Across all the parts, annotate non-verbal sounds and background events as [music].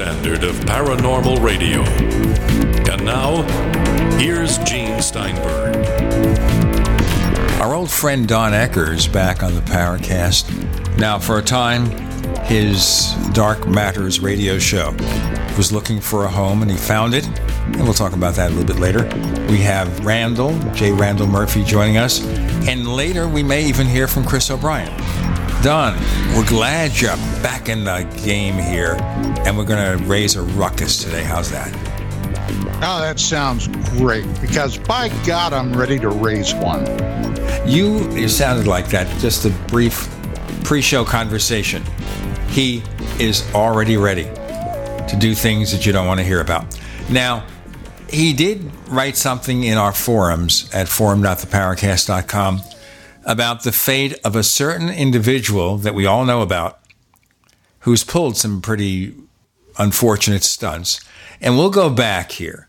standard of paranormal radio. And now, here's Gene Steinberg. Our old friend Don Ecker's back on the Paracast. Now, for a time, his Dark Matters radio show was looking for a home and he found it. And we'll talk about that a little bit later. We have Randall, J. Randall Murphy, joining us. And later, we may even hear from Chris O'Brien. Don, we're glad you're back in the game here, and we're going to raise a ruckus today. How's that? Oh, that sounds great because by God, I'm ready to raise one. You, you sounded like that. Just a brief pre show conversation. He is already ready to do things that you don't want to hear about. Now, he did write something in our forums at forum.theparacast.com about the fate of a certain individual that we all know about who's pulled some pretty unfortunate stunts. And we'll go back here.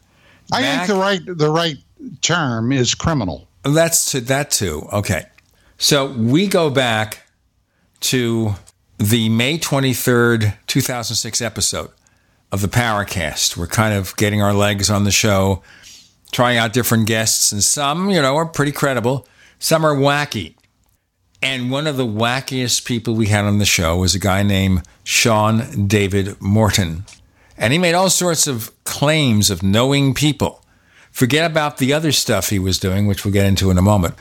I think the right the right term is criminal. That's to that too. Okay. So we go back to the May 23rd, 2006 episode of the Paracast. We're kind of getting our legs on the show, trying out different guests, and some, you know, are pretty credible. Some are wacky. And one of the wackiest people we had on the show was a guy named Sean David Morton. And he made all sorts of claims of knowing people. Forget about the other stuff he was doing, which we'll get into in a moment.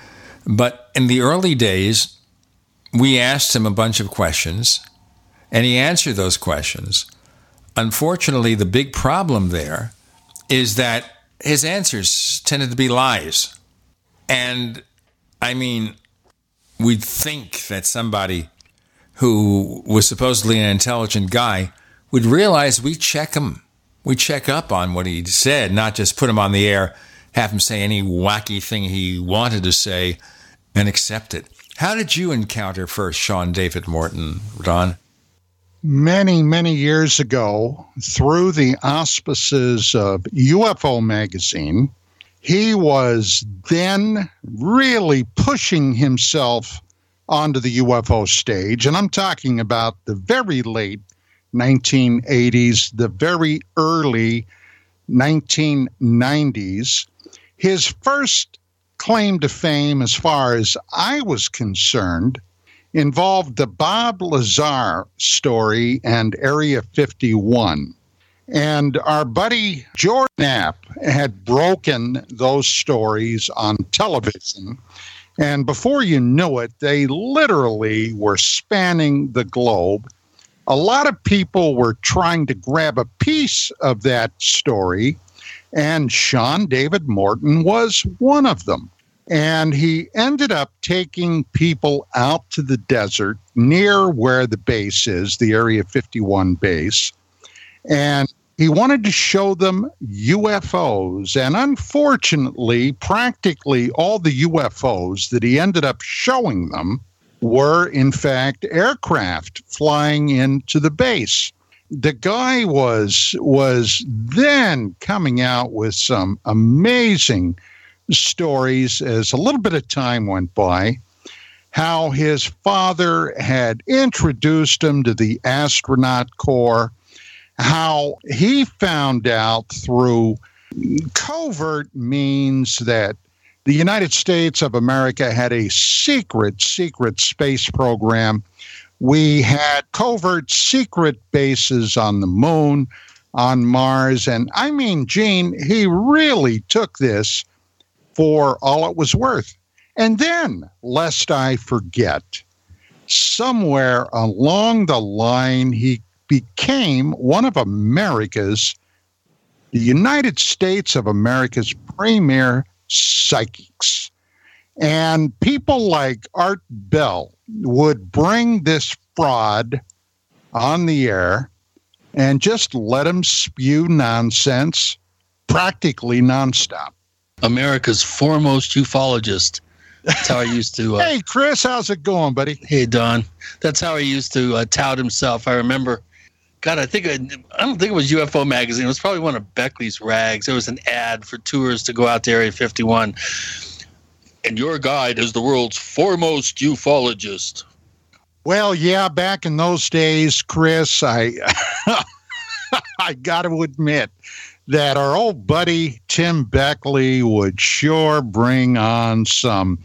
But in the early days, we asked him a bunch of questions, and he answered those questions. Unfortunately, the big problem there is that his answers tended to be lies. And I mean, we'd think that somebody who was supposedly an intelligent guy would realize we check him. We check up on what he said, not just put him on the air, have him say any wacky thing he wanted to say, and accept it. How did you encounter first Sean David Morton, Don? Many, many years ago, through the auspices of UFO magazine, he was then really pushing himself onto the UFO stage. And I'm talking about the very late 1980s, the very early 1990s. His first claim to fame, as far as I was concerned, involved the Bob Lazar story and Area 51. And our buddy George Knapp had broken those stories on television. And before you knew it, they literally were spanning the globe. A lot of people were trying to grab a piece of that story, and Sean David Morton was one of them. And he ended up taking people out to the desert near where the base is, the Area 51 base. And he wanted to show them UFOs. And unfortunately, practically all the UFOs that he ended up showing them were, in fact, aircraft flying into the base. The guy was was then coming out with some amazing stories as a little bit of time went by how his father had introduced him to the astronaut corps how he found out through covert means that the United States of America had a secret, secret space program. We had covert, secret bases on the moon, on Mars. And I mean, Gene, he really took this for all it was worth. And then, lest I forget, somewhere along the line, he became one of America's, the United States of America's premier psychics. And people like Art Bell would bring this fraud on the air and just let him spew nonsense practically nonstop. America's foremost ufologist. That's how I used to. Uh, [laughs] hey, Chris, how's it going, buddy? Hey, Don. That's how he used to uh, tout himself. I remember God, I think I, don't think it was UFO magazine. It was probably one of Beckley's rags. There was an ad for tours to go out to Area 51. And your guide is the world's foremost ufologist. Well, yeah, back in those days, Chris, I [laughs] I got to admit that our old buddy Tim Beckley would sure bring on some.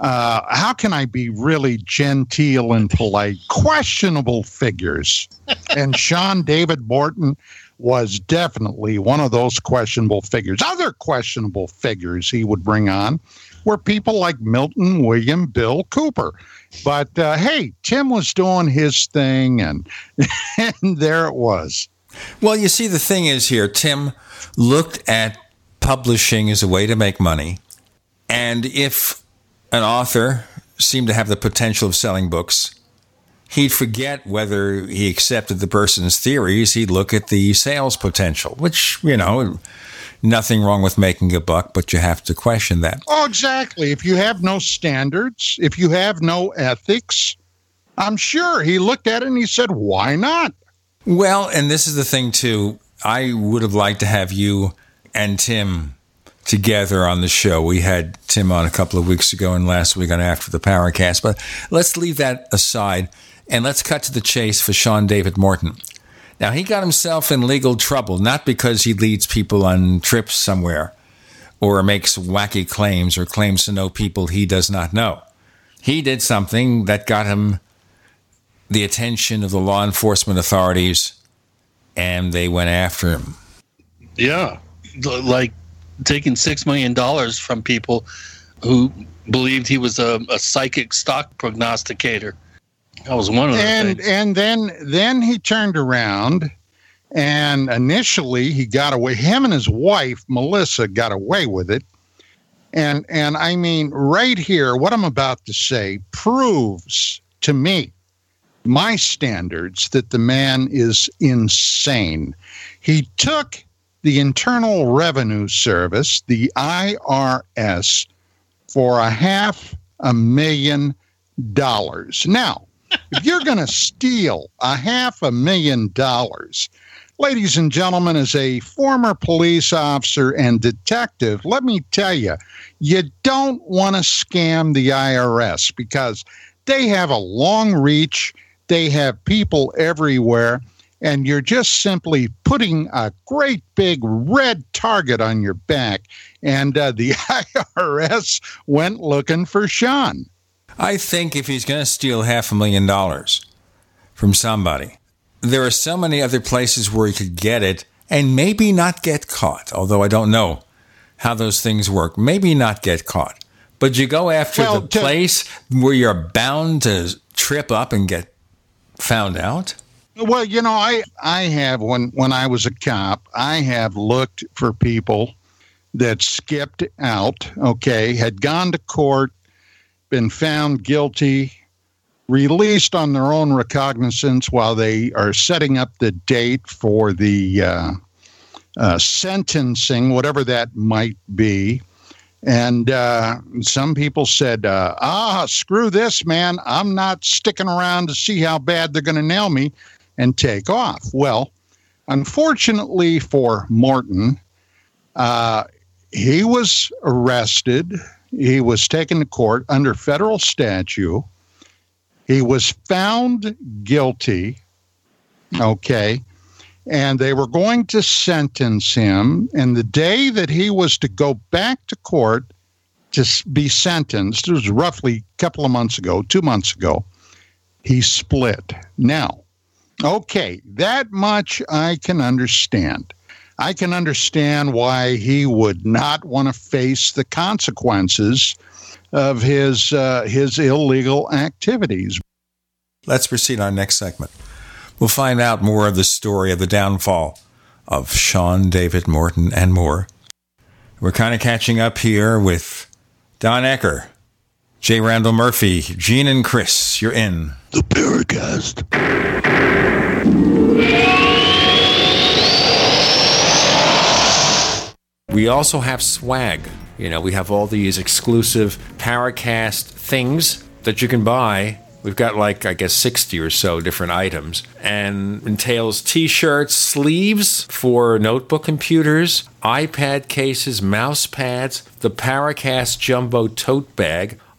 Uh, how can I be really genteel and polite? Questionable figures. and Sean David Morton was definitely one of those questionable figures. Other questionable figures he would bring on were people like Milton William Bill Cooper. But uh, hey, Tim was doing his thing, and [laughs] and there it was. Well, you see, the thing is here, Tim looked at publishing as a way to make money, and if an author seemed to have the potential of selling books, he'd forget whether he accepted the person's theories. He'd look at the sales potential, which you know nothing wrong with making a buck, but you have to question that. Oh, exactly. If you have no standards, if you have no ethics, I'm sure he looked at it and he said, why not? Well, and this is the thing, too. I would have liked to have you and Tim together on the show. We had Tim on a couple of weeks ago and last week on After the Paracast, but let's leave that aside and let's cut to the chase for Sean David Morton. Now, he got himself in legal trouble, not because he leads people on trips somewhere or makes wacky claims or claims to know people he does not know. He did something that got him the attention of the law enforcement authorities and they went after him. Yeah. Like taking $6 million from people who believed he was a, a psychic stock prognosticator. That was one of the and things. and then then he turned around and initially he got away him and his wife Melissa got away with it and and I mean right here what I'm about to say proves to me my standards that the man is insane he took the Internal Revenue Service the IRS for a half a million dollars now if you're going [laughs] to steal a half a million dollars, ladies and gentlemen, as a former police officer and detective, let me tell you, you don't want to scam the IRS because they have a long reach, they have people everywhere. And you're just simply putting a great big red target on your back. And uh, the [laughs] IRS went looking for Sean. I think if he's going to steal half a million dollars from somebody, there are so many other places where he could get it and maybe not get caught, although I don't know how those things work. Maybe not get caught. But you go after Well, the to- place where you're bound to trip up and get found out? Well, you know, I I have when when I was a cop, I have looked for people that skipped out, okay, had gone to court, been found guilty, released on their own recognizance while they are setting up the date for the uh, uh, sentencing, whatever that might be. And uh, some people said, uh, ah, screw this, man. I'm not sticking around to see how bad they're going to nail me and take off. Well, unfortunately for Morton, uh, he was arrested. He was taken to court under federal statute. He was found guilty. Okay. And they were going to sentence him. And the day that he was to go back to court to be sentenced, it was roughly a couple of months ago, two months ago, he split. Now, okay, that much I can understand. I can understand why he would not want to face the consequences of his uh, his illegal activities. Let's proceed our next segment. We'll find out more of the story of the downfall of Sean David Morton and more. We're kind of catching up here with Don Ecker, J. Randall Murphy, Gene and Chris. You're in. The Paracast. We also have swag. You know, we have all these exclusive Paracast things that you can buy. We've got like, I guess, 60 or so different items and entails t shirts, sleeves for notebook computers, iPad cases, mouse pads, the Paracast Jumbo tote bag,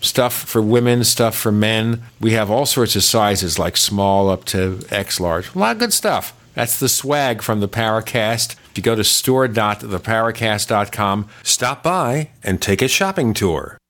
stuff for women, stuff for men. We have all sorts of sizes, like small up to X large. A lot of good stuff. That's the swag from the Paracast. If you go to store.theparacast.com, stop by and take a shopping tour.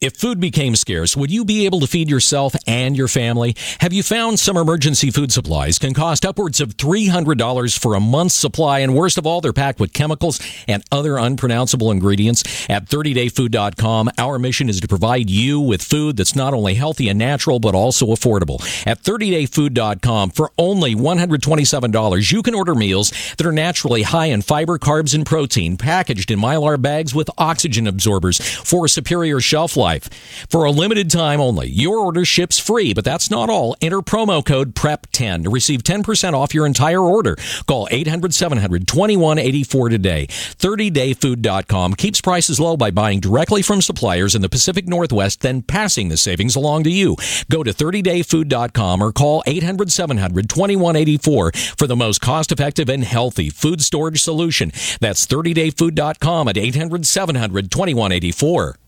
If food became scarce, would you be able to feed yourself and your family? Have you found some emergency food supplies can cost upwards of $300 for a month's supply? And worst of all, they're packed with chemicals and other unpronounceable ingredients. At 30dayfood.com, our mission is to provide you with food that's not only healthy and natural, but also affordable. At 30dayfood.com, for only $127, you can order meals that are naturally high in fiber, carbs, and protein, packaged in mylar bags with oxygen absorbers for superior shelf life life. For a limited time only, your order ships free, but that's not all. Enter promo code PREP10 to receive 10% off your entire order. Call 800 700 2184 today. 30dayfood.com keeps prices low by buying directly from suppliers in the Pacific Northwest, then passing the savings along to you. Go to 30dayfood.com or call 800 700 2184 for the most cost effective and healthy food storage solution. That's 30dayfood.com at 800 700 2184.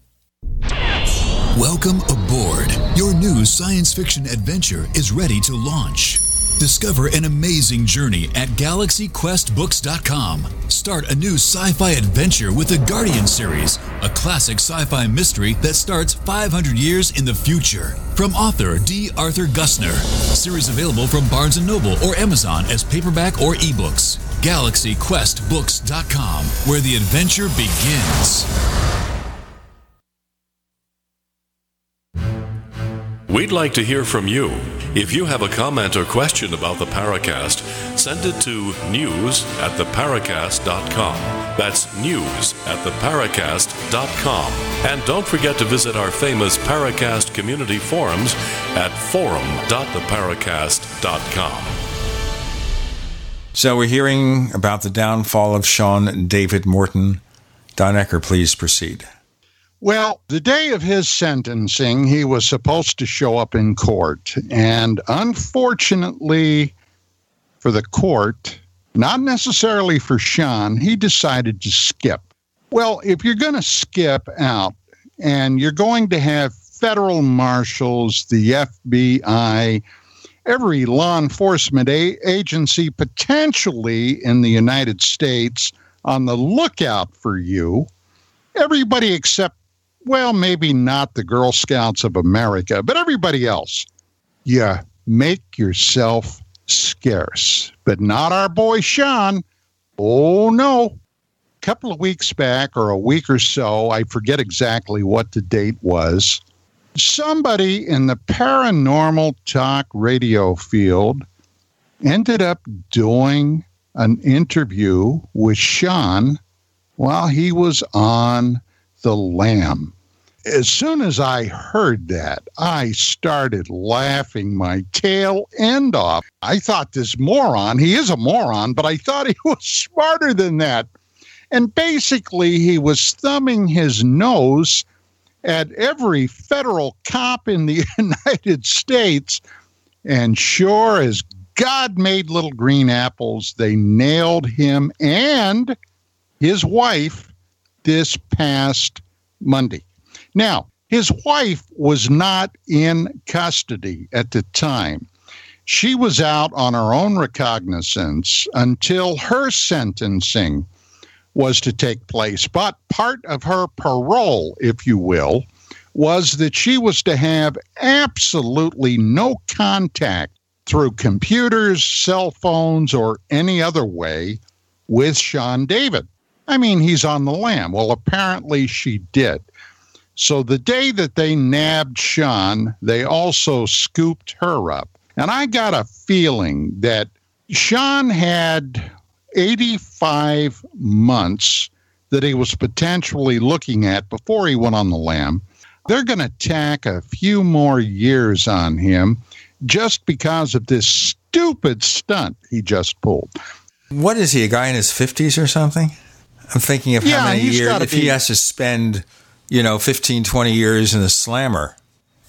Welcome aboard. Your new science fiction adventure is ready to launch. Discover an amazing journey at galaxyquestbooks.com. Start a new sci fi adventure with the Guardian series, a classic sci fi mystery that starts 500 years in the future. From author D. Arthur Gusner. Series available from Barnes & Noble or Amazon as paperback or ebooks. GalaxyQuestBooks.com, where the adventure begins. We'd like to hear from you. If you have a comment or question about the Paracast, send it to news at theparacast.com. That's news at theparacast.com. And don't forget to visit our famous Paracast community forums at forum.theparacast.com. So we're hearing about the downfall of Sean David Morton. Don Ecker, please proceed. Well, the day of his sentencing, he was supposed to show up in court. And unfortunately for the court, not necessarily for Sean, he decided to skip. Well, if you're going to skip out and you're going to have federal marshals, the FBI, every law enforcement a- agency potentially in the United States on the lookout for you, everybody except well, maybe not the Girl Scouts of America, but everybody else. You make yourself scarce, but not our boy Sean. Oh, no. A couple of weeks back, or a week or so, I forget exactly what the date was, somebody in the paranormal talk radio field ended up doing an interview with Sean while he was on the lam. As soon as I heard that, I started laughing my tail end off. I thought this moron, he is a moron, but I thought he [laughs] was smarter than that. And basically, he was thumbing his nose at every federal cop in the [laughs] United States. And sure as God made little green apples, they nailed him and his wife this past Monday. Now, his wife was not in custody at the time. She was out on her own recognizance until her sentencing was to take place. But part of her parole, if you will, was that she was to have absolutely no contact through computers, cell phones, or any other way with Sean David. I mean, he's on the lam. Well, apparently she did. So the day that they nabbed Sean, they also scooped her up. And I got a feeling that Sean had 85 months that he was potentially looking at before he went on the lam. They're going to tack a few more years on him just because of this stupid stunt he just pulled. What is he, a guy in his 50s or something? I'm thinking of Yeah, how many years, if he has to spend, you know, 15, 20 years in a slammer,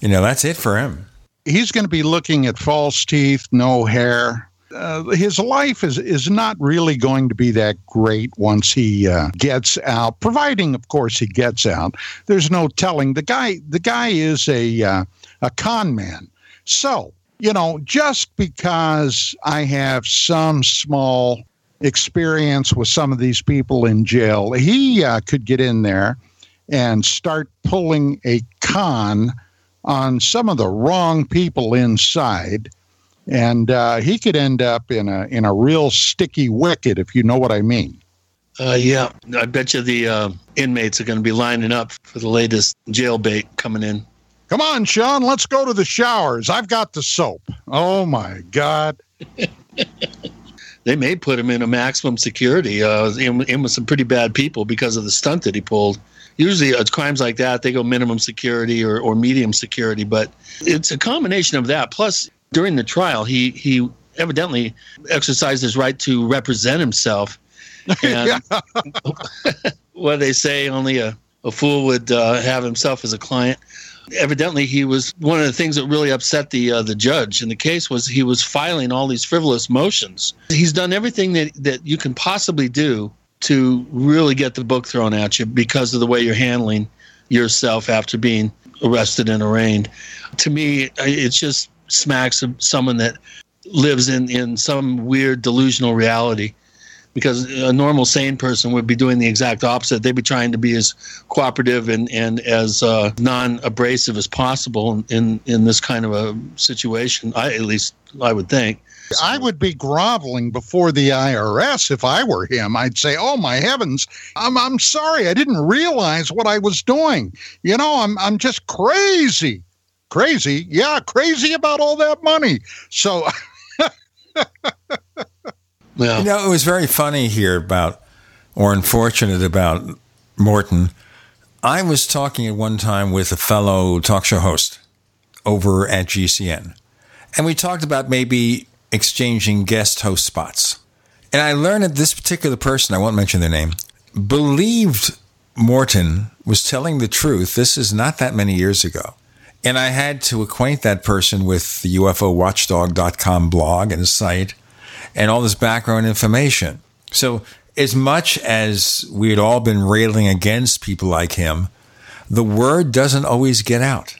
you know, that's it for him. He's going to be looking at false teeth, no hair. Uh, his life is is not really going to be that great once he uh, gets out. Providing, of course, he gets out. There's no telling. The guy, the guy is a uh, a con man. So you know, just because I have some small experience with some of these people in jail, he uh, could get in there and start pulling a con on some of the wrong people inside, and uh, he could end up in a in a real sticky wicket, if you know what I mean. Uh, yeah, I bet you the uh, inmates are going to be lining up for the latest jailbait coming in. Come on, Sean, let's go to the showers. I've got the soap. Oh my God. [laughs] They may put him in a maximum security, uh, in, in with some pretty bad people because of the stunt that he pulled. Usually, uh, crimes like that, they go minimum security or, or medium security, but it's a combination of that. Plus, during the trial, he he evidently exercised his right to represent himself. [laughs] And [laughs] what they say, only a, a fool would uh, have himself as a client. Evidently, he was one of the things that really upset the uh, the judge in the case was he was filing all these frivolous motions. He's done everything that, that you can possibly do to really get the book thrown at you because of the way you're handling yourself after being arrested and arraigned. To me, it just smacks of someone that lives in, in some weird delusional reality because a normal sane person would be doing the exact opposite. They'd be trying to be as cooperative and, and as uh, non-abrasive as possible in, in, this kind of a situation. I, at least I would think. I would be groveling before the IRS if I were him. I'd say, "Oh my heavens, I'm I'm sorry. I didn't realize what I was doing. You know, I'm I'm just crazy, crazy. Yeah, crazy about all that money. So [laughs] Well, You know, it was very funny here about, or unfortunate about Morton. I was talking at one time with a fellow talk show host over at GCN, and we talked about maybe exchanging guest host spots. And I learned that this particular person, I won't mention their name, believed Morton was telling the truth. This is not that many years ago. And I had to acquaint that person with the UFOWatchdog.com blog and site and all this background information. So, as much as we had all been railing against people like him, the word doesn't always get out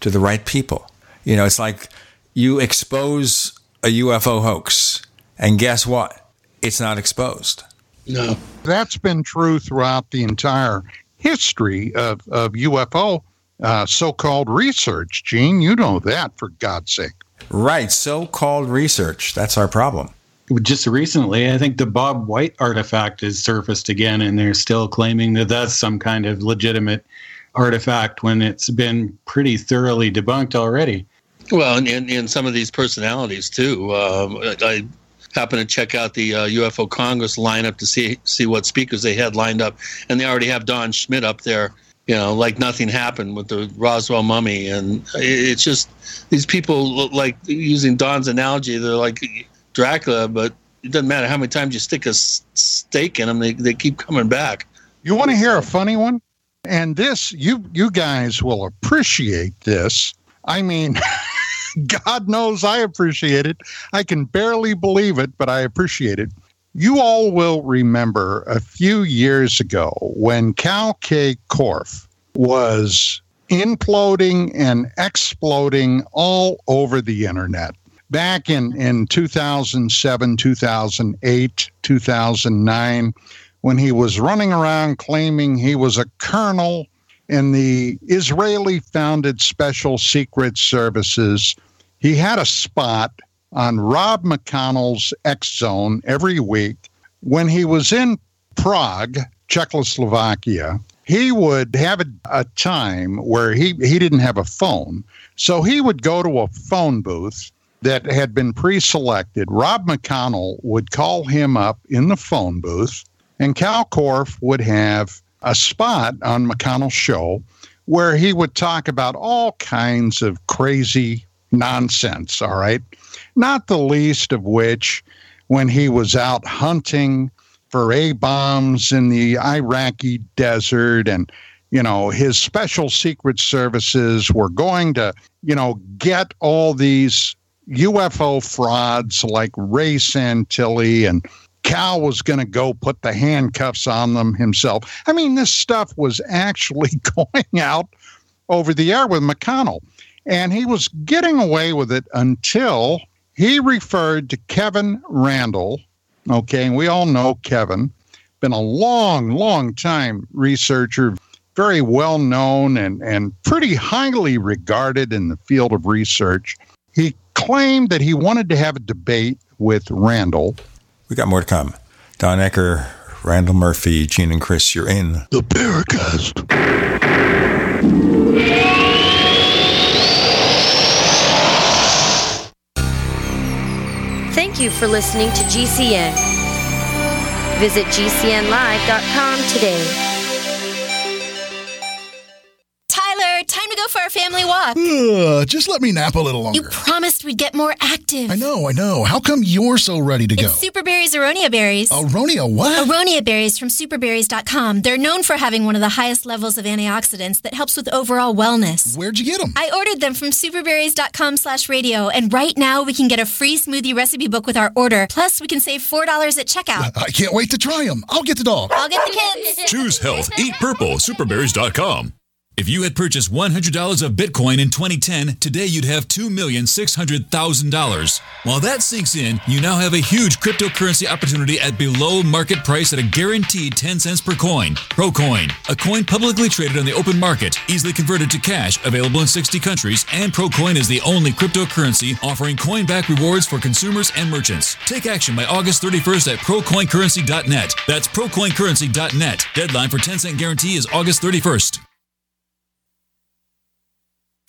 to the right people. You know, it's like you expose a UFO hoax, and guess what? It's not exposed. no. that's been true throughout the entire history of of UFO uh, so-called research. Gene, you know that for God's sake. Right, so called research. That's our problem. Just recently, I think the Bob White artifact has surfaced again, and they're still claiming that that's some kind of legitimate artifact when it's been pretty thoroughly debunked already. Well, and, and, and some of these personalities too. Um, I happened to check out the uh, UFO Congress lineup to see see what speakers they had lined up, and they already have Don Schmitt up there. You know, like nothing happened with the Roswell mummy, and it's just these people like using Don's analogy. They're like Dracula, but it doesn't matter how many times you stick a stake in them; they they keep coming back. You want to hear a funny one? And this, you you guys will appreciate this. I mean. [laughs] God knows I appreciate it. I can barely believe it, but I appreciate it. You all will remember a few years ago when Kal K. Korff was imploding and exploding all over the internet. Back in, in 2007, 2008, 2009, when he was running around claiming he was a colonel in the Israeli founded Special Secret Services. He had a spot on Rob McConnell's X Zone every week. When he was in Prague, Czechoslovakia, he would have a, time where he, he didn't have a phone. So he would go to a phone booth that had been pre selected. Rob McConnell would call him up in the phone booth, and Kal Korff would have a spot on McConnell's show where he would talk about all kinds of crazy nonsense, all right? Not the least of which when he was out hunting for A bombs in the Iraqi desert and you know his special secret services were going to you know get all these UFO frauds like Ray Santilli and Kal was going to go put the handcuffs on them himself. I mean, this stuff was actually [laughs] going out over the air with McConnell. And he was getting away with it until he referred to Kevin Randle. Okay, and we all know Kevin, been a long, long time researcher, very well known and, and pretty highly regarded in the field of research. He claimed that he wanted to have a debate with Randle. we got more to come. Don Ecker, Randall Murphy, Gene and Chris, you're in the Paracast. Thank you for listening to GCN. Visit GCNlive.com today. Time to go for our family walk. Ugh, just let me nap a little longer. You promised we'd get more active. I know, I know. How come you're so ready to it's go? Superberry's Aronia berries. Aronia what? Aronia berries from superberries.com. They're known for having one of the highest levels of antioxidants that helps with overall wellness. Where'd you get them? I ordered them from superberries.com slash radio, and right now we can get a free smoothie recipe book with our order. Plus, we can save $4 at checkout. I can't wait to try them. I'll get the dog. I'll get the kids. Choose health. Eat purple. Superberries.com. If you had purchased $100 of Bitcoin in 2010, today you'd have $2,600,000. While that sinks in, you now have a huge cryptocurrency opportunity at below market price at a guaranteed 10 cents per coin. Procoin, a coin publicly traded on the open market, easily converted to cash, available in 60 countries, and Procoin is the only cryptocurrency offering coin back rewards for consumers and merchants. Take action by August 31st at procoincurrency.net. That's procoincurrency.net. Deadline for 10 cent guarantee is August 31st.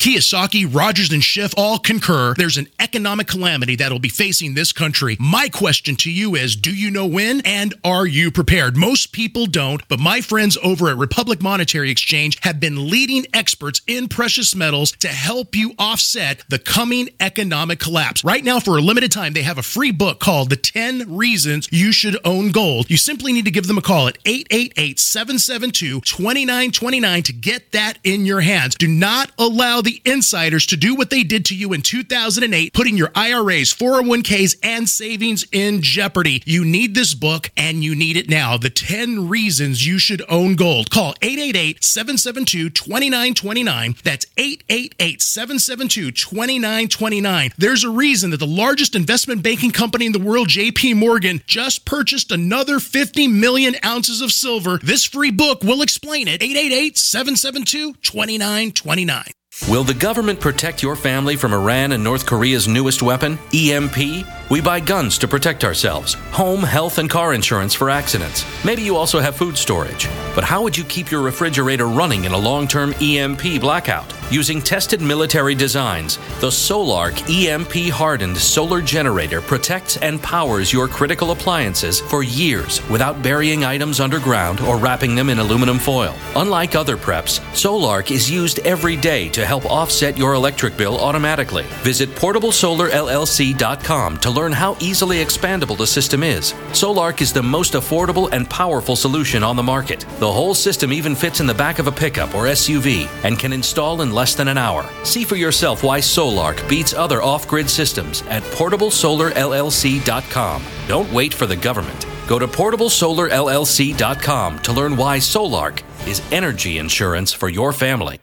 Kiyosaki, Rogers, and Schiff all concur there's an economic calamity that'll be facing this country. My question to you is do you know when and are you prepared? Most people don't, but my friends over at Republic Monetary Exchange have been leading experts in precious metals to help you offset the coming economic collapse. Right now, for a limited time, they have a free book called The 10 Reasons You Should Own Gold. You simply need to give them a call at 888 772 2929 to get that in your hands. Do not allow the insiders to do what they did to you in 2008, putting your IRAs, 401ks, and savings in jeopardy. You need this book and you need it now. The 10 reasons you should own gold. Call 888 772 2929. That's 888 772 2929. There's a reason that the largest investment banking company in the world, JP Morgan, just purchased another 50 million ounces of silver. This free book will explain it. 888 772 2929. Will the government protect your family from Iran and North Korea's newest weapon, EMP? We buy guns to protect ourselves, home, health, and car insurance for accidents. Maybe you also have food storage. But how would you keep your refrigerator running in a long term EMP blackout? Using tested military designs, the Solark EMP hardened solar generator protects and powers your critical appliances for years without burying items underground or wrapping them in aluminum foil. Unlike other preps, Solark is used every day to help offset your electric bill automatically. Visit portablesolarllc.com to learn how easily expandable the system is. Solark is the most affordable and powerful solution on the market. The whole system even fits in the back of a pickup or SUV and can install in less than an hour. See for yourself why Solark beats other off grid systems at portablesolarllc.com. Don't wait for the government. Go to portablesolarllc.com to learn why Solark is energy insurance for your family.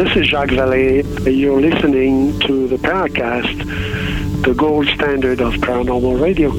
This is Jacques Vallée. You're listening to the Paracast, the gold standard of paranormal radio.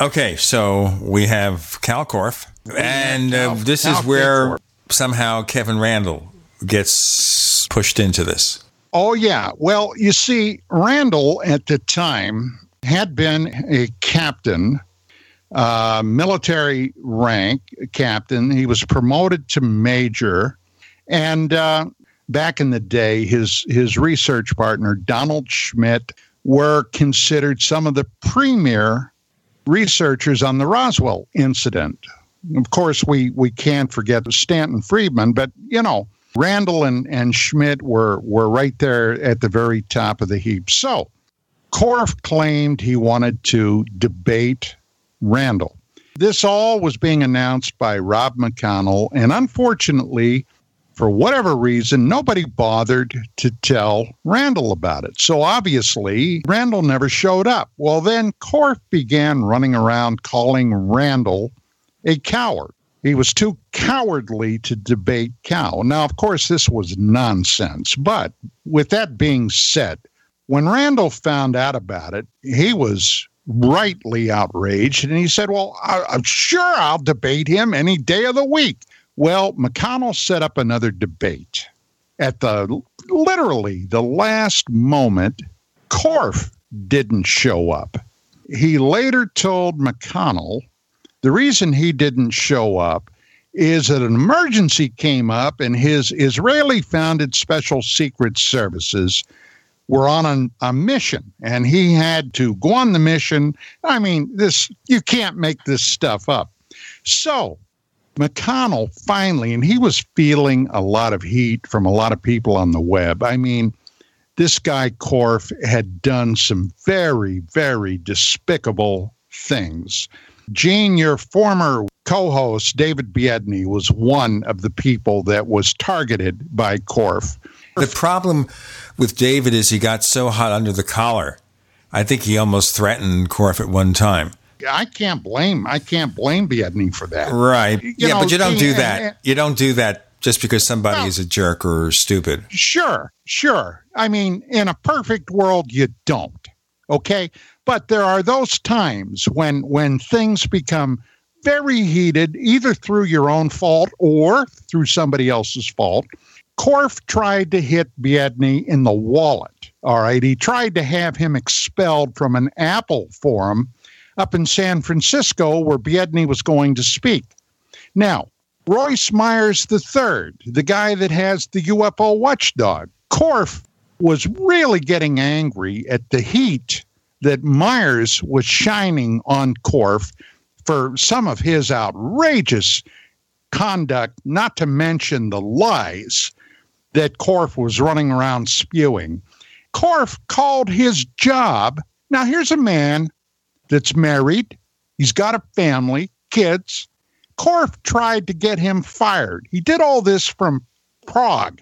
Okay, so we have Kal Korff, and uh, this is where somehow Kevin Randle gets pushed into this. Oh, yeah. Well, you see, Randle at the time had been a captain, uh, military rank captain. He was promoted to major. And uh, back in the day, his, his research partner, Donald Schmitt, were considered some of the premier researchers on the Roswell incident. Of course, we, we can't forget Stanton Friedman, but, you know, Randle and, and Schmitt were, were right there at the very top of the heap. So, Korff claimed he wanted to debate Randle. This all was being announced by Rob McConnell, and unfortunately, for whatever reason, nobody bothered to tell Randle about it. So obviously, Randle never showed up. Well, then Korff began running around calling Randle a coward. He was too cowardly to debate Kal. Now, of course, this was nonsense. But with that being said, when Randle found out about it, he was rightly outraged. And he said, Well, I, I'm sure I'll debate him any day of the week. Well, McConnell set up another debate at the literally the last moment. Korff didn't show up. He later told McConnell the reason he didn't show up is that an emergency came up and his Israeli founded special secret services were on an, a mission and he had to go on the mission. I mean, this you can't make this stuff up. So McConnell finally, and he was feeling a lot of heat from a lot of people on the web. I mean, this guy Korff had done some very, very despicable things. Gene, your former co host, David Biedny, was one of the people that was targeted by Korff. The problem with David is he got so hot under the collar. I think he almost threatened Korff at one time. I can't blame I can't blame Biedney for that. Right. You yeah, know, but you don't do that. You don't do that just because somebody No. is a jerk or stupid. Sure, sure. I mean, in a perfect world, you don't. Okay, but there are those times when when things become very heated, either through your own fault or through somebody else's fault. Korff tried to hit Biedny in the wallet. All right. He tried to have him expelled from an Apple forum up in San Francisco where Biedny was going to speak. Now, Royce Myers III, the guy that has the UFO watchdog, Korff was really getting angry at the heat that Myers was shining on Korff for some of his outrageous conduct, not to mention the lies that Korff was running around spewing. Korff called his job. Now, here's a man that's married, he's got a family, kids. Korff tried to get him fired. He did all this from Prague.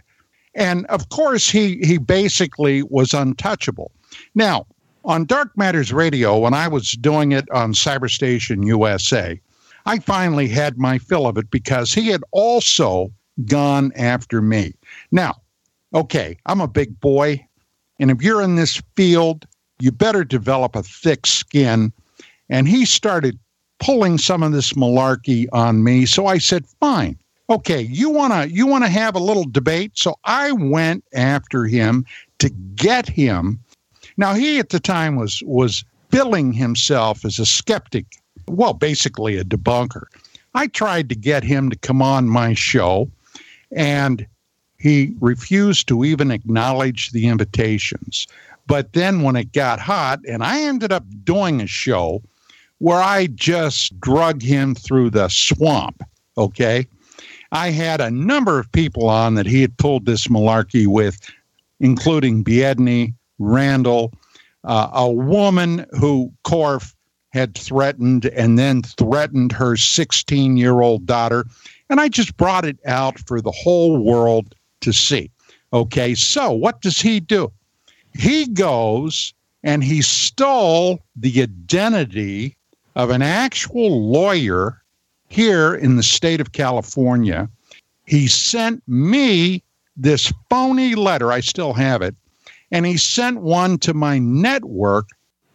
And of course, he, he basically was untouchable. Now, on Dark Matters Radio, when I was doing it on Cyberstation USA, I finally had my fill of it because he had also gone after me. Now, okay, I'm a big boy, and if you're in this field, you better develop a thick skin. And he started pulling some of this malarkey on me. So I said, fine. Okay, you wanna you wanna have a little debate? So I went after him to get him. Now he at the time was was billing himself as a skeptic, well, basically a debunker. I tried to get him to come on my show, and he refused to even acknowledge the invitations. But then when it got hot, and I ended up doing a show where I just drug him through the swamp, okay? I had a number of people on that he had pulled this malarkey with, including Biedny, Randle, uh, a woman who Korff had threatened and then threatened her 16 year old daughter. And I just brought it out for the whole world to see. Okay, so what does he do? He goes and he stole the identity of an actual lawyer here in the state of California. He sent me this phony letter. I still have it. And he sent one to my network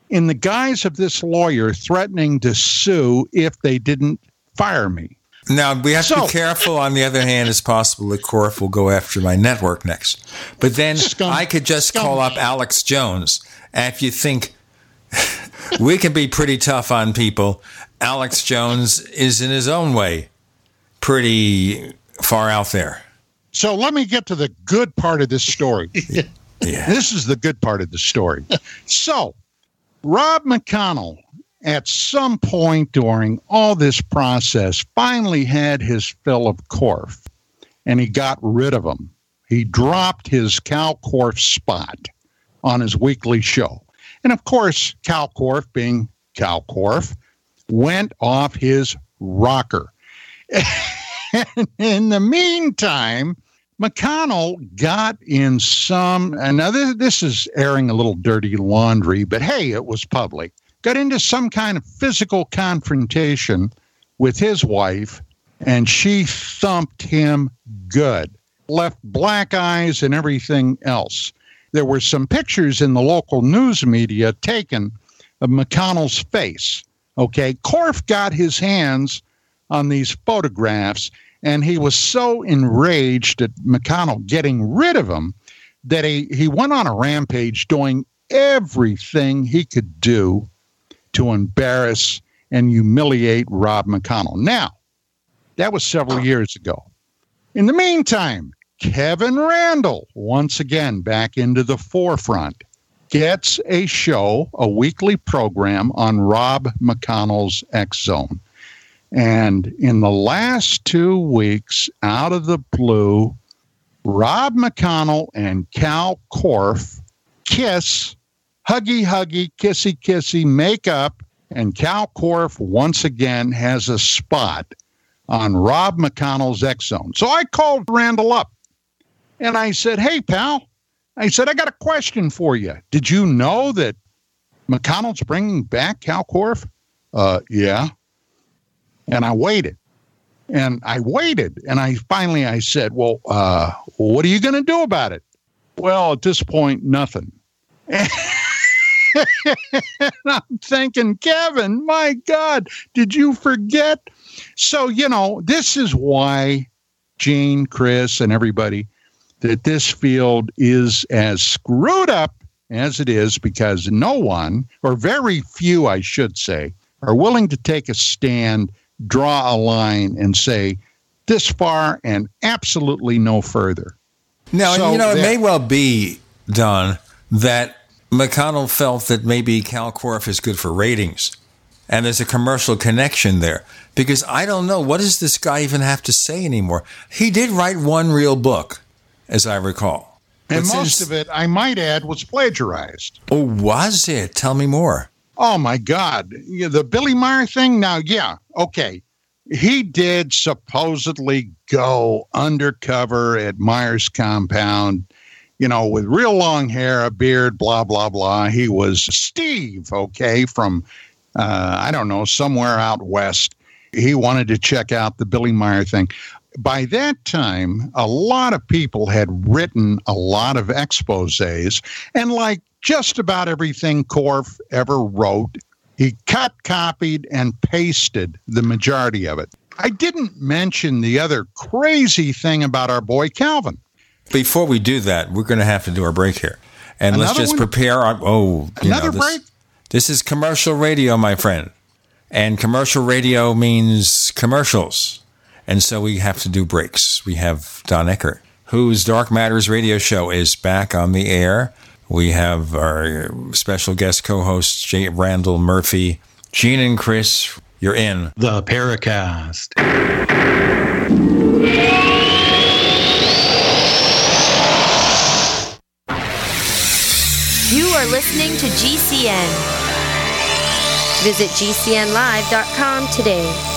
in the guise of this lawyer threatening to sue if they didn't fire me. Now we have so, to be careful. On the other hand, it's possible that Korff will go after my network next. But then scum, I could just scum. call up Alex Jones. And if you think [laughs] we can be pretty tough on people, Alex Jones is in his own way pretty far out there. So let me get to the good part of this story. [laughs] yeah. This is the good part of the story. So Rob McConnell at some point during all this process, finally had his fill of Korff and he got rid of him. He dropped his Kal Korff spot on his weekly show. And of course, Kal Korff, being Kal Korff, went off his rocker. [laughs] in the meantime, McConnell got in some, and now this, this is airing a little dirty laundry, but hey, it was public got into some kind of physical confrontation with his wife, and she thumped him good, left black eyes and everything else. There were some pictures in the local news media taken of McConnell's face. Okay, Korff got his hands on these photographs, and he was so enraged at McConnell getting rid of him that he, he went on a rampage doing everything he could do to embarrass and humiliate Rob McConnell. Now, that was several years ago. In the meantime, Kevin Randle, once again back into the forefront, gets a show, a weekly program on Rob McConnell's X Zone. And in the last two weeks, out of the blue, Rob McConnell and Kal Korff kiss huggy, huggy, kissy, kissy, makeup. And Kal Korff once again has a spot on Rob McConnell's X Zone. So I called Randle up and I said, Hey, pal, I said, I got a question for you. Did you know that McConnell's bringing back Kal Korff? Uh, yeah. And I waited and I waited and I finally I said, well, uh, what are you going to do about it? Well, at this point, nothing. and [laughs] I'm thinking, Kevin, my God, did you forget So, you know, this is why Gene, Chris, and everybody that this field is as screwed up as it is because no one, or very few, I should say, are willing to take a stand, draw a line, and say this far and absolutely no further. Now, So you know, it may well be, Don, that McConnell felt that maybe Kal Korff is good for ratings. And there's a commercial connection there. Because I don't know, what does this guy even have to say anymore? He did write one real book, as I recall. And most of it, I might add, was plagiarized. Oh, was it? Tell me more. Oh my God. The Billy Meier thing? Now, yeah, okay. He did supposedly go undercover at Meier's compound, you know, with real long hair, a beard, blah, blah, blah. He was Steve, okay, from, uh, I don't know, somewhere out west. He wanted to check out the Billy Meier thing. By that time, a lot of people had written a lot of exposes, and like just about everything Korff ever wrote, he cut, copied, and pasted the majority of it. I didn't mention the other crazy thing about our boy Calvin. Before we do that, we're going to have to do our break here. And let's just one? prepare our. Oh, you Another know, this, break? This is commercial radio, my friend. And commercial radio means commercials. And so we have to do breaks. We have Don Ecker, whose Dark Matters radio show is back on the air. We have our special guest co hosts, J. Randall Murphy, Gene and Chris. You're in. The Paracast. You are listening to GCN. Visit GCNlive.com today.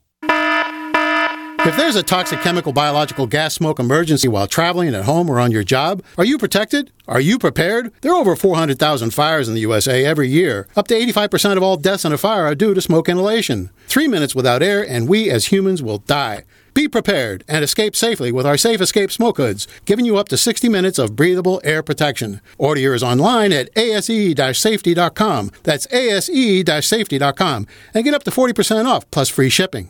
If there's a toxic chemical, biological, gas smoke emergency while traveling at home or on your job, are you protected? Are you prepared? There are over 400,000 fires in the USA every year. Up to 85% of all deaths in a fire are due to smoke inhalation. Three minutes without air, and we as humans will die. Be prepared and escape safely with our Safe Escape Smoke Hoods, giving you up to 60 minutes of breathable air protection. Order yours online at ase-safety.com. That's ase-safety.com and get up to 40% off plus free shipping.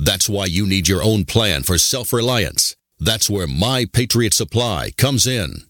That's why you need your own plan for self reliance. That's where My Patriot Supply comes in.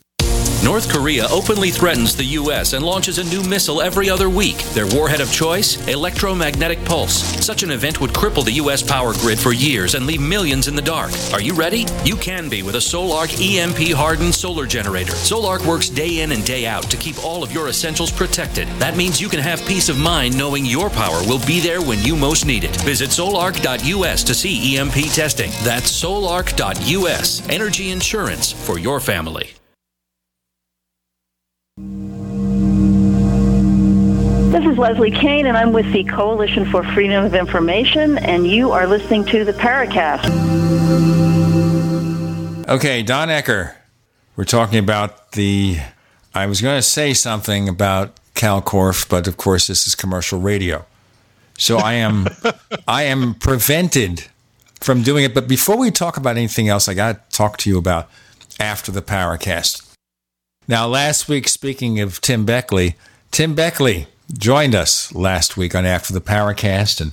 North Korea openly threatens the U.S. and launches a new missile every other week. Their warhead of choice? Electromagnetic pulse. Such an event would cripple the U.S. power grid for years and leave millions in the dark. Are you ready? You can be with a Solark EMP hardened solar generator. Solark works day in and day out to keep all of your essentials protected. That means you can have peace of mind knowing your power will be there when you most need it. Visit solark.us to see EMP testing. That's solark.us. Energy insurance for your family. This is Leslie Kean, and I'm with the Coalition for Freedom of Information, and you are listening to the Paracast. Okay, Don Ecker. We're talking about the. I was going to say something about Kal Korff, but of course, this is commercial radio. So I am, [laughs] I am prevented from doing it. But before we talk about anything else, I got to talk to you about after the Paracast. Now, last week, speaking of Tim Beckley, Tim Beckley joined us last week on After the Paracast, and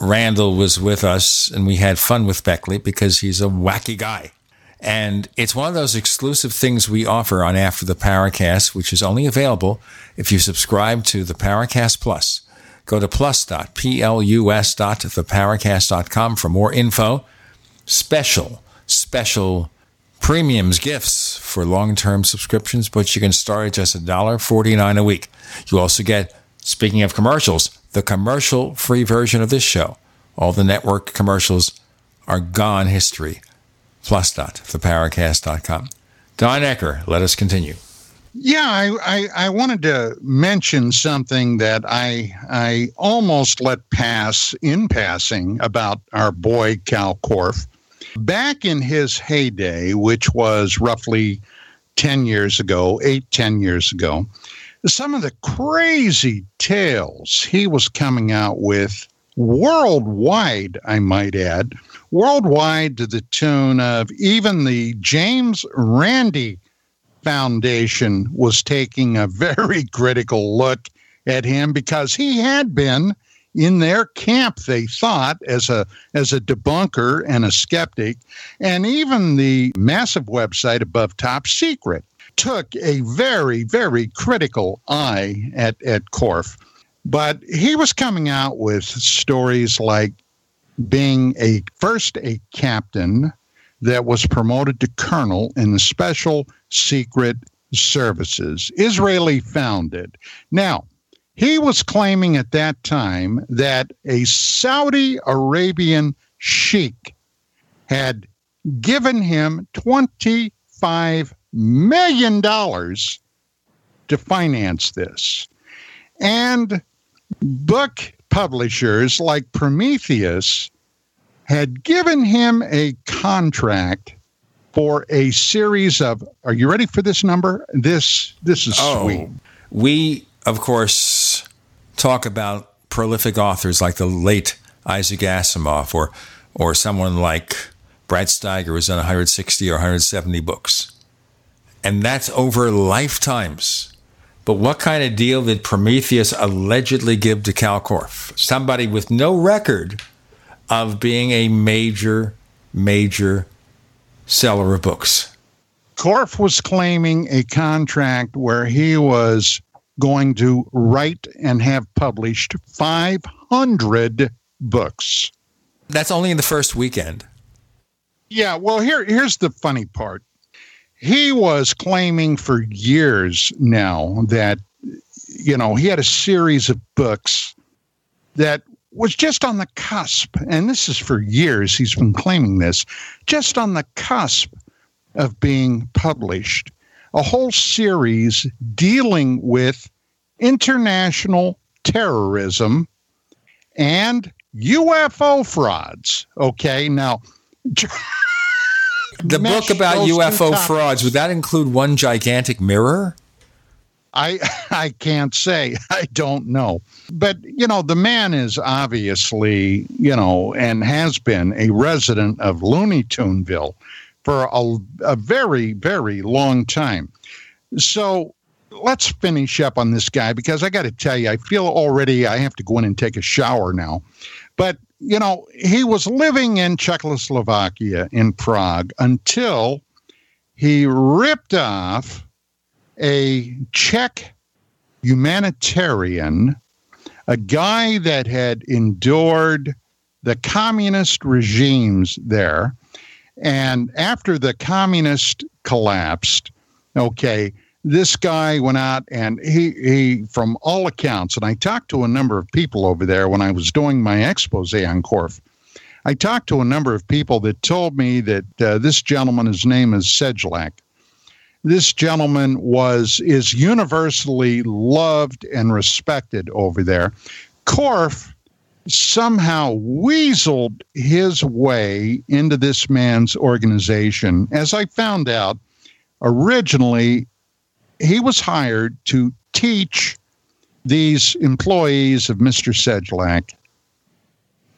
Randall was with us, and we had fun with Beckley because he's a wacky guy. And it's one of those exclusive things we offer on After the Paracast, which is only available if you subscribe to the Paracast Plus. Go to plus.plus.theparacast.com for more info. Special, special premiums, gifts for long-term subscriptions, but you can start at just $1.49 a week. You also get, speaking of commercials, the commercial-free version of this show. All the network commercials are gone history. Plus.theparacast.com. Don Ecker, let us continue. Yeah, I, I, I, wanted to mention something that I I almost let pass in passing about our boy Kal Korff. Back in his heyday, which was roughly 10 years ago, eight, 10 years ago, some of the crazy tales he was coming out with worldwide, I might add, worldwide to the tune of even the James Randi Foundation was taking a very [laughs] critical look at him because he had been in their camp they thought as a as a debunker and a skeptic. And even the massive website above top secret took a very very critical eye at at Korff but he was coming out with stories like being a first a captain that was promoted to colonel in the special secret services. Israeli founded. Now he was claiming at that time that a Saudi Arabian sheikh had given him $25 million dollars to finance this. And book publishers like Prometheus had given him a contract for a series of are you ready for this number this this is oh, sweet we of course, talk about prolific authors like the late Isaac Asimov or or someone like Brad Steiger, who's done 160 or 170 books. And that's over lifetimes. But what kind of deal did Prometheus allegedly give to Kal Korff? Somebody with no record of being a major, major seller of books. Korff was claiming a contract where he was going to write and have published 500 books. That's only in the first weekend. Yeah, well here here's the funny part. He was claiming for years now that, you know, he had a series of books that was just on the cusp, and this is for years he's been claiming this, just on the cusp of being published. A whole series dealing with international terrorism and UFO frauds. Okay, now. [laughs] the book about UFO frauds, would that include one gigantic mirror? I [laughs] I can't say. [laughs] I don't know. But you know, the man is obviously, you know, and has been a resident of Looney Tuneville for a, a very, very long time. So let's finish up on this guy because I got to tell you, I feel already I have to go in and take a shower now. But you know, he was living in Czechoslovakia in Prague until he ripped off a Czech humanitarian, a guy that had endured the communist regimes there. And after the communist collapsed, okay, this guy went out and he he from all accounts and i talked to a number of people over there when i was doing my expose on Korff. i talked to a number of people that told me that uh, this gentleman his name is sedlak this gentleman was is universally loved and respected over there Korff somehow weaseled his way into this man's organization as i found out originally he was hired to teach these employees of Mr. Sedlak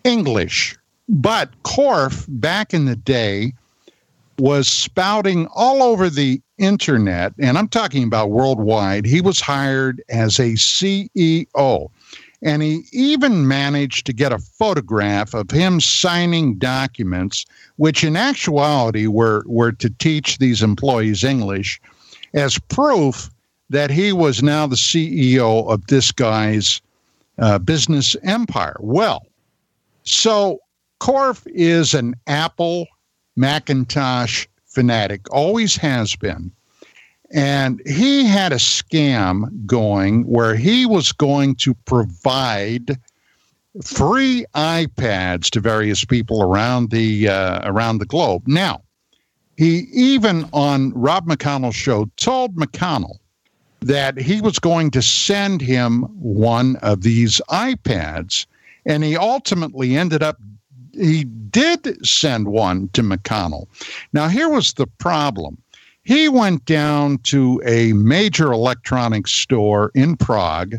English. But Korff, back in the day, was spouting all over the internet, and I'm talking about worldwide. He was hired as a CEO, and he even managed to get a photograph of him signing documents, which in actuality were, were to teach these employees English as proof that he was now the CEO of this guy's uh, business empire. Well, so Korff is an Apple Macintosh fanatic, always has been. And he had a scam going where he was going to provide free iPads to various people around the uh, around the globe. Now, he even on Rob McConnell's show told McConnell that he was going to send him one of these iPads. And he ultimately ended up, he did send one to McConnell. Now, here was the problem. He went down to a major electronics store in Prague.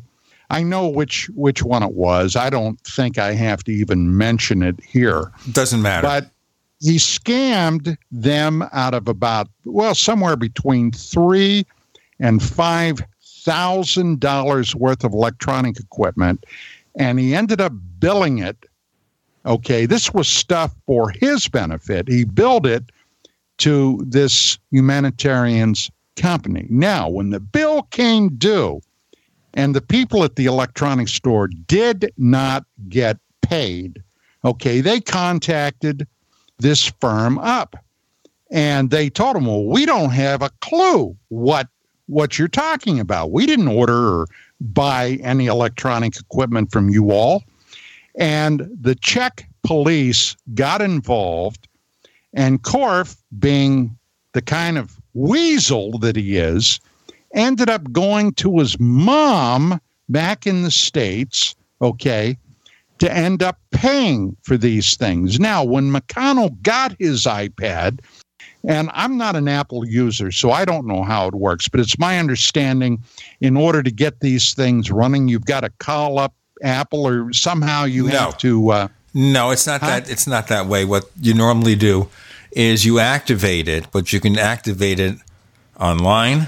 I know which which one it was. I don't think I have to even mention it here. Doesn't matter. But he scammed them out of about well somewhere between three and five thousand dollars worth of electronic equipment and he ended up billing it. Okay this was stuff for his benefit. He billed it to this humanitarian's company. Now when the bill came due and the people at the electronics store did not get paid okay they contacted this firm up. And they told him, well, we don't have a clue what what you're talking about. We didn't order or buy any electronic equipment from you all. And the Czech police got involved, and Korff, being the kind of weasel that he is, ended up going to his mom back in the States, okay, to end up paying for these things. Now, when McConnell got his iPad, and I'm not an Apple user, so I don't know how it works, but it's my understanding in order to get these things running, you've got to call up Apple or somehow you No. have to. Uh, No, it's not that. It's not that way. What you normally do is you activate it, but you can activate it online.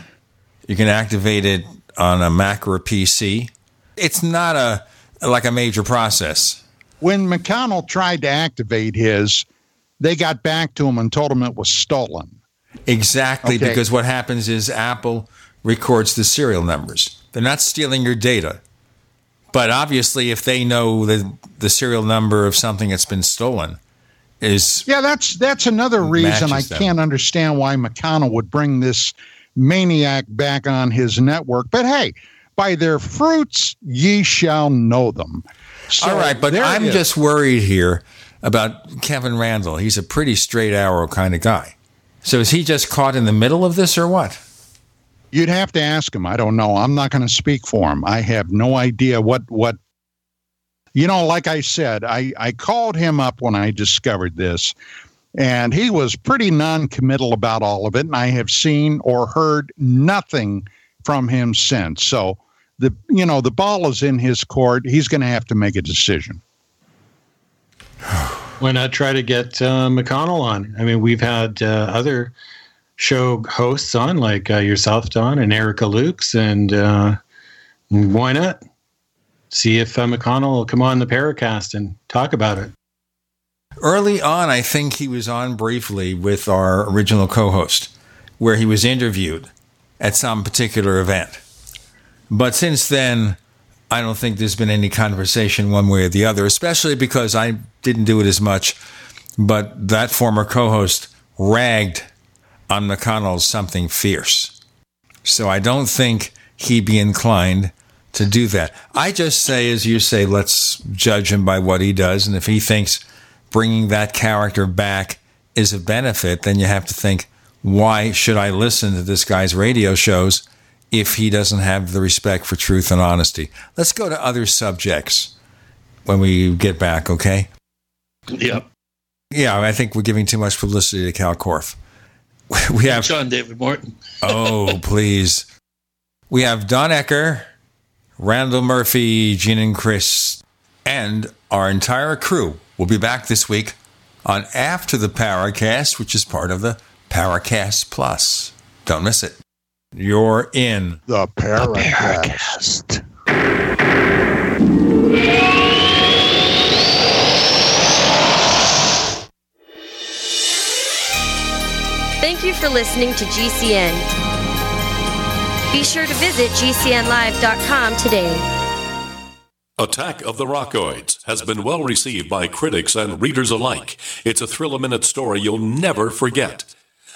You can activate it on a Mac or a PC. It's not a like a major process. when McConnell tried to activate his, they got back to him and told him it was stolen. Exactly, Okay. because what happens is Apple records the serial numbers. They're not stealing your data. But obviously, if they know the, the serial number of something that's been stolen, is Yeah, that's that's another reason I them. can't understand why McConnell would bring this maniac back on his network. But hey, by their fruits ye shall know them. So All right, but I'm is. just worried here about Kevin Randle. He's a pretty straight arrow kind of guy. So is he just caught in the middle of this or what? You'd have to ask him. I don't know. I'm not going to speak for him. I have no idea what what. You know, like I said, I I called him up when I discovered this, and he was pretty non-committal about all of it. And I have seen or heard nothing from him since. So the you know the ball is in his court. He's going to have to make a decision. [sighs] Why not try to get uh, McConnell on? I mean, we've had uh, other show hosts on, like uh, yourself, Don, and Erica Lukes, and uh, why not see if uh, McConnell will come on the Paracast and talk about it? Early on, I think he was on briefly with our original co host, where he was interviewed at some particular event. But since then, I don't think there's been any conversation one way or the other, especially because I didn't do it as much. But that former co host ragged on McConnell's something fierce. So I don't think he'd be inclined to do that. I just say, as you say, let's judge him by what he does. And if he thinks bringing that character back is a benefit, then you have to think, why should I listen to this guy's radio shows if he doesn't have the respect for truth and honesty? Let's go to other subjects when we get back, okay? Yep. Yeah, I think we're giving too much publicity to Kal Korff. [laughs] We have Sean David Morton. [laughs] oh, please. We have Don Ecker, Randall Murphy, Gene and Chris, and our entire crew will be back this week on After the Paracast, which is part of the Paracast Plus. Don't miss it. You're in the Paracast. Thank you for listening to GCN. Be sure to visit GCNlive.com today. Attack of the Rockoids has been well received by critics and readers alike. It's a thrill a minute story you'll never forget.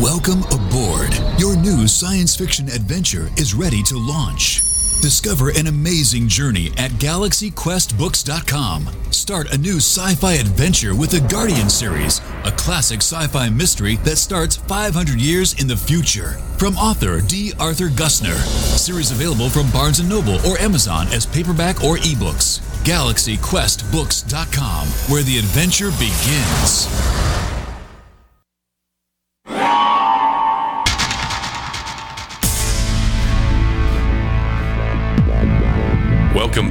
Welcome aboard. Your new science fiction adventure is ready to launch. Discover an amazing journey at galaxyquestbooks.com. Start a new sci fi adventure with the Guardian series, a classic sci fi mystery that starts 500 years in the future. From author D. Arthur Gusner. Series available from Barnes & Noble or Amazon as paperback or ebooks. galaxyquestbooks.com, where the adventure begins. Welcome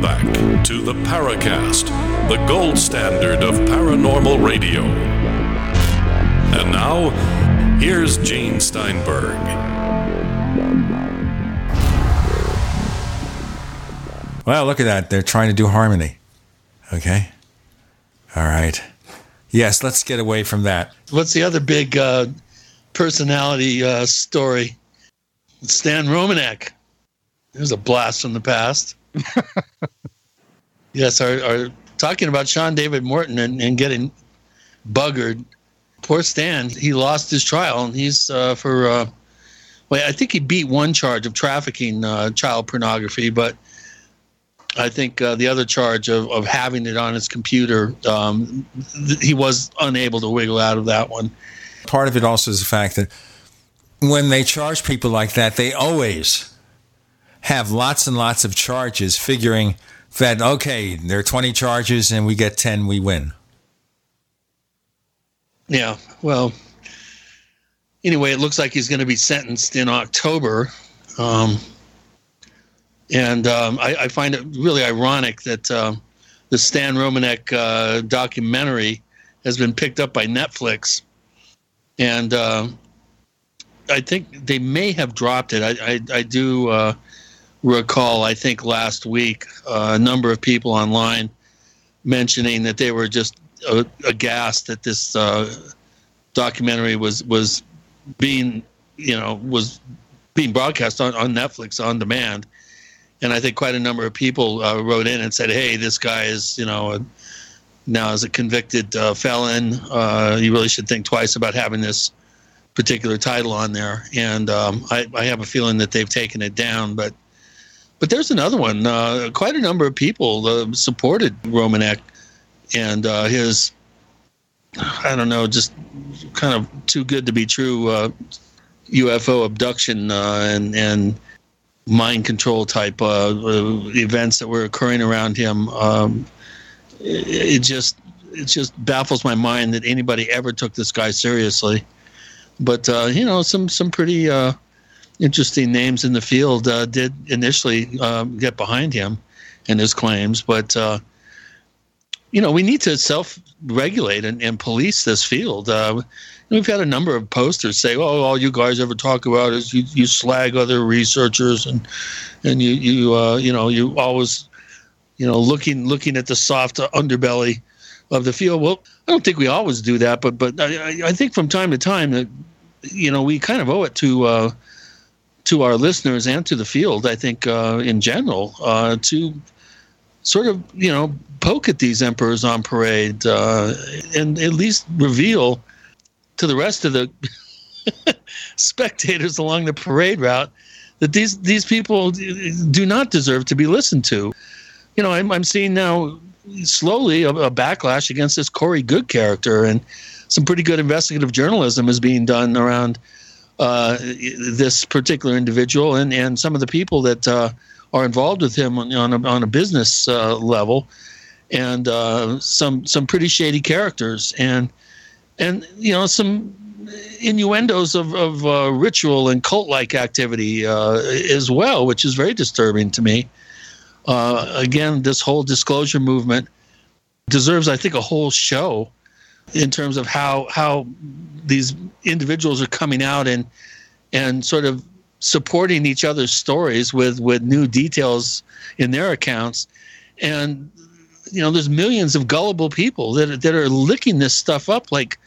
back to the Paracast, the gold standard of paranormal radio. And now, here's Gene Steinberg. Well, look at that. They're trying to do harmony. Okay. All right. Yes, let's get away from that. What's the other big uh, personality uh, story? Stan Romanek. There's a blast from the past. [laughs] yes, our, our talking about Sean David Morton and, and getting buggered. Poor Stan, he lost his trial, and he's uh, for. Uh, well, I think he beat one charge of trafficking uh, child pornography, but I think uh, the other charge of, of having it on his computer, um, th- he was unable to wiggle out of that one. Part of it also is the fact that when they charge people like that, they always have lots and lots of charges, figuring that, okay, there are 20 charges and we get 10, we win. Yeah, well, anyway, it looks like he's going to be sentenced in October. Um, and um, I, I, find it really ironic that uh, the Stan Romanek uh, documentary has been picked up by Netflix. And uh, I think they may have dropped it. I, I, I do uh, recall, I think last week, uh, a number of people online mentioning that they were just uh, aghast that this documentary was was being, you know, was being broadcast on, on Netflix on demand and I think quite a number of people uh, wrote in and said, "Hey, this guy is, you know, a, now as a convicted uh, felon, uh, you really should think twice about having this particular title on there." And um, I, I, have a feeling that they've taken it down, but but there's another one. Uh, quite a number of people uh, supported Romanek and uh, his, I don't know, just kind of too good to be true UFO abduction and and mind control type uh, uh, events that were occurring around him. Um, it, just it just baffles my mind that anybody ever took this guy seriously. But uh, you know, some some pretty uh, interesting names in the field uh, did initially um, get behind him and his claims, but. Uh, you know, we need to self-regulate and, and police this field we've had a number of posters say, "Oh, all you guys ever talk about is you, you slag other researchers and and you you uh, you know you always you know looking looking at the soft underbelly of the field." Well, I don't think we always do that, but but I, I think from time to time that you know we kind of owe it to uh, to our listeners and to the field. I think uh, in general uh, to sort of you know poke at these emperors on parade uh, and at least reveal to the rest of the [laughs] spectators along the parade route that these these people do not deserve to be listened to. You know, I'm, I'm seeing now slowly a, a, backlash against this Corey Goode character, and some pretty good investigative journalism is being done around uh, this particular individual and, and some of the people that uh, are involved with him on, on, a, on a business uh, level, and uh, some some pretty shady characters and and you know some innuendos of, of uh, ritual and cult like activity uh, as well, which is very disturbing to me. Uh, again, this whole disclosure movement deserves, I think, a whole show in terms of how how these individuals are coming out and and sort of supporting each other's stories with with new details in their accounts and you know there's millions of gullible people that that are licking this stuff up like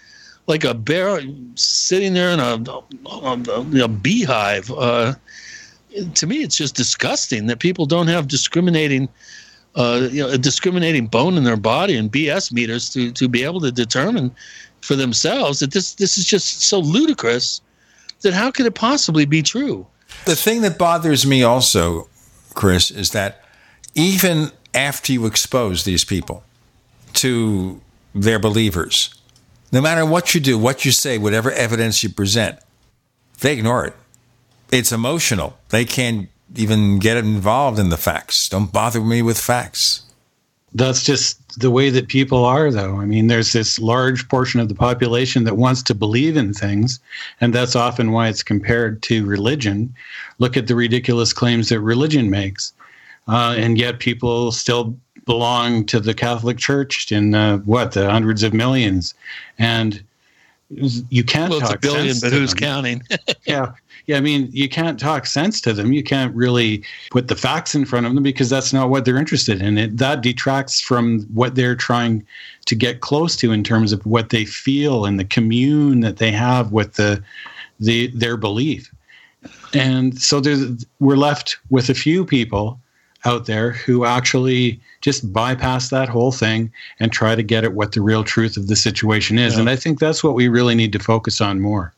like a bear sitting there in a, a, a beehive. Uh, to me, it's just disgusting that people don't have discriminating, uh, you know, a discriminating bone in their body and BS meters to to be able to determine for themselves that this this is just so ludicrous that how could it possibly be true? The thing that bothers me also, Chris, is that even after you expose these people to their believers, no matter what you do, what you say, whatever evidence you present, they ignore it. It's emotional. They can't even get involved in the facts. Don't bother me with facts. That's just the way that people are, though. I mean, there's this large portion of the population that wants to believe in things, and that's often why it's compared to religion. Look at the ridiculous claims that religion makes. Uh, and yet people still belong to the Catholic Church in uh, what the hundreds of millions, and you can't well, talk it's a billion, but who's them. counting? [laughs] yeah, yeah. I mean, you can't talk sense to them. You can't really put the facts in front of them because that's not what they're interested in. It that detracts from what they're trying to get close to in terms of what they feel and the commune that they have with the the their belief. And so there's, we're left with a few people out there who actually just bypass that whole thing and try to get at what the real truth of the situation is. Yeah. And I think that's what we really need to focus on more.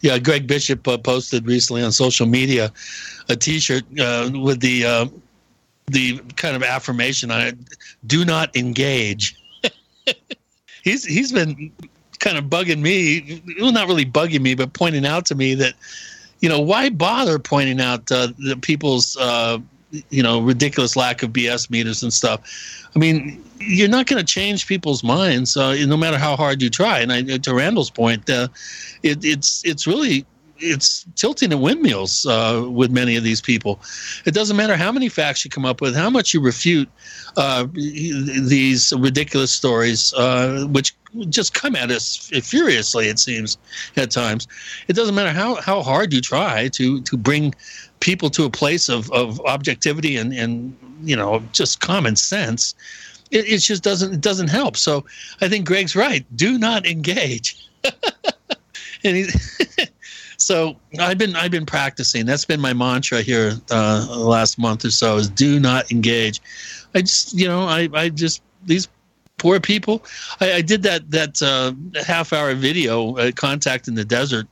Yeah, Greg Bishop uh, posted recently on social media a T-shirt uh, with the uh, the kind of affirmation on it: "Do not engage." [laughs] he's he's been kind of bugging me, well, not really bugging me, but pointing out to me that you know why bother pointing out uh, the people's uh, you know ridiculous lack of BS meters and stuff. I mean, you're not going to change people's minds, uh, no matter how hard you try. And I, to Randall's point, uh, it, it's it's really it's tilting at windmills uh, with many of these people. It doesn't matter how many facts you come up with, how much you refute uh, these ridiculous stories, uh, which just come at us furiously. It seems at times. It doesn't matter how, how hard you try to to bring people to a place of, of objectivity and, and you know just common sense. It, it just doesn't it doesn't help. So I think Greg's right. Do not engage. [laughs] and he, [laughs] so I've been I've been practicing. That's been my mantra here uh, the last month or so is do not engage. I just you know I I just these poor people. I, I did that that uh, half hour video uh, contact in the desert.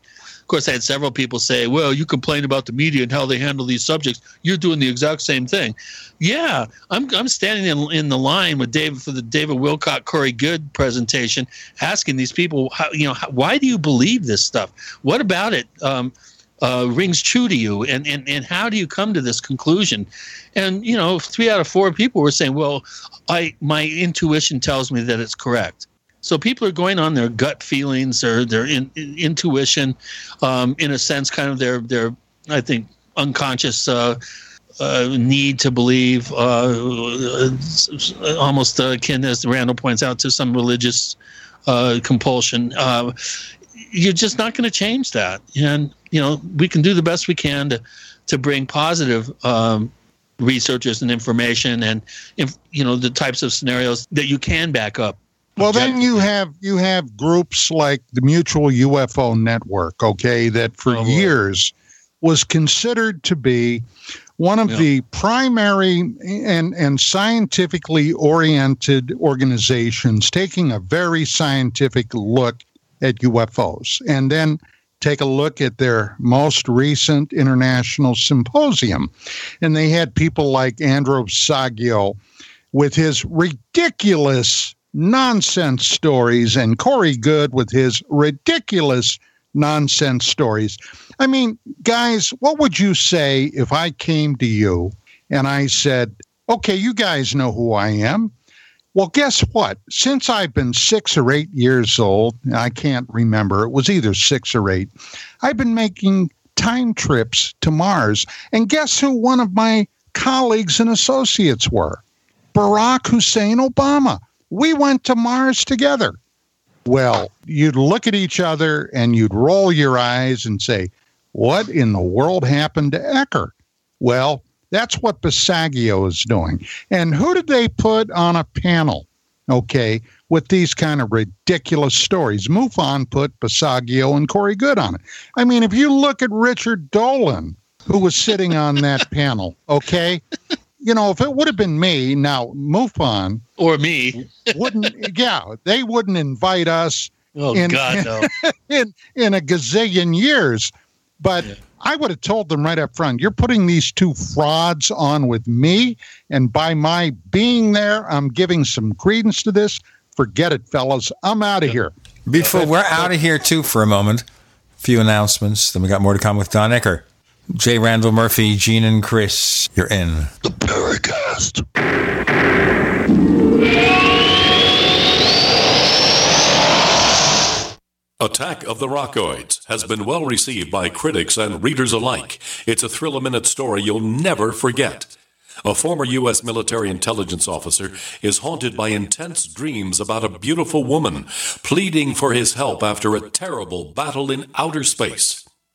Course, I had several people say, "Well, you complain about the media and how they handle these subjects. You're doing the exact same thing." Yeah, I'm I'm standing in in the line with David for the David Wilcock Corey Goode presentation, asking these people, how, you know, how, why do you believe this stuff? What about it? Um, uh, rings true to you and, and and how do you come to this conclusion and you know three out of four people were saying well i my intuition tells me that it's correct so people are going on their gut feelings or their in, in- intuition um, in a sense kind of their their i think unconscious uh, uh, need to believe uh, almost uh, akin as randall points out to some religious uh, compulsion uh, you're just not going to change that. And you know, we can do the best we can to to bring positive um, researchers and information, and if, you know the types of scenarios that you can back up. Well, then you have you have groups like the Mutual UFO Network, okay, that for oh, years was considered to be one of the primary and and scientifically oriented organizations taking a very scientific look at UFOs, and then take a look at their most recent international symposium, and they had people like Andrew Basiago with his ridiculous nonsense stories and Corey Goode with his ridiculous nonsense stories. I mean, guys, what would you say if I came to you and I said, okay, you guys know who I am? Well, guess what? Since I've been six or eight years old, I can't remember, it was either six or eight, I've been making time trips to Mars. And guess who one of my colleagues and associates were? Barack Hussein Obama. We went to Mars together. Well, you'd look at each other and you'd roll your eyes and say, What in the world happened to Ecker? Well, that's what Basiago is doing. And who did they put on a panel? Okay, with these kind of ridiculous stories. MUFON put Basiago and Corey Goode on it. I mean, if you look at Richard Dolan, who was sitting on that [laughs] panel, okay, you know, if it would have been me, now MUFON or me, [laughs] wouldn't, yeah, they wouldn't invite us. Oh, in, God, no. [laughs] in in a gazillion years. But I would have told them right up front, you're putting these two frauds on with me, and by my being there, I'm giving some credence to this. Forget it, fellas. I'm out of here. Before we're out of here, too, for a moment, a few announcements. Then we got more to come with Don Ecker. J. Randall Murphy, Gene, and Chris, you're in. The Paracast. Attack of the Rockoids has been well received by critics and readers alike. It's a thrill a minute story you'll never forget. A former U.S. military intelligence officer is haunted by intense dreams about a beautiful woman pleading for his help after a terrible battle in outer space.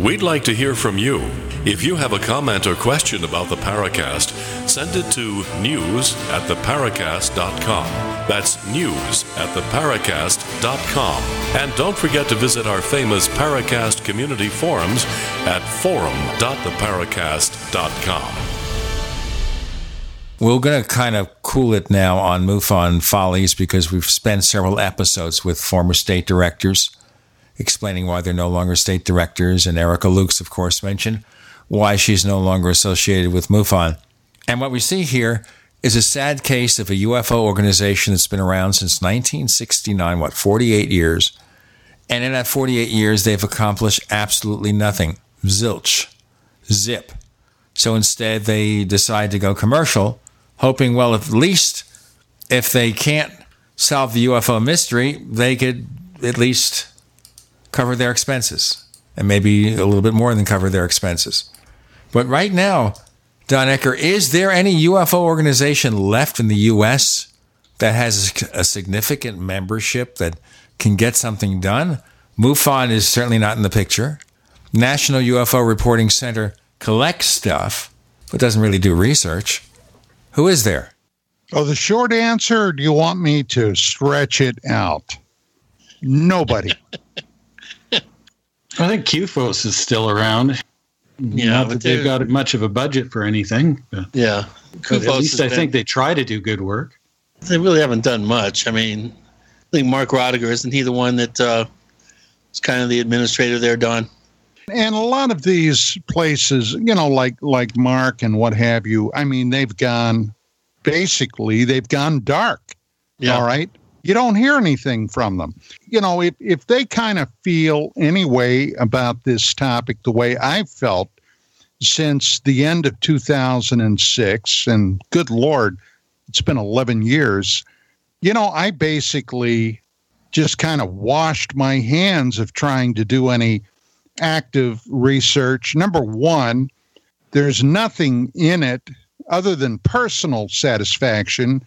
We'd like to hear from you. If you have a comment or question about the Paracast, send it to news at theparacast.com. That's news at theparacast.com. And don't forget to visit our famous Paracast community forums at forum.theparacast.com. We're going to kind of cool it now on MUFON Follies because we've spent several episodes with former state directors explaining why they're no longer state directors. And Erica Lukes, of course, mentioned why she's no longer associated with MUFON. And what we see here is a sad case of a UFO organization that's been around since 1969, what, 48 years. And in that 48 years, they've accomplished absolutely nothing. Zilch. Zip. So instead, they decide to go commercial, hoping, well, at least if they can't solve the UFO mystery, they could at least cover their expenses and maybe a little bit more than cover their expenses. But right now, Don Ecker, is there any UFO organization left in the U.S. that has a significant membership that can get something done? MUFON is certainly not in the picture. National UFO Reporting Center collects stuff, but doesn't really do research. Who is there? Oh, the short answer, do you want me to stretch it out? Nobody. [laughs] I think CUFOS is still around. Yeah, Not that they've got much of a budget for anything. but- Yeah. but at least has I think they try to do good work. They really haven't done much. I mean, I think Mark Rodeghier isn't he the one that uh, is kind of the administrator there, Don? And a lot of these places, you know, like like Mark and what have you, I mean, they've gone basically they've gone dark. Yeah. All right. You don't hear anything from them. You know, if if they kind of feel any way about this topic the way I've felt since the end of 2006, and good Lord, it's been 11 years. You know, I basically just kind of washed my hands of trying to do any active research. Number one, there's nothing in it other than personal satisfaction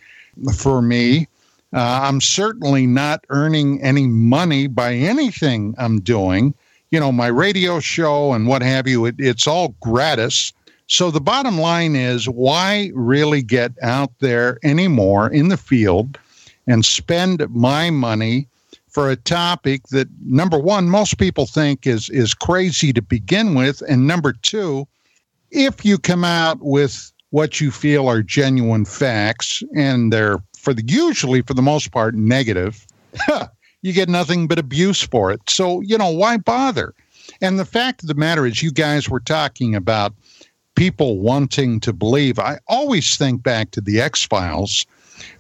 for me. Uh, I'm certainly not earning any money by anything I'm doing. You know, my radio show and what have you, it, it's all gratis. So the bottom line is why really get out there anymore in the field and spend my money for a topic that number one most people think is is crazy to begin with and number two if you come out with what you feel are genuine facts and they're for the usually for the most part negative. [laughs] You get nothing but abuse for it. So you know why bother? And the fact of the matter is you guys were talking about people wanting to believe. I always think back to the x-files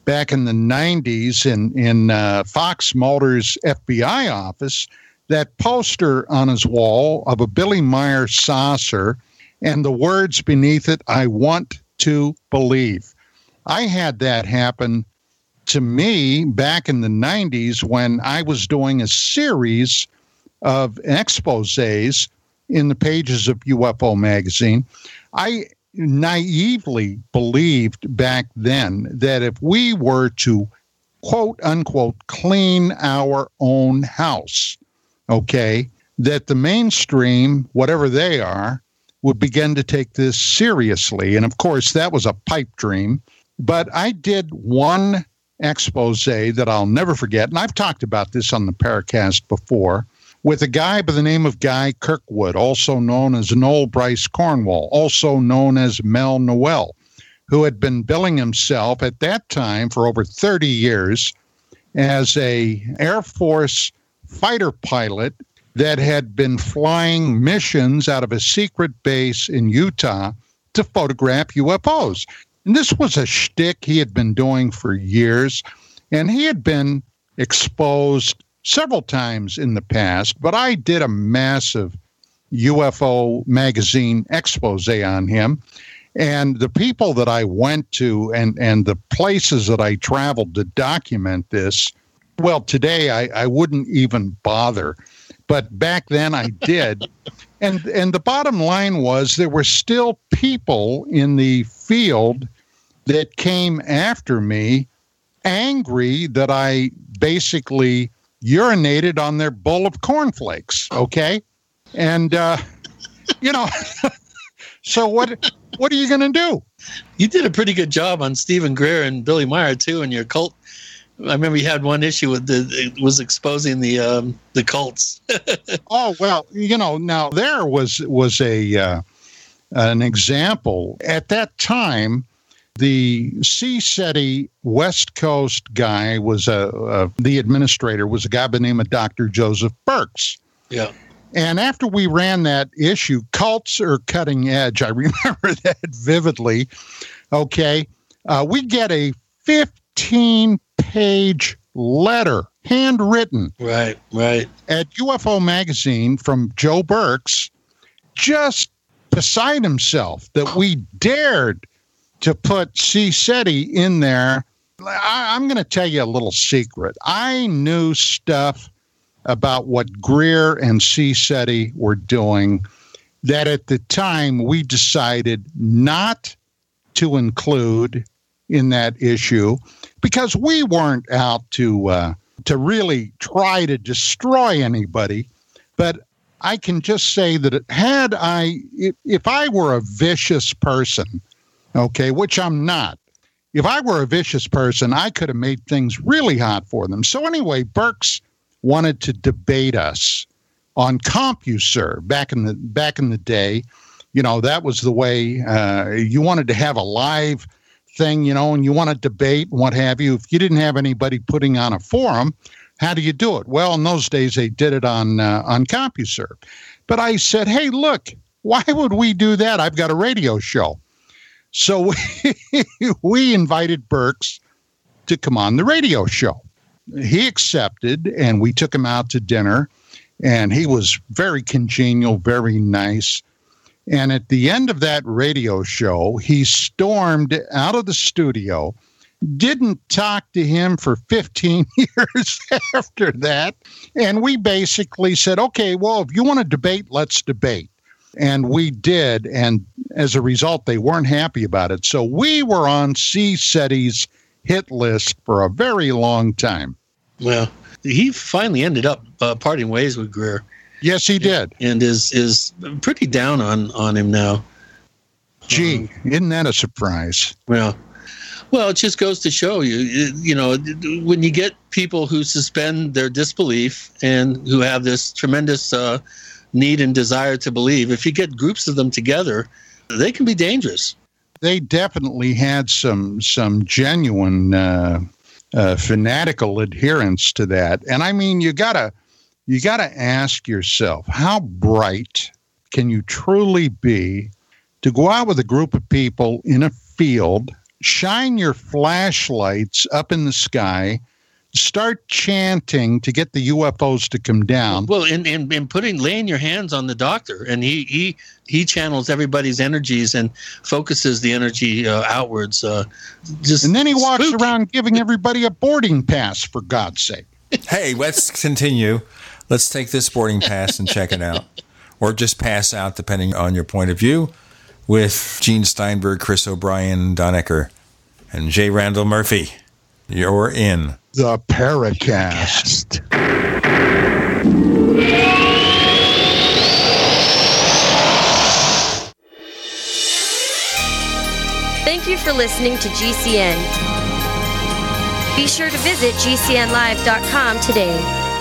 back in the 90s in, in uh, Fox Mulder's FBI office, that poster on his wall of a Billy Meier saucer and the words beneath it, I want to believe. I had that happen to me back in the 90s when I was doing a series of exposes in the pages of UFO magazine. I naively believed back then that if we were to quote unquote clean our own house, okay, that the mainstream, whatever they are, would begin to take this seriously. And of course, that was a pipe dream. But I did one expose that I'll never forget. And I've talked about this on the Paracast before with a guy by the name of Guy Kirkwood, also known as Noel Bryce Cornwall, also known as Mel Noel, who had been billing himself at that time for over 30 years as a Air Force fighter pilot that had been flying missions out of a secret base in Utah to photograph UFOs. And this was a shtick he had been doing for years, and he had been exposed several times in the past, but I did a massive UFO magazine expose on him. And the people that I went to and, and the places that I traveled to document this, well, today I, I wouldn't even bother. But back then I did. And and the bottom line was there were still people in the field that came after me angry that I basically urinated on their bowl of cornflakes. Okay. And, uh, you know, [laughs] so what, what are you going to do? You did a pretty good job on Steven Greer and Billy Meier too, and your cult. I remember you had one issue with the it was exposing the um, the cults. [laughs] oh well, you know now there was was a uh, an example at that time. The CSETI West Coast guy was a, a the administrator was a guy by the name of Dr. Joseph Burkes. Yeah. And after we ran that issue, cults are cutting edge. I [laughs] remember that vividly. Okay. Uh, we get a 15 page letter, handwritten. Right, right. At UFO Magazine from Joe Burkes, just beside himself that we dared to put CSETI in there. I, I'm going to tell you a little secret. I knew stuff about what Greer and C SETI were doing that at the time we decided not to include in that issue because we weren't out to uh, to really try to destroy anybody. But I can just say that had I, if, if I were a vicious person, okay, which I'm not, if I were a vicious person, I could have made things really hot for them. So anyway, Burkes wanted to debate us on CompuServe back in the back in the day. You know, that was the way uh, you wanted to have a live thing, you know, and you want to debate and what have you. If you didn't have anybody putting on a forum, how do you do it? Well, in those days, they did it on uh, on CompuServe. But I said, hey, look, why would we do that? I've got a radio show. So we, [laughs] we invited Burkes to come on the radio show. He accepted, and we took him out to dinner. And he was very congenial, very nice. And at the end of that radio show, he stormed out of the studio, didn't talk to him for 15 [laughs] years after that. And we basically said, okay, well, if you want to debate, let's debate. And we did. And as a result, they weren't happy about it. So we were on CSETI's hit list for a very long time. Well, he finally ended up uh, parting ways with Greer. Yes, he did, and is is pretty down on on him now. Gee, um, isn't that a surprise? Well, well, it just goes to show you, you know, when you get people who suspend their disbelief and who have this tremendous uh, need and desire to believe, if you get groups of them together, they can be dangerous. They definitely had some some genuine uh, uh, fanatical adherence to that, and I mean, you gotta you got to ask yourself how bright can you truly be to go out with a group of people in a field, shine your flashlights up in the sky, start chanting to get the UFOs to come down. Well, in, in, in putting laying your hands on the doctor, and he he he channels everybody's energies and focuses the energy uh, outwards. Uh, just and then he walks spooky. around giving everybody a boarding pass for God's sake. hey, let's continue. Let's take this boarding pass and check it out, or just pass out, depending on your point of view, with Gene Steinberg, Chris O'Brien, Don Ecker, and J. Randall Murphy. You're in the Paracast. Thank you for listening to GCN. Be sure to visit GCNlive.com today.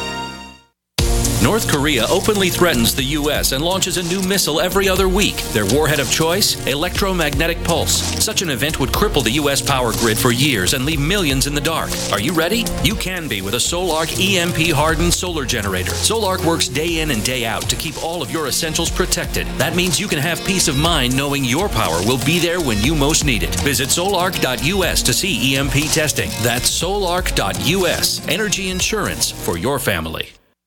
North Korea openly threatens the U.S. and launches a new missile every other week. Their warhead of choice? Electromagnetic pulse. Such an event would cripple the U.S. power grid for years and leave millions in the dark. Are you ready? You can be with a Solark EMP hardened solar generator. Solark works day in and day out to keep all of your essentials protected. That means you can have peace of mind knowing your power will be there when you most need it. Visit solark.us to see EMP testing. That's solark.us. Energy insurance for your family.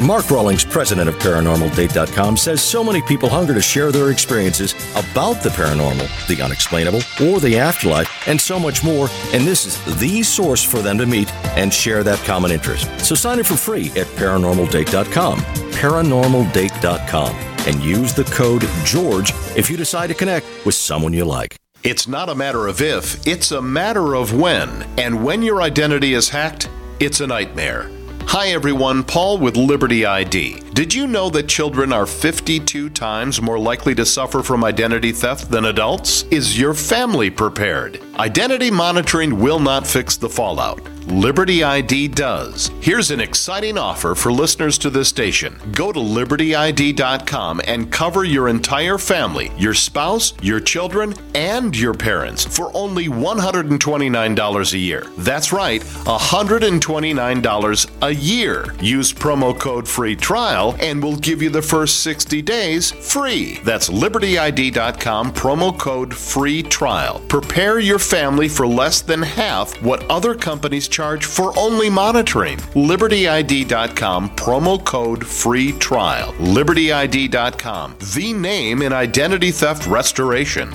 Mark Rawlings, president of ParanormalDate.com, says so many people hunger to share their experiences about the paranormal, the unexplainable, or the afterlife, and so much more. And this is the source for them to meet and share that common interest. So sign up for free at ParanormalDate.com. ParanormalDate.com and use the code GEORGE if you decide to connect with someone you like. It's not a matter of if, it's a matter of when. And when your identity is hacked, it's a nightmare. Hi everyone, Paul with Liberty ID. Did you know that children are 52 times more likely to suffer from identity theft than adults? Is your family prepared? Identity monitoring will not fix the fallout Liberty ID does. Here's an exciting offer for listeners to this station. Go to libertyid.com and cover your entire family, your spouse, your children, and your parents for only $129 a year. That's right, $129 a year. Use promo code free trial and we'll give you the first 60 days free. That's libertyid.com promo code free trial. Prepare your family for less than half what other companies charge for only monitoring. libertyid.com promo code free trial. libertyid.com, the name in identity theft restoration.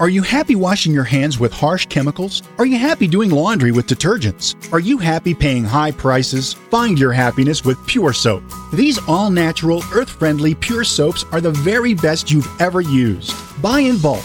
Are you happy washing your hands with harsh chemicals? Are you happy doing laundry with detergents? Are you happy paying high prices? Find your happiness with Pure Soap. These all natural, earth friendly Pure Soaps are the very best you've ever used. Buy in bulk.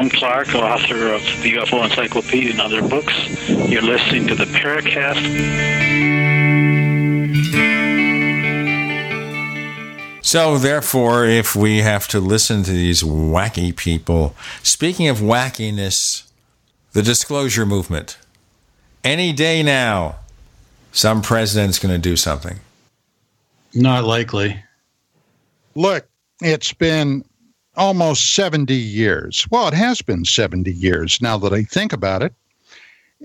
This is Jerome Clark, author of the UFO Encyclopedia and other books. You're listening to the Paracast. So, therefore, if we have to listen to these wacky people, speaking of wackiness, the disclosure movement. Any day now, some president's going to do something. Not likely. Look, it's been almost 70 years. Well, it has been 70 years now that I think about it.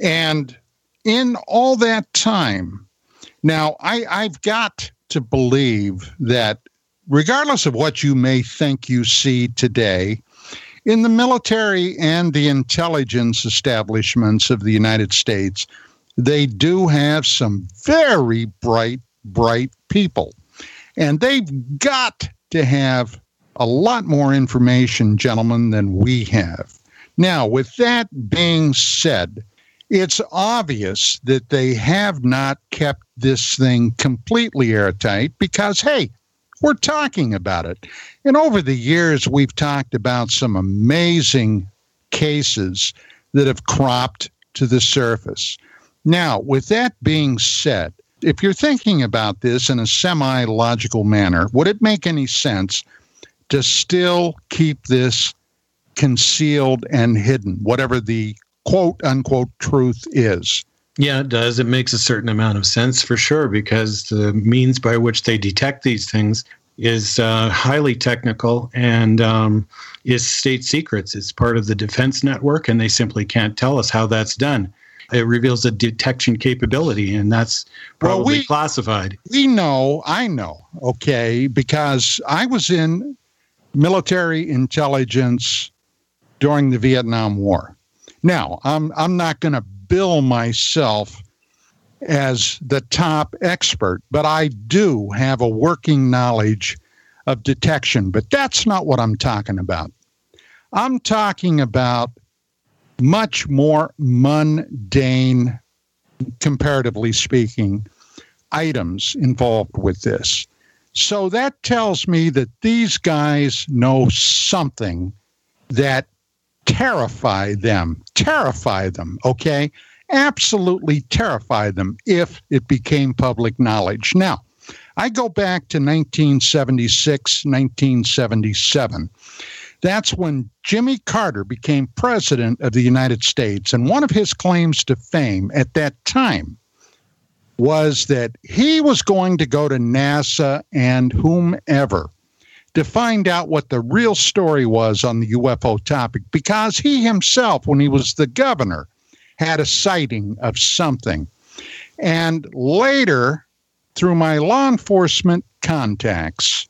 And in all that time, now I, I've got to believe that regardless of what you may think you see today, in the military and the intelligence establishments of the United States, they do have some very bright, bright people. And they've got to have a lot more information, gentlemen, than we have. Now, with that being said, it's obvious that they have not kept this thing completely airtight because, hey, we're talking about it. And over the years, we've talked about some amazing cases that have cropped to the surface. Now, with that being said, if you're thinking about this in a semi logical manner, would it make any sense to still keep this concealed and hidden, whatever the quote unquote truth is? Yeah, it does. It makes a certain amount of sense for sure because the means by which they detect these things is uh, highly technical and um, is state secrets. It's part of the defense network, and they simply can't tell us how that's done. It reveals a detection capability, and that's probably Well, we- classified. We know, I know, okay, because I was in military intelligence during the Vietnam War. Now, I'm I'm not going to bill myself as the top expert, but I do have a working knowledge of detection, but that's not what I'm talking about. I'm talking about much more mundane, comparatively speaking, items involved with this. So that tells me that these guys know something that terrify them, terrify them, okay? Absolutely terrify them if it became public knowledge. Now, I go back to 1976, 1977. That's when Jimmy Carter became president of the United States. And one of his claims to fame at that time was that he was going to go to NASA and whomever to find out what the real story was on the UFO topic because he himself, when he was the governor, had a sighting of something. And later, through my law enforcement contacts,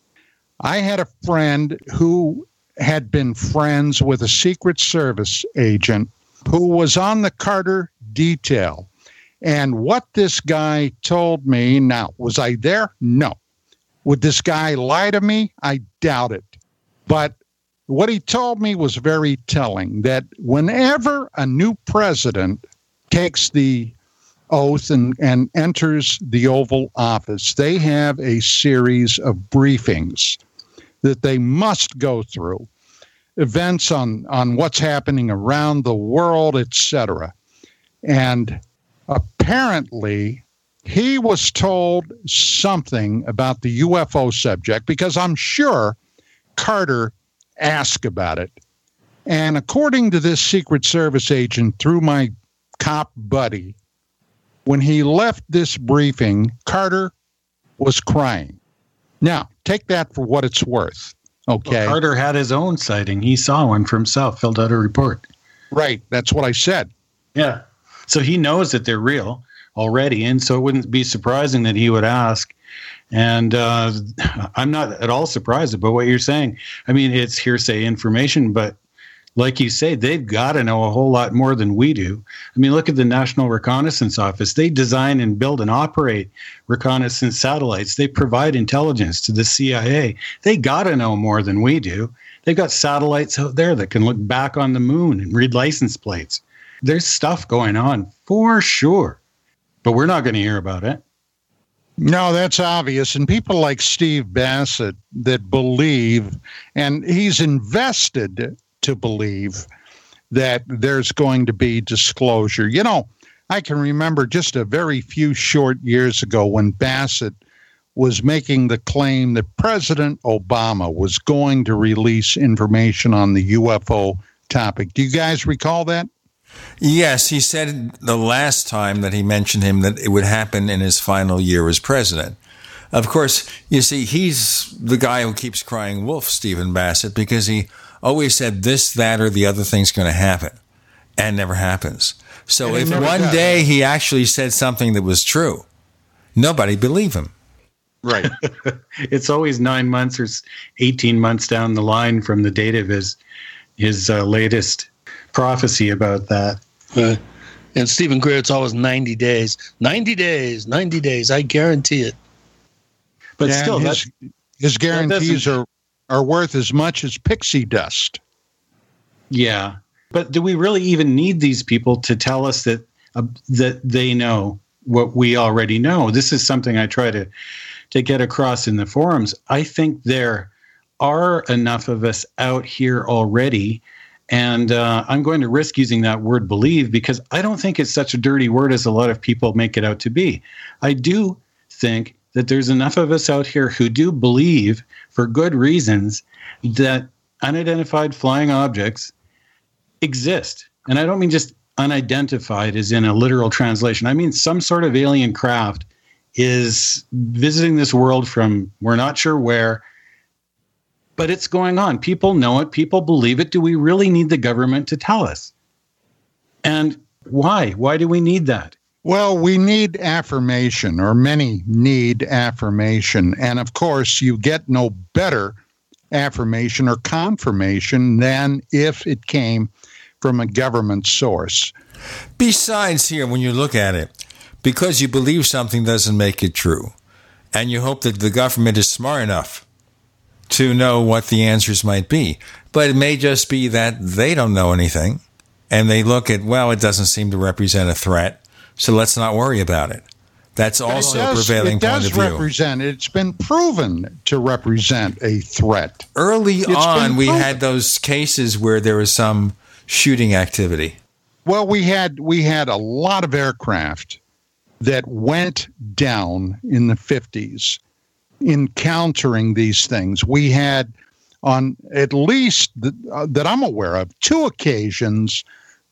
I had a friend who had been friends with a Secret Service agent who was on the Carter detail. And what this guy told me now, was I there? No. Would this guy lie to me? I doubt it. But what he told me was very telling that whenever a new president takes the oath and, and enters the Oval Office, they have a series of briefings that they must go through events on, on what's happening around the world, etc. And apparently, he was told something about the UFO subject because I'm sure Carter asked about it. And according to this Secret Service agent, through my cop buddy, when he left this briefing, Carter was crying. Now, take that for what it's worth. Okay. Well, Carter had his own sighting. He saw one for himself, filled out a report. Right. That's what I said. Yeah. So he knows that they're real already. And so it wouldn't be surprising that he would ask. And uh, I'm not at all surprised about what you're saying. I mean, it's hearsay information, but like you say, they've got to know a whole lot more than we do. I mean, look at the National Reconnaissance Office. They design and build and operate reconnaissance satellites. They provide intelligence to the CIA. They got to know more than we do. They've got satellites out there that can look back on the moon and read license plates. There's stuff going on for sure, but we're not going to hear about it. No, that's obvious. And people like Steve Bassett that believe, and he's invested to believe that there's going to be disclosure. You know, I can remember just a very few short years ago when Bassett was making the claim that President Obama was going to release information on the UFO topic. Do you guys recall that? Yes, he said the last time that he mentioned him that it would happen in his final year as president. Of course, you see, he's the guy who keeps crying wolf, Stephen Bassett, because he always said this, that, or the other thing's going to happen, and never happens. So if one does. day he actually said something that was true, nobody believe him. Right. [laughs] it's always nine months or eighteen months down the line from the date of his his uh, latest prophecy about that. Uh, and Steven Greer, it's always ninety days. Ninety days. Ninety days. I guarantee it. But yeah, still, his, his guarantees are are worth as much as pixie dust. Yeah, but do we really even need these people to tell us that uh, that they know what we already know? This is something I try to to get across in the forums. I think there are enough of us out here already. And uh, I'm going to risk using that word believe because I don't think it's such a dirty word as a lot of people make it out to be. I do think that there's enough of us out here who do believe for good reasons that unidentified flying objects exist. And I don't mean just unidentified as in a literal translation. I mean some sort of alien craft is visiting this world from we're not sure where, but it's going on. People know it, people believe it. Do we really need the government to tell us? And why? Why do we need that? Well, we need affirmation, or many need affirmation. And of course, you get no better affirmation or confirmation than if it came from a government source. Besides, here, when you look at it, because you believe something doesn't make it true, and you hope that the government is smart enough to know what the answers might be. But it may just be that they don't know anything, and they look at, well, it doesn't seem to represent a threat so let's not worry about it. That's also does, a prevailing point of view. represent. It's been proven to represent a threat. Early it's on, we had those cases where there was some shooting activity. Well, we had we had a lot of aircraft that went down in the 50s encountering these things. We had on at least the, uh, that I'm aware of two occasions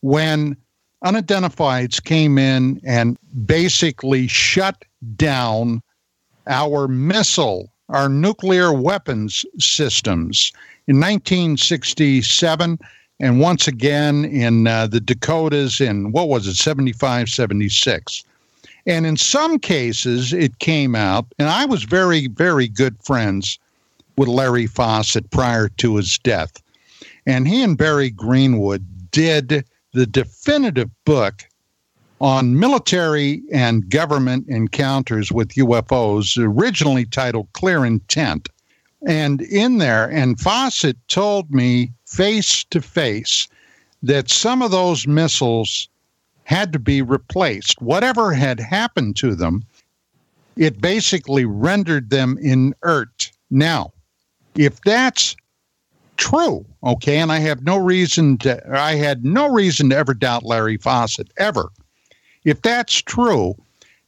when unidentifieds came in and basically shut down our missile, our nuclear weapons systems in 1967 and once again in uh, the Dakotas in what was it, 75, 76. And in some cases, it came out, and I was very, very good friends with Larry Fawcett prior to his death. And he and Barry Greenwood did the definitive book on military and government encounters with UFOs, originally titled Clear Intent. And in there, and Fawcett told me face to face that some of those missiles had to be replaced. Whatever had happened to them, it basically rendered them inert. Now, if that's true, okay, and I have no reason to, I had no reason to ever doubt Larry Fawcett, ever. If that's true,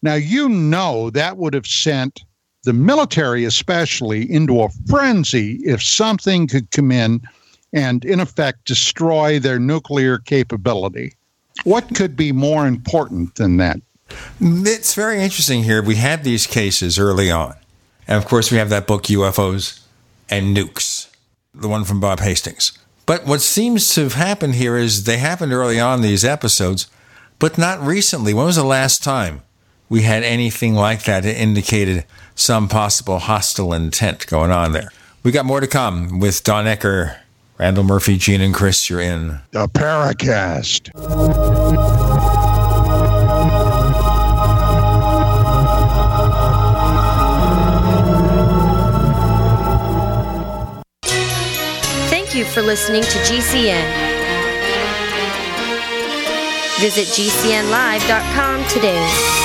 now you know that would have sent the military, especially, into a frenzy if something could come in and, in effect, destroy their nuclear capability. What could be more important than that? It's very interesting here. We had these cases early on. And of course, we have that book, UFOs and Nukes, the one from Bob Hastings. But what seems to have happened here is they happened early on these episodes, but not recently. When was the last time we had anything like that that indicated some possible hostile intent going on there? We got more to come with Don Ecker, Randall Murphy, Gene, and Chris. You're in the Paracast. Thank you for listening to GCN. Visit GCNlive.com today.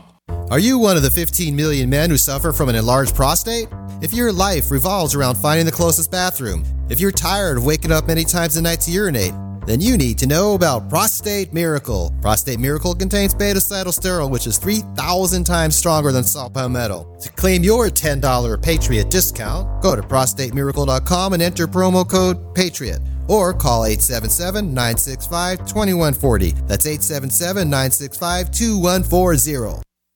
Are you one of the 15 million men who suffer from an enlarged prostate? If your life revolves around finding the closest bathroom, if you're tired of waking up many times a night to urinate, then you need to know about Prostate Miracle. Prostate Miracle contains beta sitosterol, which is 3,000 times stronger than saw palmetto. To claim your $10 Patriot discount, go to prostatemiracle.com and enter promo code PATRIOT or call 877 965 2140. That's 877 965 2140.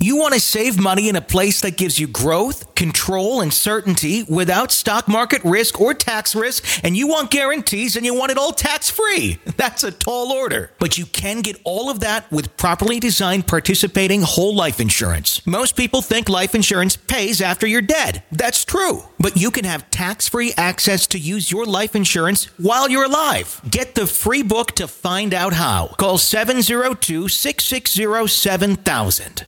You want to save money in a place that gives you growth, control, and certainty without stock market risk or tax risk, and you want guarantees and you want it all tax free. [laughs] That's a tall order. But you can get all of that with properly designed participating whole life insurance. Most people think life insurance pays after you're dead. That's true. But you can have tax free access to use your life insurance while you're alive. Get the free book to find out how. Call 702 660 7000.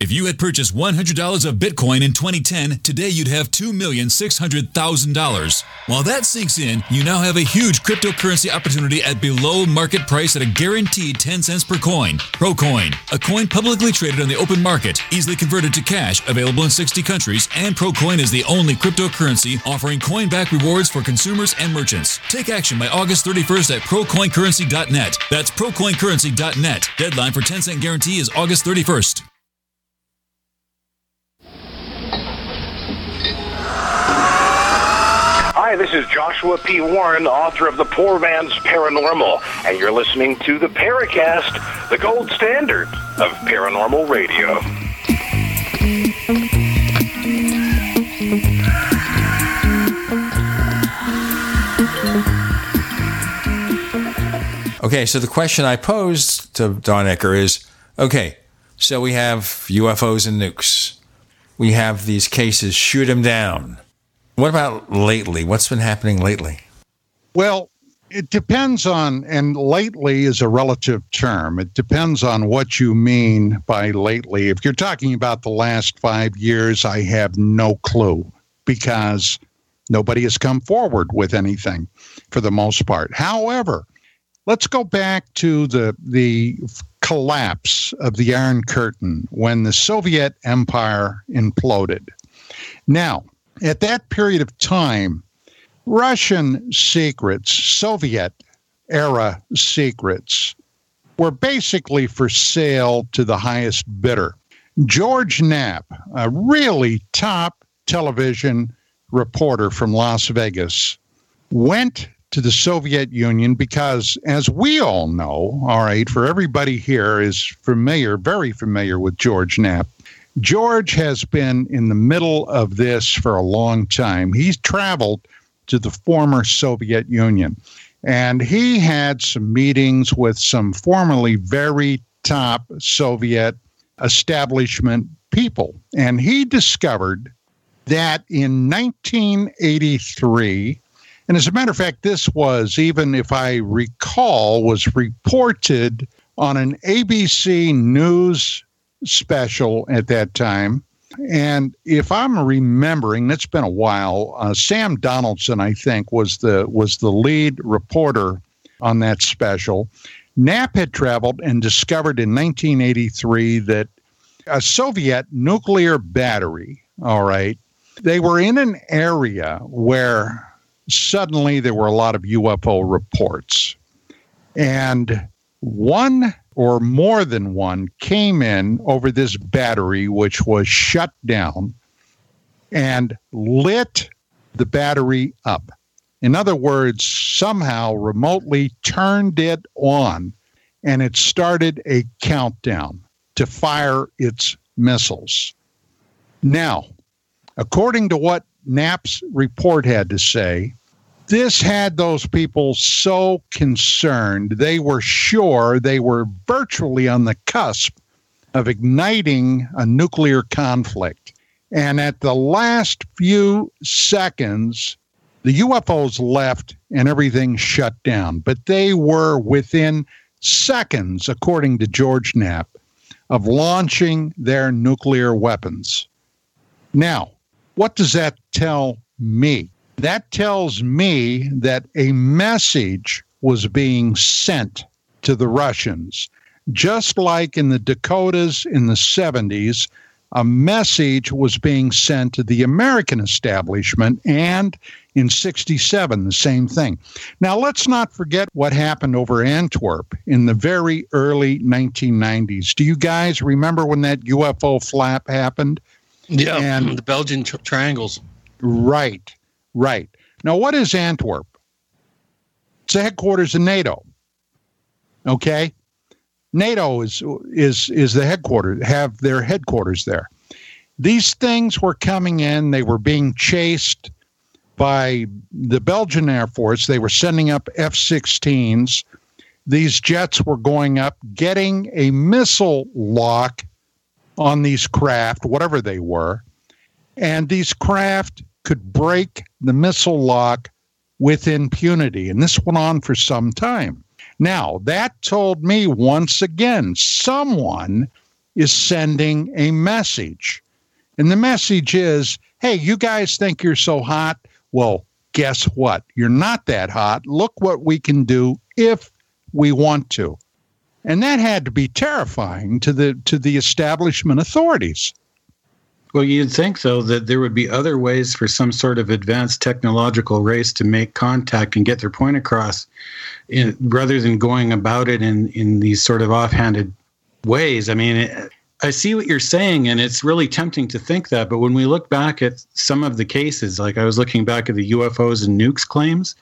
If you had purchased $100 of Bitcoin in 2010, today you'd have $2,600,000. While that sinks in, you now have a huge cryptocurrency opportunity at below market price at a guaranteed 10 cents per coin. Procoin, a coin publicly traded on the open market, easily converted to cash, available in 60 countries, and Procoin is the only cryptocurrency offering coin back rewards for consumers and merchants. Take action by August 31st at procoincurrency.net. That's procoincurrency.net. Deadline for 10 cent guarantee is August 31st. Hi, this is Joshua P. Warren, author of The Poor Man's Paranormal, and you're listening to the Paracast, the gold standard of paranormal radio. Okay, so the question I posed to Don Ecker is okay, so we have UFOs and nukes. We have these cases, shoot them down. What about lately? What's been happening lately? Well, it depends on, and lately is a relative term. It depends on what you mean by lately. If you're talking about the last five years, I have no clue because nobody has come forward with anything for the most part. However, let's go back to the the collapse of the Iron Curtain when the Soviet Empire imploded. Now, at that period of time, Russian secrets, Soviet era secrets, were basically for sale to the highest bidder. George Knapp, a really top television reporter from Las Vegas, went to the Soviet Union because, as we all know, all right, for everybody here is familiar, very familiar with George Knapp. George has been in the middle of this for a long time. He's traveled to the former Soviet Union and he had some meetings with some formerly very top Soviet establishment people. And he discovered that in 1983, and as a matter of fact, this was, even if I recall, was reported on an ABC News special at that time. And if I'm remembering, it's been a while. Uh, Sam Donaldson, I think, was the was the lead reporter on that special. Knapp had traveled and discovered in 1983 that a Soviet nuclear battery. All right, they were in an area where suddenly there were a lot of UFO reports, and one or more than one came in over this battery, which was shut down, and lit the battery up. In other words, somehow remotely turned it on and it started a countdown to fire its missiles. Now, according to what Knapp's report had to say, this had those people so concerned. They were sure they were virtually on the cusp of igniting a nuclear conflict. And at the last few seconds, the UFOs left and everything shut down. But they were within seconds, according to George Knapp, of launching their nuclear weapons. Now, what does that tell me? That tells me that a message was being sent to the Russians, just like in the Dakotas in the 70s. A message was being sent to the American establishment, and in 67, the same thing. Now, let's not forget what happened over Antwerp in the very early 1990s. Do you guys remember when that UFO flap happened? Yeah, and the Belgian tri- triangles. Right. Right. Now, what is Antwerp? It's the headquarters of NATO. Okay. NATO is is is the headquarters have their headquarters there. These things were coming in. They were being chased by the Belgian Air Force. They were sending up F 16s. These jets were going up, getting a missile lock on these craft, whatever they were. And these craft could break the missile lock with impunity. And this went on for some time. Now, that told me once again someone is sending a message. And the message is hey, you guys think you're so hot? Well, guess what? You're not that hot. Look what we can do if we want to. And that had to be terrifying to the to the establishment authorities. Well, you'd think, though, that there would be other ways for some sort of advanced technological race to make contact and get their point across, in, rather than going about it in, in these sort of offhanded ways. I mean, it, I see what you're saying, and it's really tempting to think that. But when we look back at some of the cases, like I was looking back at the UFOs and nukes claims,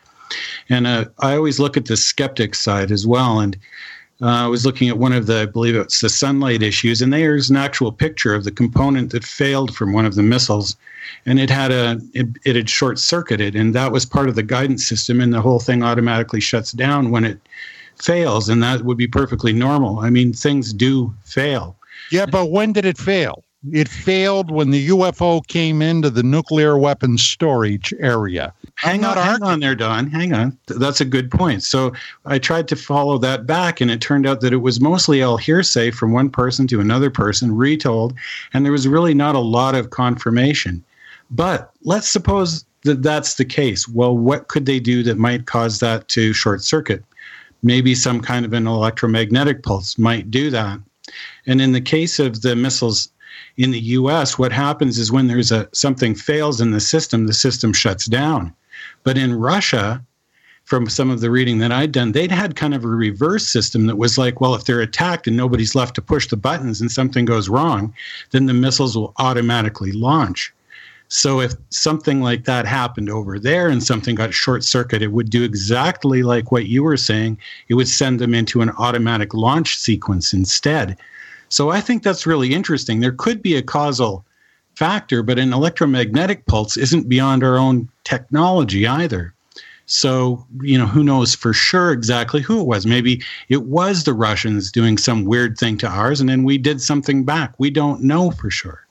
and uh, I always look at the skeptic side as well. And uh, I was looking at one of the, I believe it's the sunlight issues, and there's an actual picture of the component that failed from one of the missiles, and it had a, it, it had short circuited, and that was part of the guidance system, and the whole thing automatically shuts down when it fails, and that would be perfectly normal. I mean, things do fail. Yeah, but when did it fail? It failed when the UFO came into the nuclear weapons storage area. Hang on, hang on there, Don. Hang on. That's a good point. So I tried to follow that back, and it turned out that it was mostly all hearsay from one person to another person, retold, and there was really not a lot of confirmation. But let's suppose that that's the case. Well, what could they do that might cause that to short circuit? Maybe some kind of an electromagnetic pulse might do that. And in the case of the missiles in the US, what happens is when there's a something fails in the system, the system shuts down. But in Russia, from some of the reading that I'd done, they'd had kind of a reverse system that was like, well, if they're attacked and nobody's left to push the buttons and something goes wrong, then the missiles will automatically launch. So if something like that happened over there and something got short circuit, it would do exactly like what you were saying. It would send them into an automatic launch sequence instead. So I think that's really interesting. There could be a causal factor, but an electromagnetic pulse isn't beyond our own technology either. So, you know, who knows for sure exactly who it was? Maybe it was the Russians doing some weird thing to ours and then we did something back. We don't know for sure.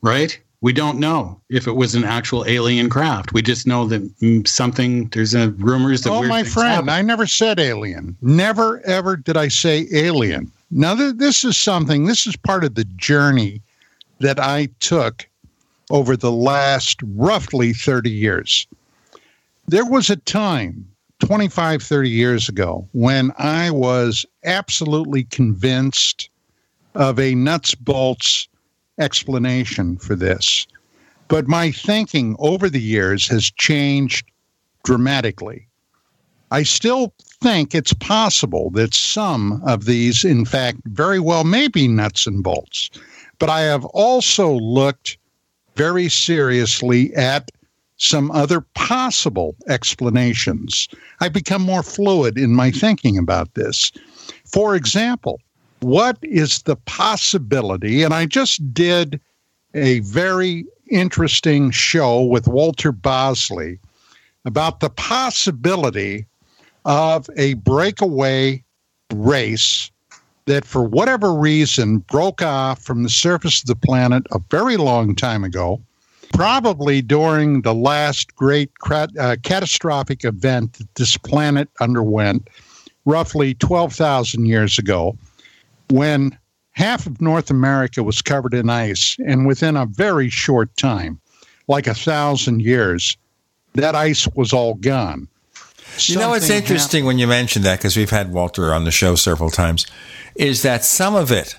Right? We don't know if it was an actual alien craft. We just know that mm, something, there's a rumors that. Oh, my friend, happen. I never said alien. Never, ever did I say alien. Now, th- this is something, this is part of the journey that I took over the last roughly 30 years. There was a time 25, 30 years ago when I was absolutely convinced of a nuts bolts explanation for this. But my thinking over the years has changed dramatically. I still think it's possible that some of these, in fact, very well may be nuts and bolts. But I have also looked very seriously at some other possible explanations. I've become more fluid in my thinking about this. For example, what is the possibility? And I just did a very interesting show with Walter Bosley about the possibility of a breakaway race that, for whatever reason, broke off from the surface of the planet a very long time ago, probably during the last great uh, catastrophic event that this planet underwent roughly 12,000 years ago, when half of North America was covered in ice, and within a very short time, like a thousand years, that ice was all gone. You know, it's interesting happened. when you mention that because we've had Walter on the show several times, is that some of it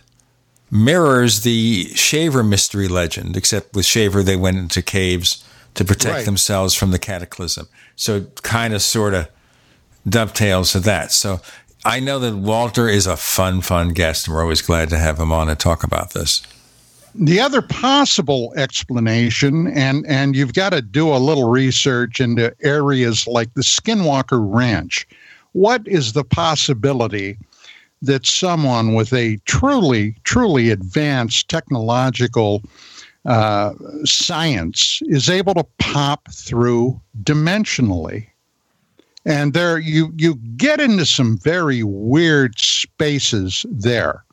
mirrors the Shaver mystery legend, except with Shaver, they went into caves to protect right. themselves from the cataclysm. So it kind of sort of dovetails to that. So I know that Walter is a fun, fun guest, and we're always glad to have him on and talk about this. The other possible explanation, and, and you've got to do a little research into areas like the Skinwalker Ranch. What is the possibility that someone with a truly, truly advanced technological uh, science is able to pop through dimensionally. And there you you get into some very weird spaces there.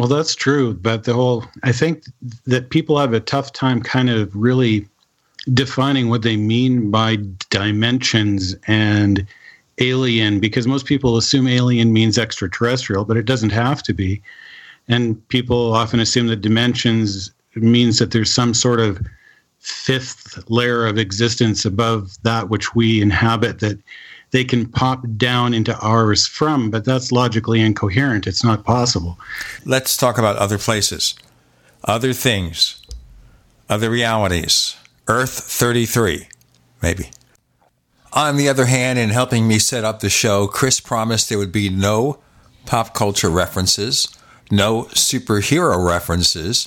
Well, that's true, but the whole I think that people have a tough time kind of really defining what they mean by dimensions and alien because most people assume alien means extraterrestrial, but it doesn't have to be. And people often assume that dimensions means that there's some sort of fifth layer of existence above that which we inhabit that they can pop down into ours from, but that's logically incoherent. It's not possible. Let's talk about other places, other things, other realities. Earth 33, maybe. On the other hand, in helping me set up the show, Chris promised there would be no pop culture references, no superhero references,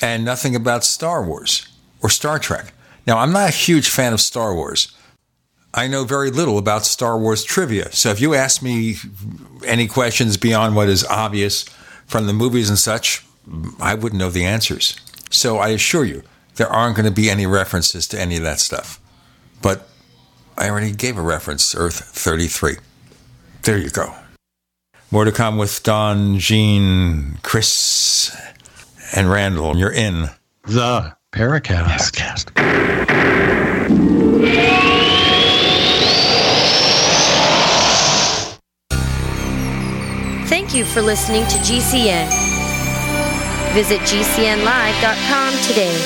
and nothing about Star Wars or Star Trek. Now, I'm not a huge fan of Star Wars. I know very little about Star Wars trivia. So if you ask me any questions beyond what is obvious from the movies and such, I wouldn't know the answers. So I assure you, there aren't going to be any references to any of that stuff. But I already gave a reference, Earth 33. There you go. More to come with Don, Gene, Chris, and Randall. You're in the Paracast. Paracast. Thank you for listening to GCN. Visit GCNlive.com today.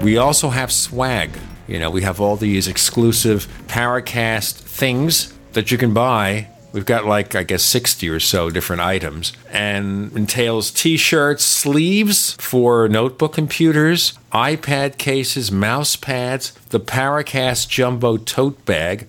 We also have swag. You know, we have all these exclusive Paracast things that you can buy. We've got like, I guess, 60 or so different items and entails t shirts, sleeves for notebook computers, iPad cases, mouse pads, the Paracast Jumbo tote bag,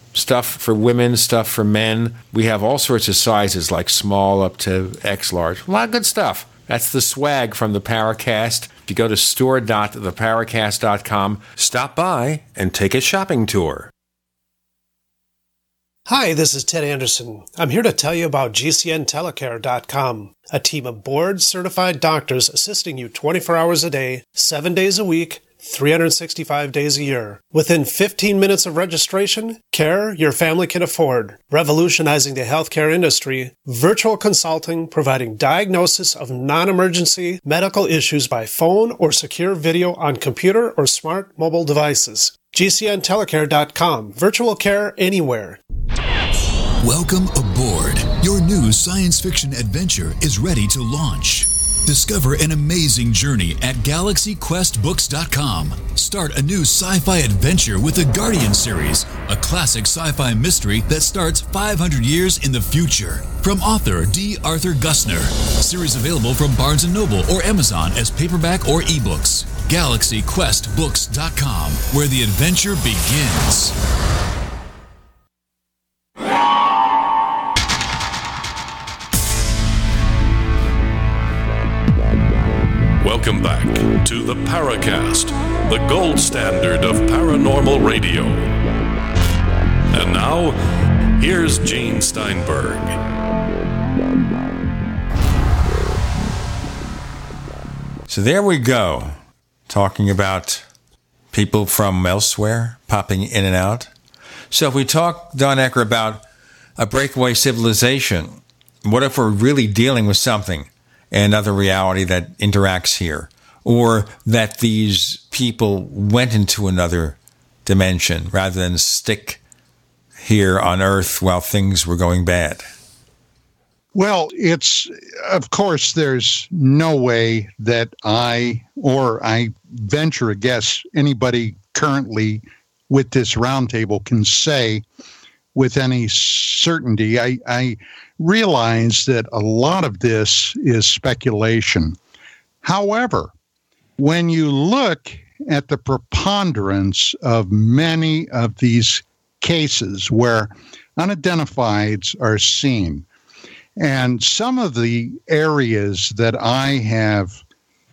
stuff for women, stuff for men. We have all sorts of sizes, like small up to X large. A lot of good stuff. That's the swag from the Paracast. If you go to store.theparacast.com, stop by and take a shopping tour. Hi, this is Ted Anderson. I'm here to tell you about GCNtelecare.com, a team of board certified doctors assisting you 24 hours a day, 7 days a week 365 days a year. Within 15 minutes of registration, care your family can afford. Revolutionizing the healthcare industry, virtual consulting providing diagnosis of non-emergency medical issues by phone or secure video on computer or smart mobile devices. GCNtelecare.com. Virtual care anywhere. Welcome aboard. Your new science fiction adventure is ready to launch. Discover an amazing journey at galaxyquestbooks.com. Start a new sci fi adventure with the Guardian series, a classic sci fi mystery that starts 500 years in the future. From author D. Arthur Gusner. Series available from Barnes & Noble or Amazon as paperback or ebooks. GalaxyQuestBooks.com, where the adventure begins. Welcome back to the Paracast, the gold standard of paranormal radio. And now, here's Gene Steinberg. So there we go, talking about people from elsewhere popping in and out. So if we talk, Don Ecker, about a breakaway civilization, what if we're really dealing with something, another reality that interacts here, or that these people went into another dimension rather than stick here on Earth while things were going bad? Well, it's, of course, there's no way that I, or I venture a guess, anybody currently with this roundtable can say with any certainty. I, I realize that a lot of this is speculation. However, when you look at the preponderance of many of these cases where unidentifieds are seen, and some of the areas that I have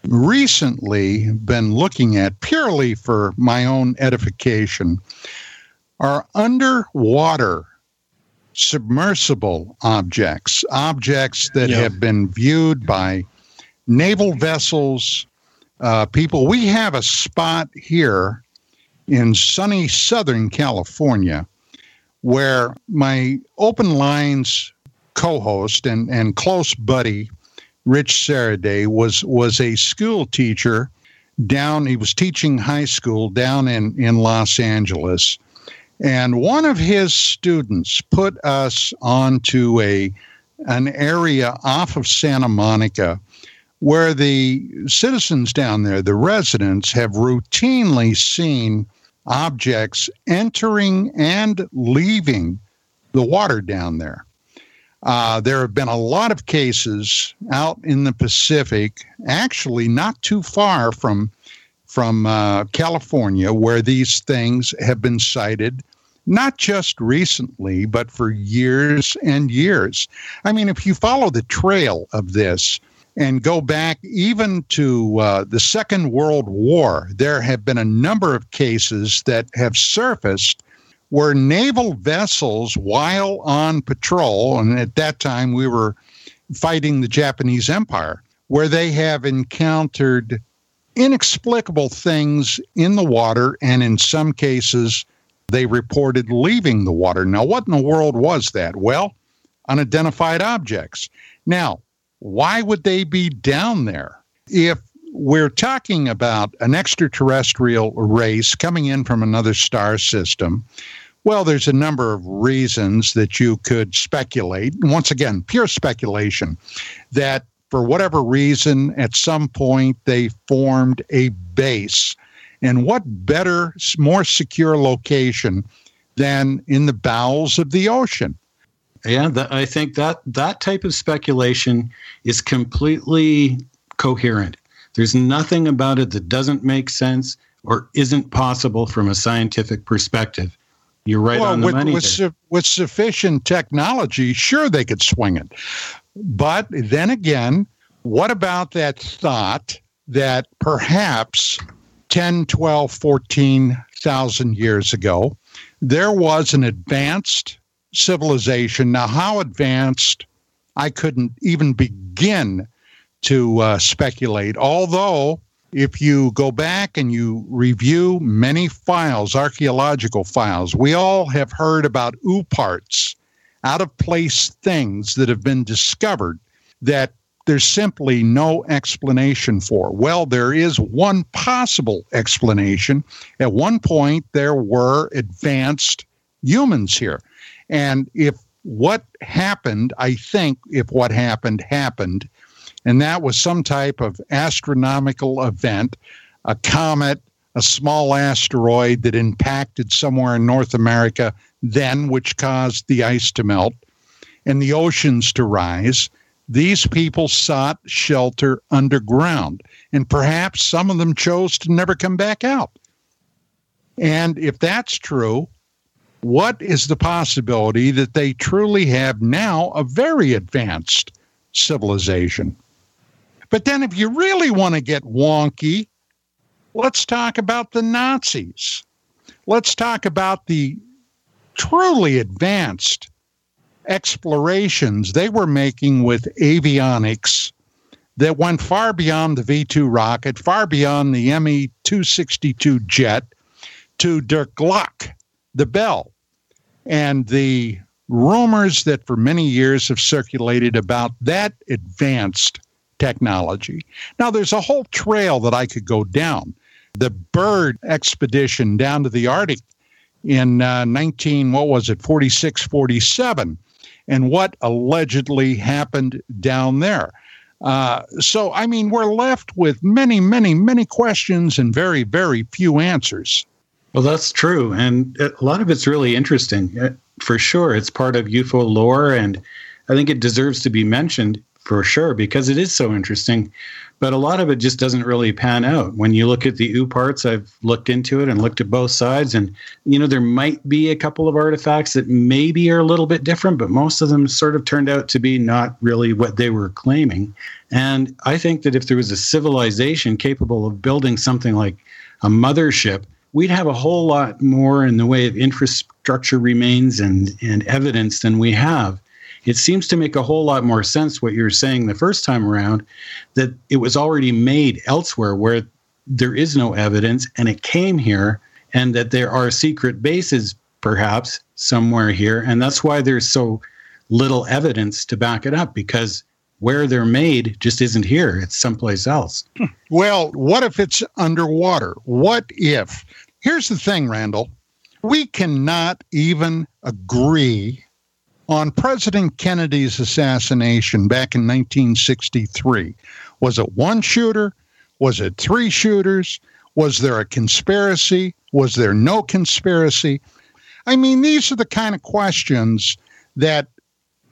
recently been looking at purely for my own edification are underwater submersible objects, objects that Yeah. have been viewed by naval vessels, uh, people. We have a spot here in sunny Southern California where my open lines co-host and, and close buddy Rich Saraday was was a school teacher down he was teaching high school down in in Los Angeles and one of his students put us onto a an area off of Santa Monica where the citizens down there the residents have routinely seen objects entering and leaving the water down there. Uh, there have been a lot of cases out in the Pacific, actually not too far from from uh, California, where these things have been sighted, not just recently, but for years and years. I mean, if you follow the trail of this and go back even to uh, the Second World War, there have been a number of cases that have surfaced where naval vessels, while on patrol, and at that time we were fighting the Japanese Empire, where they have encountered inexplicable things in the water, and in some cases, they reported leaving the water. Now, what in the world was that? Well, unidentified objects. Now, why would they be down there? If we're talking about an extraterrestrial race coming in from another star system, well, there's a number of reasons that you could speculate. Once again, pure speculation that for whatever reason, at some point, they formed a base. And what better, more secure location than in the bowels of the ocean? Yeah, I think that that type of speculation is completely coherent. There's nothing about it that doesn't make sense or isn't possible from a scientific perspective. You're right well, on the with, money. with, su- with sufficient technology, sure, they could swing it. But then again, what about that thought that perhaps 10, 12, 14,000 years ago, there was an advanced civilization? Now, how advanced, I couldn't even begin to uh, speculate, although if you go back and you review many files, archaeological files, we all have heard about OOPArts, out of place things that have been discovered that there's simply no explanation for. Well, there is one possible explanation. At one point, there were advanced humans here. And if what happened, I think if what happened happened, and that was some type of astronomical event, a comet, a small asteroid that impacted somewhere in North America then, which caused the ice to melt and the oceans to rise. These people sought shelter underground, and perhaps some of them chose to never come back out. And if that's true, what is the possibility that they truly have now a very advanced civilization? But then, if you really want to get wonky, let's talk about the Nazis. Let's talk about the truly advanced explorations they were making with avionics that went far beyond the V 2 rocket, far beyond the ME 262 jet, to Der Glock, the Bell. And the rumors that for many years have circulated about that advanced technology. Now, there's a whole trail that I could go down. The Byrd expedition down to the Arctic in uh, 19, what was it, 46, 47, and what allegedly happened down there. Uh, so, I mean, we're left with many, many, many questions and very, very few answers. Well, that's true. And a lot of it's really interesting. Uh, For sure, it's part of UFO lore and I think it deserves to be mentioned for sure because it is so interesting. But a lot of it just doesn't really pan out. When you look at the OOPArts, I've looked into it and looked at both sides, and you know there might be a couple of artifacts that maybe are a little bit different, but most of them sort of turned out to be not really what they were claiming. And I think that if there was a civilization capable of building something like a mothership, we'd have a whole lot more in the way of infrastructure remains and, and evidence than we have. It seems to make a whole lot more sense what you're saying the first time around that it was already made elsewhere where there is no evidence and it came here and that there are secret bases perhaps somewhere here and that's why there's so little evidence to back it up because where they're made just isn't here it's someplace else hmm. Well, what if it's underwater? What if? Here's the thing, Randall. We cannot even agree on President Kennedy's assassination back in 1963. Was it one shooter? Was it three shooters? Was there a conspiracy? Was there no conspiracy? I mean, these are the kind of questions that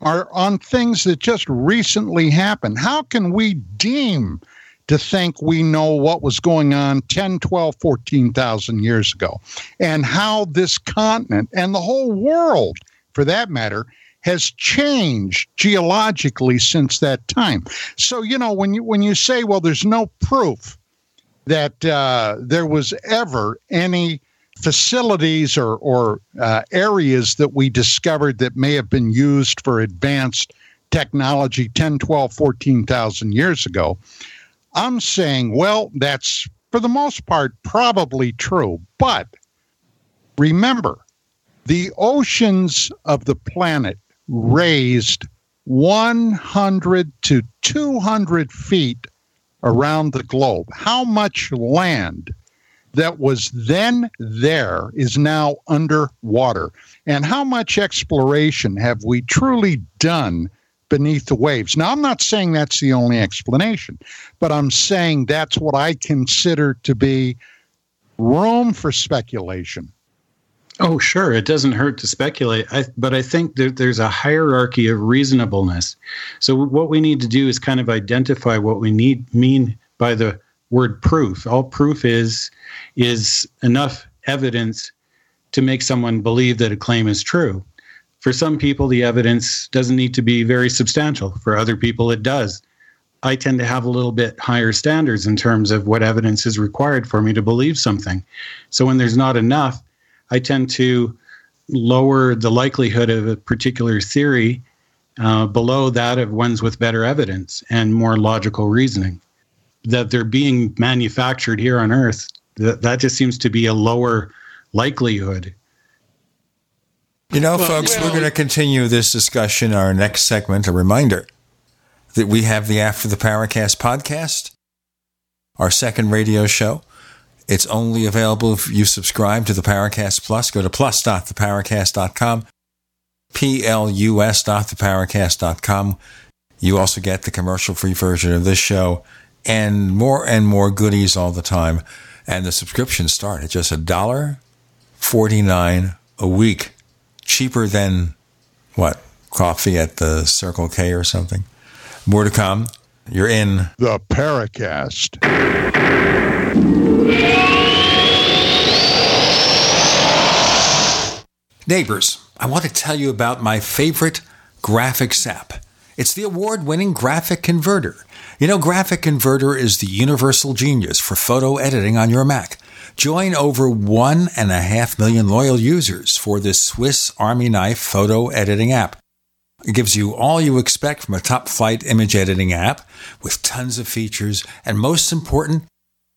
are on things that just recently happened. How can we deem to think we know what was going on 10, 12, 14,000 years ago and how this continent and the whole world, for that matter, has changed geologically since that time. So, you know, when you when you say, well, there's no proof that uh, there was ever any facilities or, or uh, areas that we discovered that may have been used for advanced technology 10, 12, 14,000 years ago. I'm saying, well, that's for the most part probably true. But remember, the oceans of the planet raised 100 to 200 feet around the globe. How much land that was then there is now underwater? And how much exploration have we truly done beneath the waves? Now, I'm not saying that's the only explanation, but I'm saying that's what I consider to be room for speculation. Oh, sure. It doesn't hurt to speculate. I, but I think that there's a hierarchy of reasonableness. So what we need to do is kind of identify what we need mean by the word proof. All proof is is enough evidence to make someone believe that a claim is true. For some people, the evidence doesn't need to be very substantial. For other people, it does. I tend to have a little bit higher standards in terms of what evidence is required for me to believe something. So when there's not enough, I tend to lower the likelihood of a particular theory uh, below that of ones with better evidence and more logical reasoning. That they're being manufactured here on Earth, that, that just seems to be a lower likelihood. You know, Well, folks, well- we're going to continue this discussion in our next segment. A reminder that we have the After the Paracast podcast, our second radio show. It's only available if you subscribe to the Paracast Plus. Go to plus.theparacast.com, plus.theparacast.com. You also get the commercial free version of this show and more and more goodies all the time. And the subscriptions start at just a dollar forty nine a week, cheaper than what coffee at the Circle K or something. More to come. You're in the Paracast. Neighbors, I want to tell you about my favorite graphics app. It's the award winning Graphic Converter. You know, Graphic Converter is the universal genius for photo editing on your Mac. Join over one and a half million loyal users for this Swiss Army knife photo editing app. It gives you all you expect from a top flight image editing app with tons of features, and most important,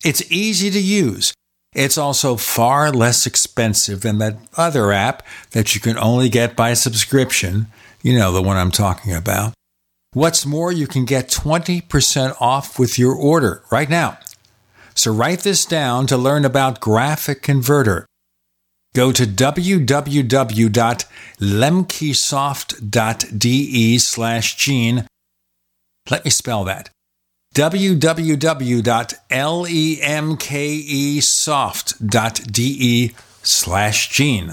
it's easy to use. It's also far less expensive than that other app that you can only get by subscription. You know, the one I'm talking about. What's more, you can get 20% off with your order right now. So write this down to learn about Graphic Converter. Go to www.lemkesoft.de slash gene. Let me spell that www.lemkesoft.de slash gene.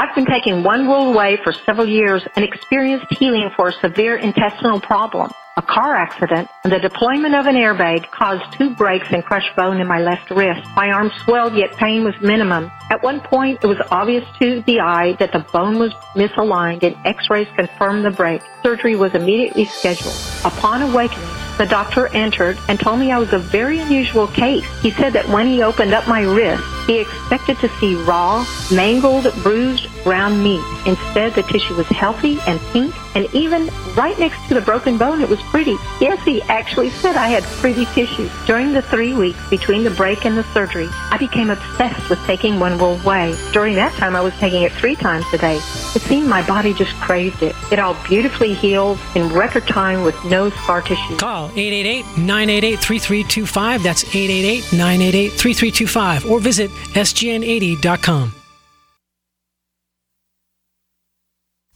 I been taking One World Way for several years and experienced healing for a severe intestinal problem. A car accident and the deployment of an airbag caused two breaks and crushed bone in my left wrist. My arm swelled, yet pain was minimum. At one point, it was obvious to the eye that the bone was misaligned and x-rays confirmed the break. Surgery was immediately scheduled. Upon awakening, the doctor entered and told me I was a very unusual case. He said that when he opened up my wrist, he expected to see raw, mangled, bruised, brown meat. Instead, the tissue was healthy and pink, and even right next to the broken bone, it was pretty. Yes, he actually said I had pretty tissue. During the three weeks between the break and the surgery, I became obsessed with taking One World Way. During that time, I was taking it three times a day. It seemed my body just craved it. It all beautifully healed in record time with no scar tissue. Call 888-988-3325. That's 888-988-3325. Or visit sgn80.com.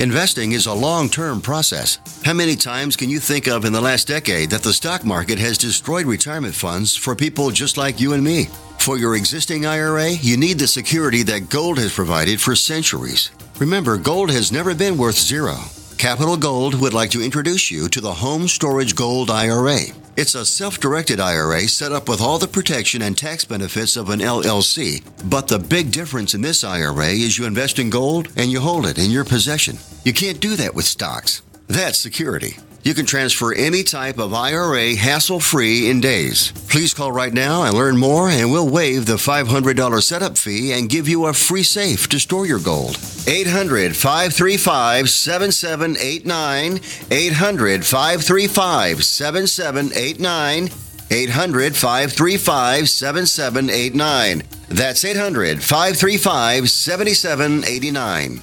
Investing is a long term process. How many times can you think of in the last decade that the stock market has destroyed retirement funds for people just like you and me? For your existing IRA, you need the security that gold has provided for centuries. Remember, gold has never been worth zero. Capital Gold would like to introduce you to the Home Storage Gold IRA. It's a self directed IRA set up with all the protection and tax benefits of an LLC. But the big difference in this IRA is you invest in gold and you hold it in your possession. You can't do that with stocks. That's security. You can transfer any type of IRA hassle free in days. Please call right now and learn more, and we'll waive the $500 setup fee and give you a free safe to store your gold. 800 535 7789. 800 535 7789. 800 535 7789. That's 800 535 7789.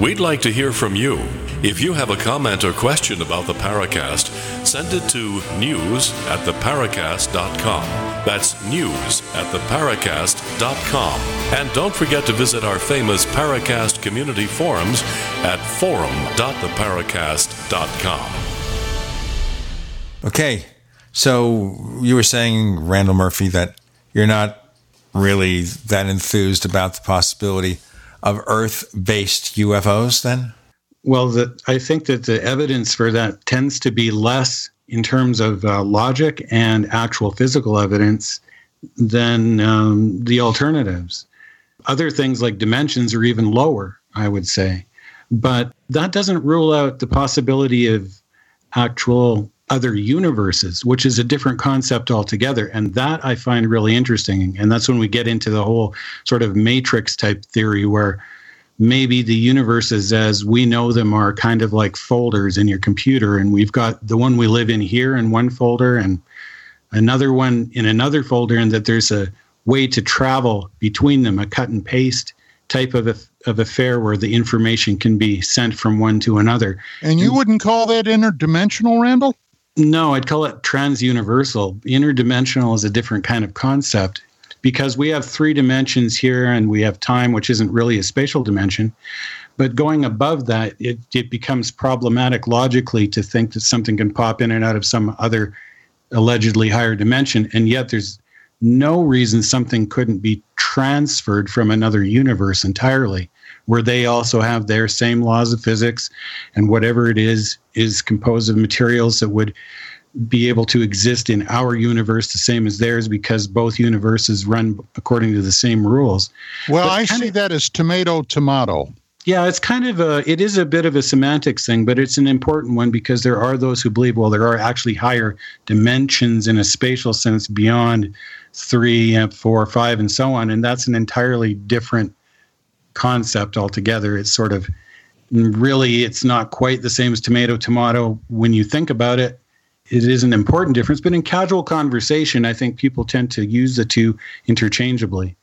We'd like to hear from you. If you have a comment or question about the Paracast, send it to news at theparacast.com. That's news at theparacast.com. And don't forget to visit our famous Paracast community forums at forum.theparacast.com. Okay, so you were saying, Randall Murphy, that you're not really that enthused about the possibility of Earth based UFOs then? Well, the, I think that the evidence for that tends to be less in terms of uh, logic and actual physical evidence than um, the alternatives. Other things like dimensions are even lower, I would say. But that doesn't rule out the possibility of actual other universes, which is a different concept altogether. And that I find really interesting. And that's when we get into the whole sort of matrix type theory where maybe the universes as we know them are kind of like folders in your computer. And we've got the one we live in here in one folder and another one in another folder, and that there's a way to travel between them, a cut and paste type of, a, of affair where the information can be sent from one to another. And you wouldn't call that interdimensional, Randall? No, I'd call it transuniversal. Interdimensional is a different kind of concept because we have three dimensions here and we have time, which isn't really a spatial dimension. But going above that, it, it becomes problematic logically to think that something can pop in and out of some other allegedly higher dimension. And yet there's no reason something couldn't be transferred from another universe entirely where they also have their same laws of physics and whatever it is is composed of materials that would be able to exist in our universe the same as theirs because both universes run according to the same rules. Well, but I see of, that as tomato tomato. Yeah, it's kind of a it is a bit of a semantics thing, but it's an important one because there are those who believe well there are actually higher dimensions in a spatial sense beyond three, four, five, and so on, and that's an entirely different concept altogether. It's sort of really it's not quite the same as tomato tomato when you think about it it is an important difference, but in casual conversation, I think people tend to use the two interchangeably.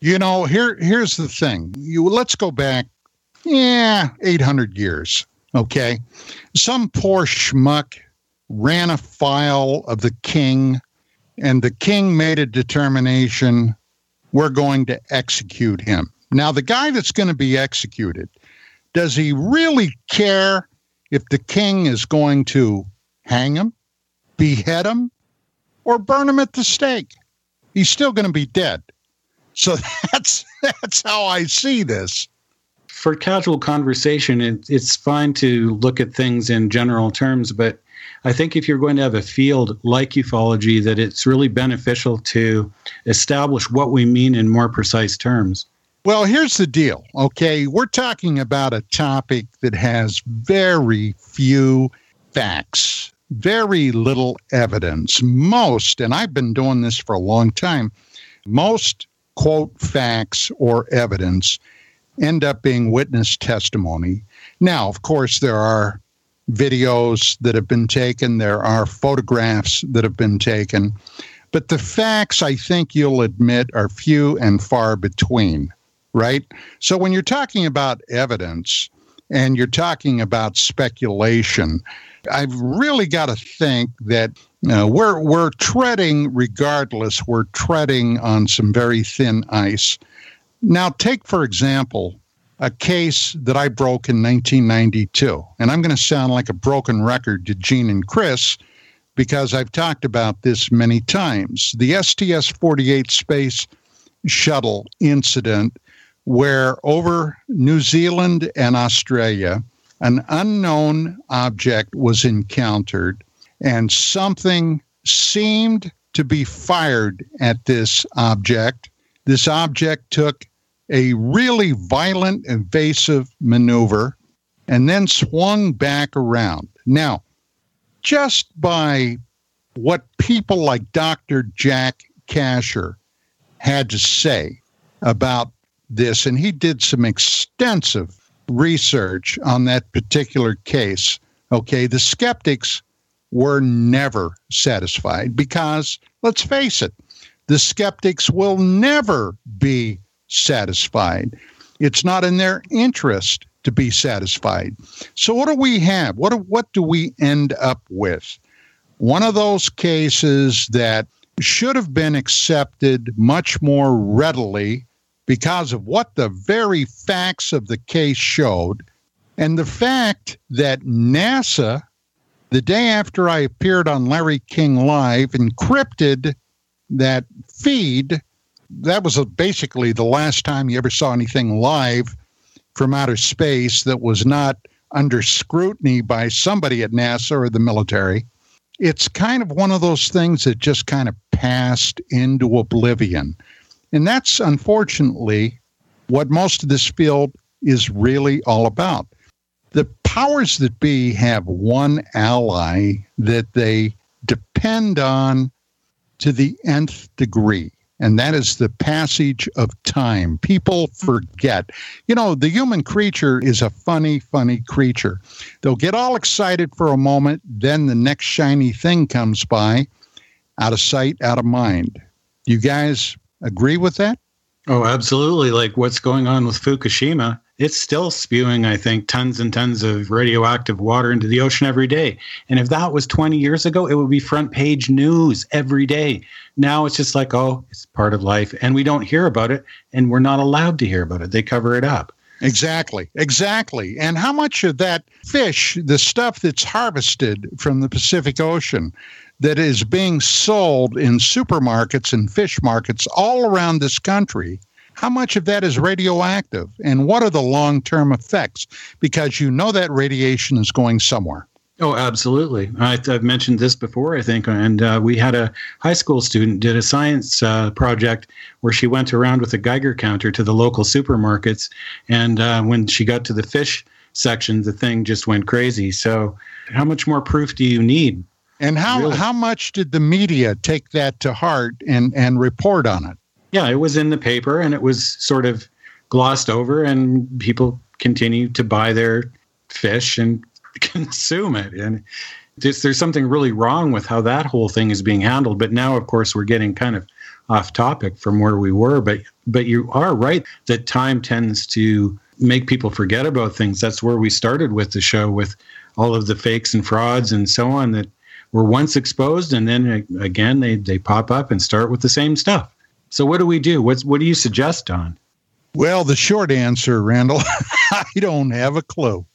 You know, here here's the thing. You let's go back, yeah, 800 years. Okay, some poor schmuck ran a file of the king, and the king made a determination: we're going to execute him. Now, the guy that's going to be executed, does he really care if the king is going to hang him, behead him, or burn him at the stake. He's still going to be dead. So [laughs] that's that's how I see this. For casual conversation, it, it's fine to look at things in general terms, but I think if you're going to have a field like ufology, that it's really beneficial to establish what we mean in more precise terms. Well, here's the deal. Okay, we're talking about a topic that has very few facts very little evidence. Most, and I've been doing this for a long time, most quote facts or evidence end up being witness testimony. Now, of course, there are videos that have been taken, there are photographs that have been taken, but the facts, I think you'll admit, are few and far between, right? So when you're talking about evidence and you're talking about speculation, I've really got to think that we're we're treading, regardless, we're treading on some very thin ice. Now, take for example a case that I broke in 1992, and I'm going to sound like a broken record to Gene and Chris because I've talked about this many times. The STS-48 space shuttle incident, where over New Zealand and Australia an unknown object was encountered and something seemed to be fired at this object. This object took a really violent, evasive maneuver and then swung back around. Now, just by what people like Dr. Jack Kasher had to say about this, and he did some extensive research on that particular case, okay, the skeptics were never satisfied because, let's face it, the skeptics will never be satisfied. It's not in their interest to be satisfied. So, what do we have? What do, what do we end up with? One of those cases that should have been accepted much more readily because of what the very facts of the case showed, and the fact that NASA, the day after I appeared on Larry King Live, encrypted that feed. That was basically the last time you ever saw anything live from outer space that was not under scrutiny by somebody at NASA or the military. It's kind of one of those things that just kind of passed into oblivion. And that's unfortunately what most of this field is really all about. The powers that be have one ally that they depend on to the nth degree, and that is the passage of time. People forget. You know, the human creature is a funny, funny creature. They'll get all excited for a moment, then the next shiny thing comes by, out of sight, out of mind. You guys agree with that? Oh, absolutely. Like what's going on with Fukushima, it's still spewing, I think, tons and tons of radioactive water into the ocean every day. And if that was 20 years ago, it would be front page news every day. Now it's just like, oh, it's part of life. And we don't hear about it, and we're not allowed to hear about it. They cover it up. Exactly, exactly. And how much of that fish, the stuff that's harvested from the Pacific Ocean, that is being sold in supermarkets and fish markets all around this country, how much of that is radioactive and what are the long term effects? Because you know that radiation is going somewhere. Oh, absolutely. I, have mentioned this before, I think, and uh, we had a high school student did a science uh, project where she went around with a Geiger counter to the local supermarkets, and uh, when she got to the fish section, the thing just went crazy. So, how much more proof do you need? And how really? how much did the media take that to heart and and report on it? Yeah, it was in the paper, and it was sort of glossed over, and people continued to buy their fish and [laughs] consume it. And there's, there's something really wrong with how that whole thing is being handled. But now, of course, we're getting kind of off topic from where we were. But but you are right that time tends to make people forget about things. That's where we started with the show with all of the fakes and frauds and so on that were once exposed, and then again they they pop up and start with the same stuff. So what do we do? What's what do you suggest, Don? Well, the short answer, Randall, [laughs] I don't have a clue.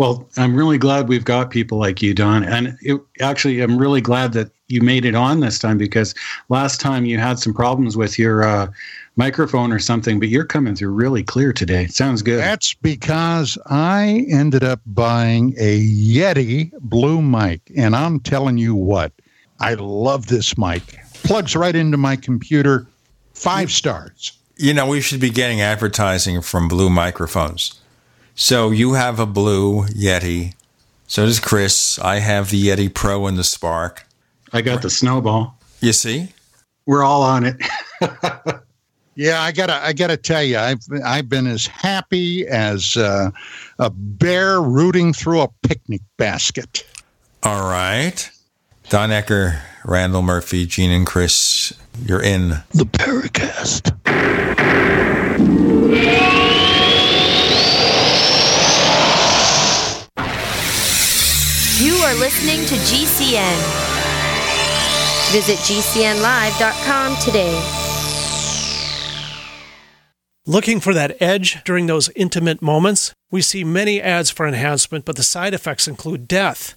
Well, I'm really glad we've got people like you, Don. And it, actually, I'm really glad that you made it on this time because last time you had some problems with your uh, microphone or something, but you're coming through really clear today. Sounds good. That's because I ended up buying a Yeti Blue mic. And I'm telling you what, I love this mic. Plugs right into my computer. Five stars. You know, we should be getting advertising from Blue microphones. So you have a blue Yeti. So does Chris. I have the Yeti Pro and the Spark. I got the Snowball. You see? We're all on it. [laughs] yeah, I gotta, I gotta tell you, I've, I've been as happy as uh, a bear rooting through a picnic basket. All right, Don Ecker, Randall Murphy, Gene, and Chris, you're in the Paracast. You are listening to GCN. Visit GCNlive.com today. Looking for that edge during those intimate moments? We see many ads for enhancement, but the side effects include death.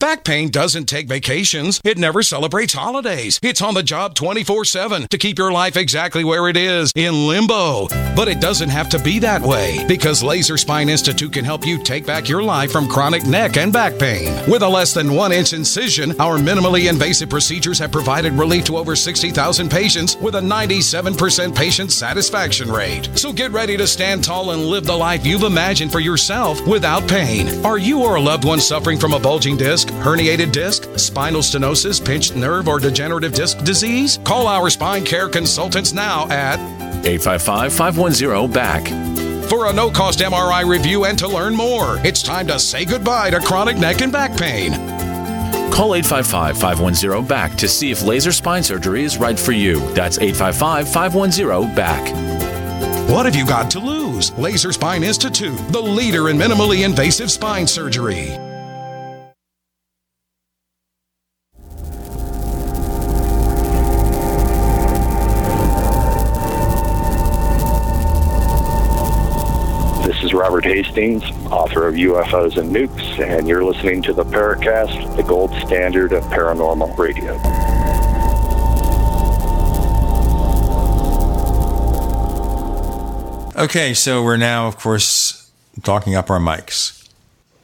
Back pain doesn't take vacations. It never celebrates holidays. It's on the job 24 7 to keep your life exactly where it is in limbo. But it doesn't have to be that way because Laser Spine Institute can help you take back your life from chronic neck and back pain. With a less than one inch incision, our minimally invasive procedures have provided relief to over 60,000 patients with a 97% patient satisfaction rate. So get ready to stand tall and live the life you've imagined for yourself without pain. Are you or a loved one suffering from a bulging disc? Herniated disc, spinal stenosis, pinched nerve, or degenerative disc disease? Call our spine care consultants now at 855 510 BACK. For a no cost MRI review and to learn more, it's time to say goodbye to chronic neck and back pain. Call 855 510 BACK to see if laser spine surgery is right for you. That's 855 510 BACK. What have you got to lose? Laser Spine Institute, the leader in minimally invasive spine surgery. Hastings, author of UFOs and Nukes, and you're listening to the Paracast, the gold standard of paranormal radio. Okay, so we're now, of course, talking up our mics.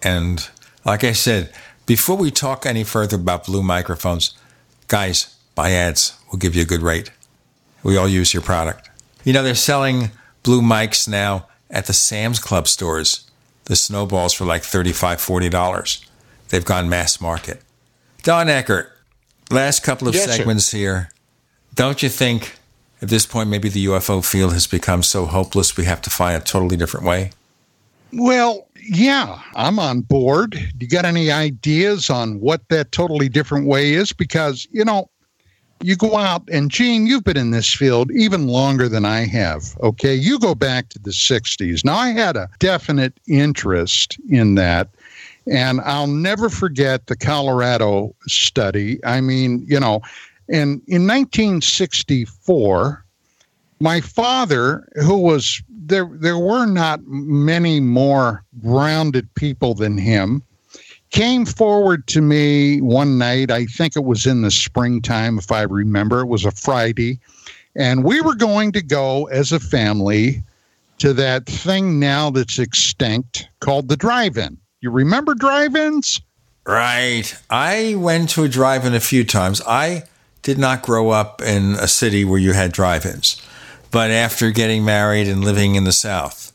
And like I said, before we talk any further about blue microphones, guys, buy ads. We'll give you a good rate. We all use your product. You know, they're selling blue mics now at the Sam's Club stores. The snowballs for like $35, $40. They've gone mass market. Don Ecker, last couple of Yes, sir. segments here. Don't you think at this point maybe the UFO field has become so hopeless we have to find a totally different way? Well, yeah, I'm on board. Do you got any ideas on what that totally different way is? Because, you know, you go out and Gene, you've been in this field even longer than I have. Okay. You go back to the 60s. Now, I had a definite interest in that. And I'll never forget the Colorado study. I mean, you know, and in 1964, my father, who was there, there were not many more grounded people than him, came forward to me one night. I think it was in the springtime, if I remember. It was a Friday. And we were going to go as a family to that thing now that's extinct called the drive in. You remember drive ins? Right. I went to a drive in a few times. I did not grow up in a city where you had drive ins. But after getting married and living in the South,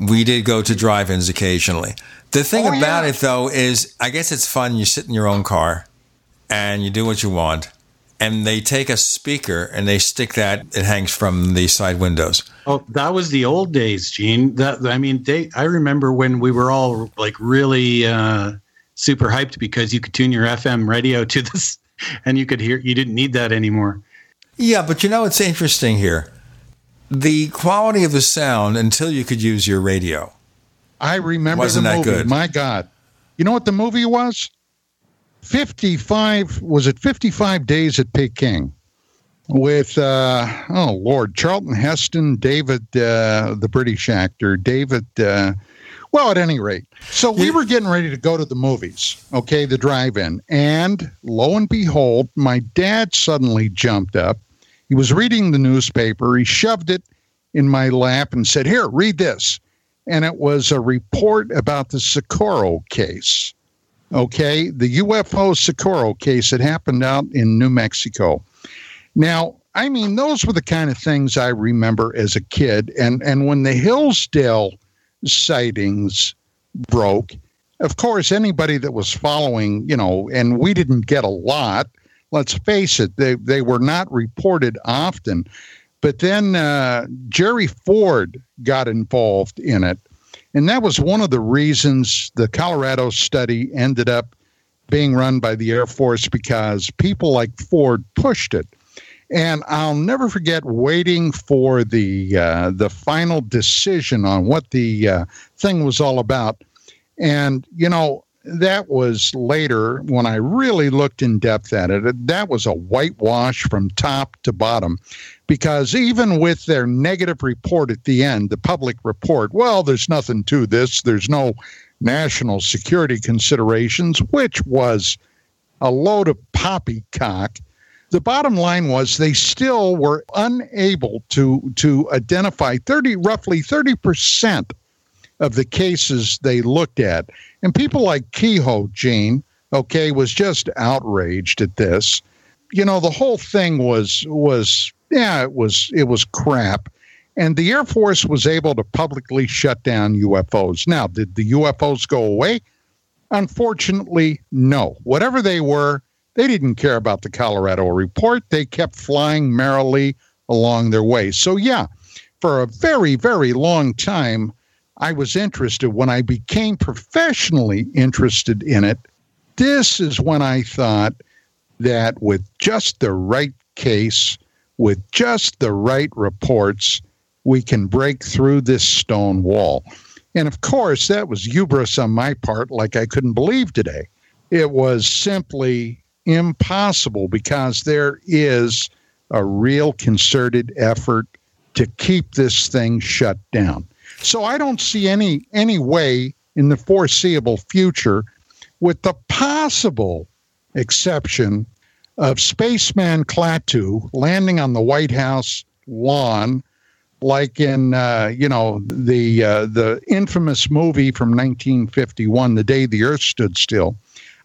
we did go to drive ins occasionally. The thing Oh, about yeah. it, though, is I guess it's fun. You sit in your own car and you do what you want. And they take a speaker and they stick that, it hangs from the side windows. Oh, that was the old days, Gene. That I mean, they. I remember when we were all like really uh, super hyped because you could tune your FM radio to this, [laughs] and you could hear. You didn't need that anymore. Yeah, but you know what's interesting here? The quality of the sound until you could use your radio. I remember Wasn't the that movie. good? My God. You know what the movie was? 55, was it 55 Days at Peking? With, uh, oh Lord, Charlton Heston, David, uh, the British actor, David, uh, well, at any rate. So we were getting ready to go to the movies, okay, the drive in. And lo and behold, my dad suddenly jumped up. He was reading the newspaper. He shoved it in my lap and said, Here, read this and it was a report about the Socorro case. Okay, the UFO Socorro case that happened out in New Mexico. Now, I mean, those were the kind of things I remember as a kid, and and when the Hillsdale sightings broke, of course, anybody that was following, you know, and we didn't get a lot. Let's face it, they they were not reported often. But then uh, Jerry Ford got involved in it. And that was one of the reasons the Colorado study ended up being run by the Air Force because people like Ford pushed it. And I'll never forget waiting for the uh, the final decision on what the uh, thing was all about. And you know, that was later when I really looked in depth at it. That was a whitewash from top to bottom because even with their negative report at the end, the public report, well, there's nothing to this, there's no national security considerations, which was a load of poppycock. The bottom line was they still were unable to to identify 30 roughly 30% of the cases they looked at. And people like Keyhoe, Gene, okay, was just outraged at this. You know, the whole thing was was yeah, it was it was crap. And the Air Force was able to publicly shut down UFOs. Now, did the UFOs go away? Unfortunately, no. Whatever they were, they didn't care about the Colorado report. They kept flying merrily along their way. So, yeah, for a very, very long time, I was interested. When I became professionally interested in it, this is when I thought that with just the right case, with just the right reports, we can break through this stone wall. And of course, that was hubris on my part, like I couldn't believe today. It was simply impossible because there is a real concerted effort to keep this thing shut down. So I don't see any any way in the foreseeable future, with the possible exception of Spaceman Klaatu landing on the White House lawn, like in uh, you know the uh, the infamous movie from 1951, The Day the Earth Stood Still.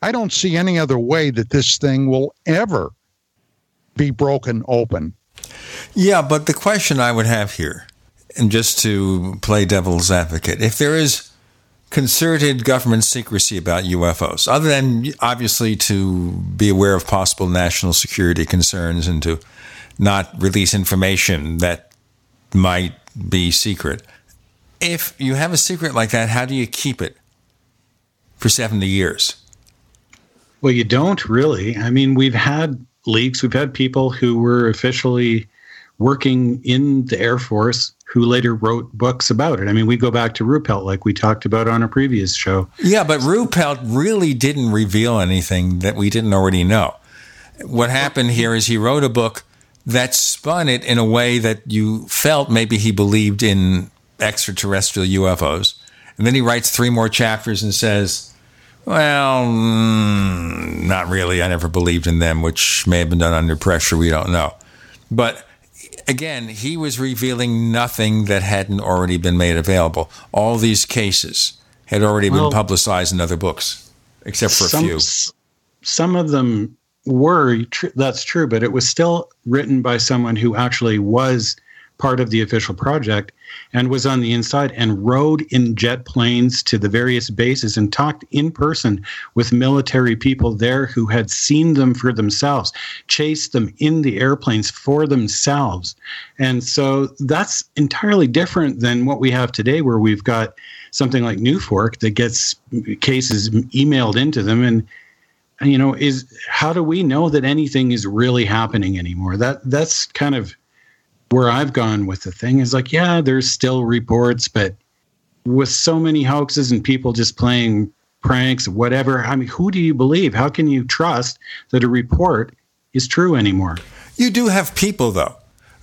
I don't see any other way that this thing will ever be broken open. Yeah, but the question I would have here and just to play devil's advocate, if there is concerted government secrecy about UFOs, other than obviously to be aware of possible national security concerns and to not release information that might be secret. If you have a secret like that, how do you keep it for 70 years? Well, you don't really. I mean, we've had leaks, we've had people who were officially working in the Air Force who later wrote books about it. I mean, we go back to Ruppelt, like we talked about on a previous show. Yeah, but Ruppelt really didn't reveal anything that we didn't already know. What happened here is he wrote a book that spun it in a way that you felt maybe he believed in extraterrestrial UFOs. And then he writes three more chapters and says, well, mm, not really. I never believed in them, which may have been done under pressure. We don't know. But again, he was revealing nothing that hadn't already been made available. All these cases had already well, been publicized in other books, except for some, a few. Some of them were, that's true, but it was still written by someone who actually was part of the official project and was on the inside and rode in jet planes to the various bases and talked in person with military people there who had seen them for themselves, chased them in the airplanes for themselves. And so that's entirely different than what we have today, where we've got something like NUFORC that gets cases emailed into them and you know is how do we know that anything is really happening anymore that that's kind of where I've gone with the thing is like, yeah, there's still reports, but with so many hoaxes and people just playing pranks, whatever, I mean, who do you believe? How can you trust that a report is true anymore? You do have people, though,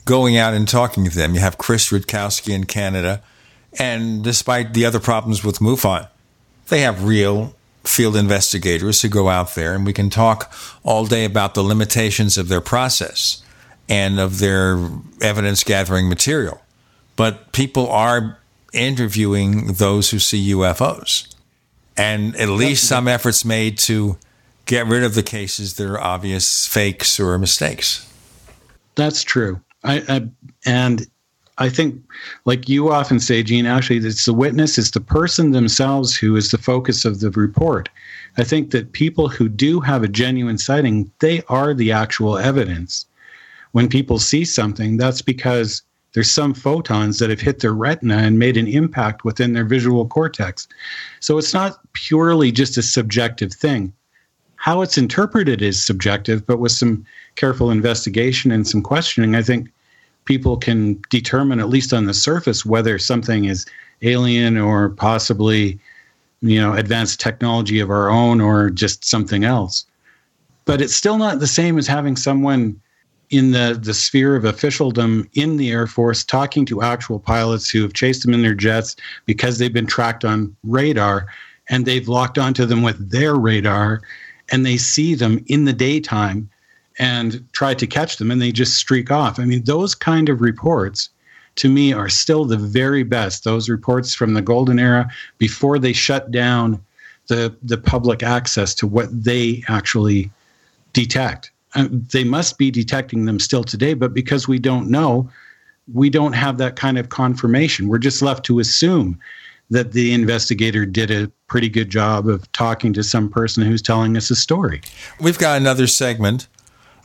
going out and talking to them. You have Chris Rutkowski in Canada, and despite the other problems with MUFON, they have real field investigators who go out there, and we can talk all day about the limitations of their process and of their evidence gathering material. But people are interviewing those who see UFOs. And at least some efforts made to get rid of the cases that are obvious fakes or mistakes. That's true. I, I, and I think, like you often say, Gene, actually, it's the witness, it's the person themselves who is the focus of the report. I think that people who do have a genuine sighting, they are the actual evidence when people see something, that's because there's some photons that have hit their retina and made an impact within their visual cortex. So it's not purely just a subjective thing. how it's interpreted is subjective, but with some careful investigation and some questioning, I think people can determine, at least on the surface, whether something is alien or possibly, you know, advanced technology of our own or just something else. But it's still not the same as having someone in the, the sphere of officialdom in the Air Force talking to actual pilots who have chased them in their jets because they've been tracked on radar and they've locked onto them with their radar and they see them in the daytime and try to catch them and they just streak off. I mean, those kind of reports to me are still the very best. Those reports from the golden era before they shut down the the public access to what they actually detect. Uh, they must be detecting them still today, but because we don't know, we don't have that kind of confirmation. We're just left to assume that the investigator did a pretty good job of talking to some person who's telling us a story. We've got another segment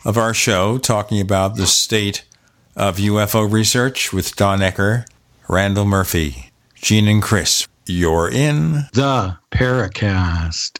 of our show talking about the state of UFO research with Don Ecker, Randall Murphy, Gene and Chris. You're in the Paracast.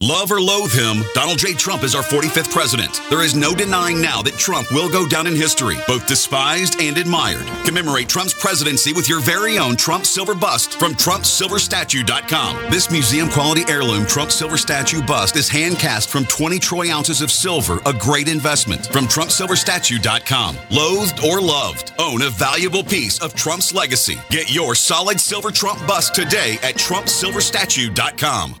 Love or loathe him, Donald J. Trump is our 45th president. There is no denying now that Trump will go down in history, both despised and admired. Commemorate Trump's presidency with your very own Trump silver bust from TrumpSilverStatue.com. This museum quality heirloom Trump silver statue bust is hand cast from 20 troy ounces of silver, a great investment from TrumpSilverStatue.com. Loathed or loved, own a valuable piece of Trump's legacy. Get your solid silver Trump bust today at TrumpSilverStatue.com.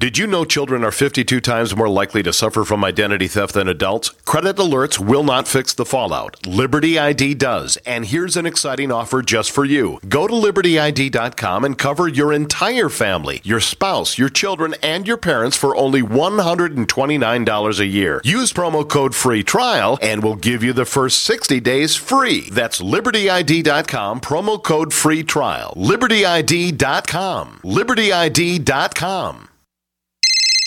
Did you know children are 52 times more likely to suffer from identity theft than adults? Credit alerts will not fix the fallout. Liberty ID does. And here's an exciting offer just for you. Go to libertyid.com and cover your entire family, your spouse, your children, and your parents for only $129 a year. Use promo code free trial and we'll give you the first 60 days free. That's libertyid.com, promo code free trial. libertyid.com. libertyid.com.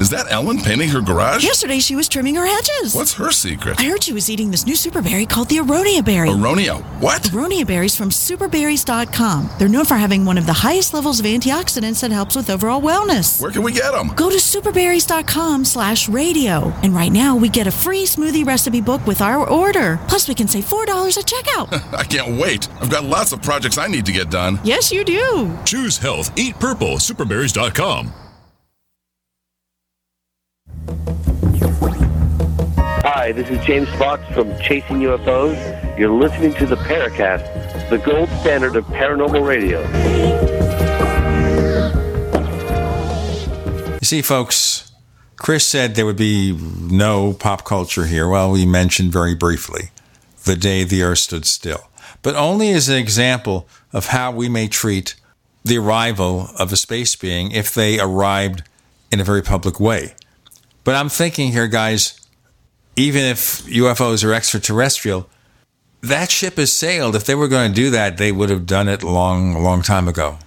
Is that Ellen painting her garage? Yesterday she was trimming her hedges. What's her secret? I heard she was eating this new super berry called the aronia berry. Aronia what? Aronia berries from superberries.com. They're known for having one of the highest levels of antioxidants that helps with overall wellness. Where can we get them? Go to superberries.com slash radio. And right now we get a free smoothie recipe book with our order. Plus we can save $4 at checkout. [laughs] I can't wait. I've got lots of projects I need to get done. yes, you do. Choose health, eat purple, superberries.com. Hi, this is James Fox from Chasing UFOs. You're listening to the Paracast, the gold standard of paranormal radio. You see, folks, Chris said there would be no pop culture here. Well, we mentioned very briefly the day the earth stood still, but only as an example of how we may treat the arrival of a space being if they arrived in a very public way. But I'm thinking here, guys, even if UFOs are extraterrestrial, that ship has sailed. If they were going to do that, they would have done it long, long time ago.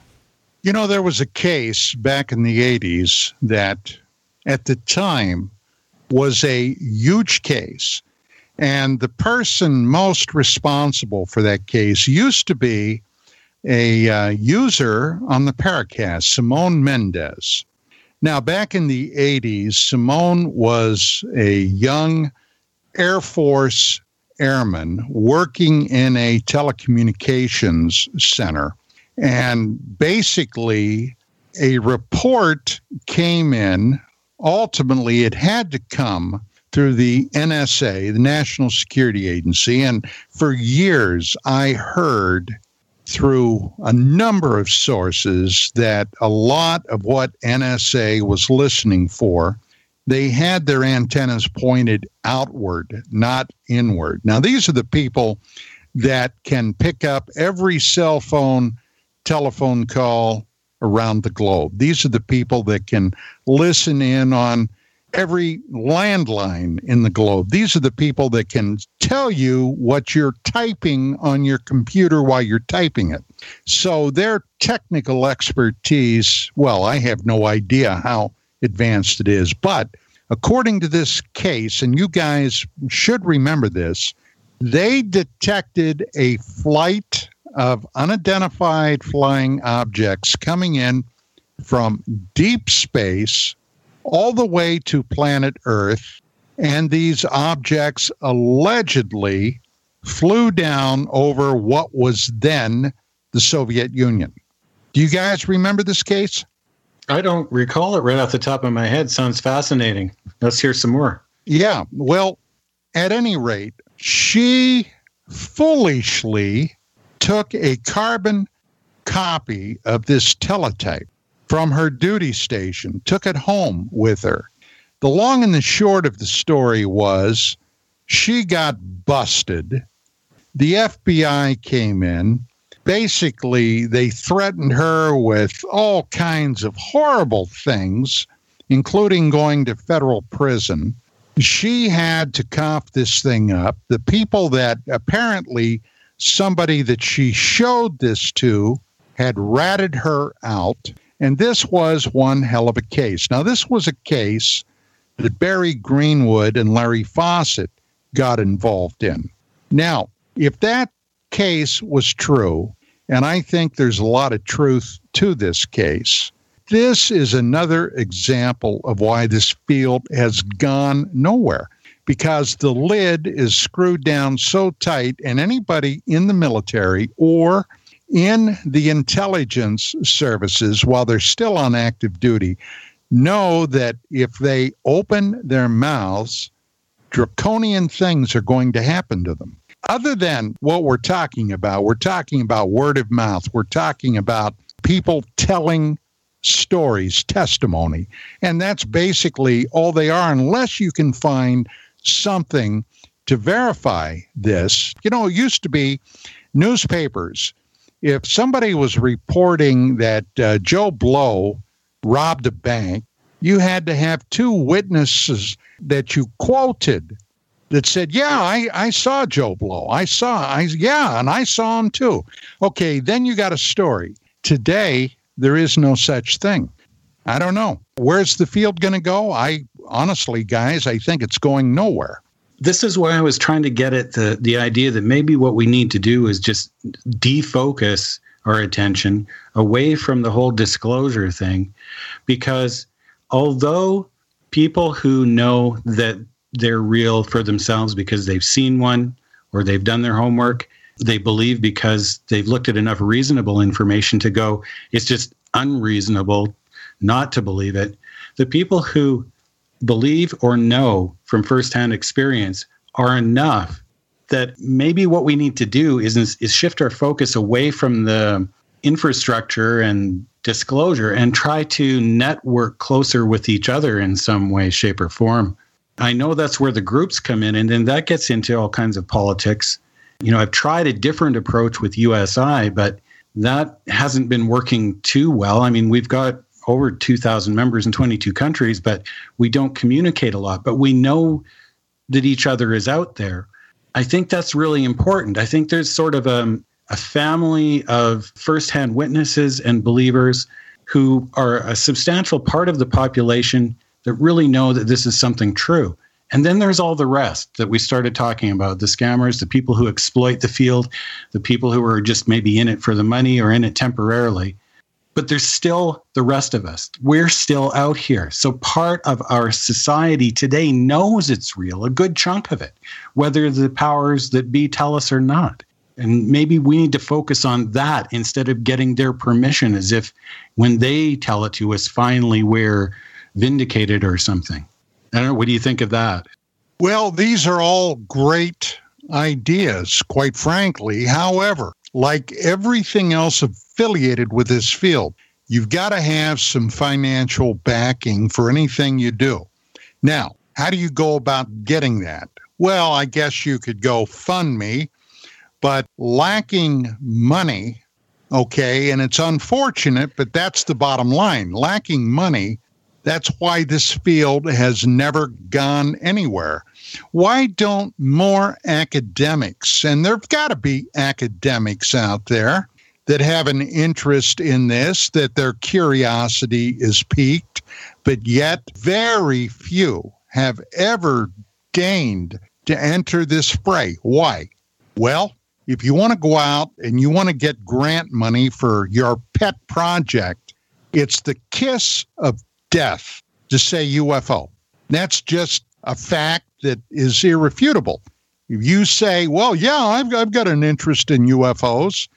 You know, there was a case back in the 80s that at the time was a huge case. And the person most responsible for that case used to be a uh, user on the Paracast, Simone Mendez. Now, back in the 80s, Simone was a young Air Force airman working in a telecommunications center. And basically, a report came in. Ultimately, it had to come through the NSA, the National Security Agency. And for years, I heard through a number of sources that a lot of what NSA was listening for, they had their antennas pointed outward, not inward. Now, these are the people that can pick up every cell phone, telephone call around the globe. These are the people that can listen in on every landline in the globe. These are the people that can tell you what you're typing on your computer while you're typing it. So their technical expertise, well, I have no idea how advanced it is, but according to this case, and you guys should remember this, they detected a flight of unidentified flying objects coming in from deep space all the way to planet Earth. And these objects allegedly flew down over what was then the Soviet Union. Do you guys remember this case? I don't recall it right off the top of my head. Sounds fascinating. Let's hear some more. Yeah. Well, at any rate, she foolishly took a carbon copy of this teletype from her duty station, took it home with her. The long and the short of the story was she got busted. The FBI came in. Basically, they threatened her with all kinds of horrible things, including going to federal prison. She had to cough this thing up. The people that apparently somebody that she showed this to had ratted her out. And this was one hell of a case. Now, this was a case that Barry Greenwood and Larry Fawcett got involved in. Now, if that case was true, and I think there's a lot of truth to this case, this is another example of why this field has gone nowhere because the lid is screwed down so tight, and anybody in the military or in the intelligence services while they're still on active duty know that if they open their mouths, draconian things are going to happen to them. Other than what we're talking about, we're talking about word of mouth, we're talking about people telling stories, testimony. And that's basically all they are, unless you can find something to verify this. You know, it used to be newspapers. If somebody was reporting that uh, Joe Blow robbed a bank, you had to have two witnesses that you quoted that said, "Yeah, I, I saw Joe Blow. I saw, I yeah, and I saw him too." Okay, then you got a story. Today, there is no such thing. I don't know. Where's the field going to go? I honestly, guys, I think it's going nowhere. This is why I was trying to get at the the idea that maybe what we need to do is just defocus our attention away from the whole disclosure thing because although people who know that they're real for themselves because they've seen one or they've done their homework. They believe because they've looked at enough reasonable information to go, it's just unreasonable not to believe it. The people who believe or know from firsthand experience are enough that maybe what we need to do is, is shift our focus away from the infrastructure and disclosure and try to network closer with each other in some way, shape, or form. I know that's where the groups come in, and then that gets into all kinds of politics. You know, I've tried a different approach with USI, but that hasn't been working too well. I mean, we've got over 2,000 members in 22 countries, but we don't communicate a lot. But we know that each other is out there. I think that's really important. I think there's sort of a, a family of firsthand witnesses and believers who are a substantial part of the population that really know that this is something true. And then there's all the rest that we started talking about the scammers, the people who exploit the field, the people who are just maybe in it for the money or in it temporarily. But there's still the rest of us. We're still out here. So part of our society today knows it's real, a good chunk of it, whether the powers that be tell us or not. And maybe we need to focus on that instead of getting their permission as if when they tell it to us, finally we're vindicated or something. I don't know. What do you think of that? Well, these are all great ideas, quite frankly. However, like everything else affiliated with this field, you've got to have some financial backing for anything you do. Now, how do you go about getting that? Well, I guess you could go fund me, but lacking money, okay, and it's unfortunate, but that's the bottom line. Lacking money, that's why this field has never gone anywhere. Why don't more academics, and there've got to be academics out there that have an interest in this, that their curiosity is piqued, but yet very few have ever deigned to enter this fray. Why? Well, if you want to go out and you want to get grant money for your pet project, it's the kiss of death to say UFO. That's just a fact that is irrefutable. If you say, well, yeah, I've, I've got an interest in UFOs,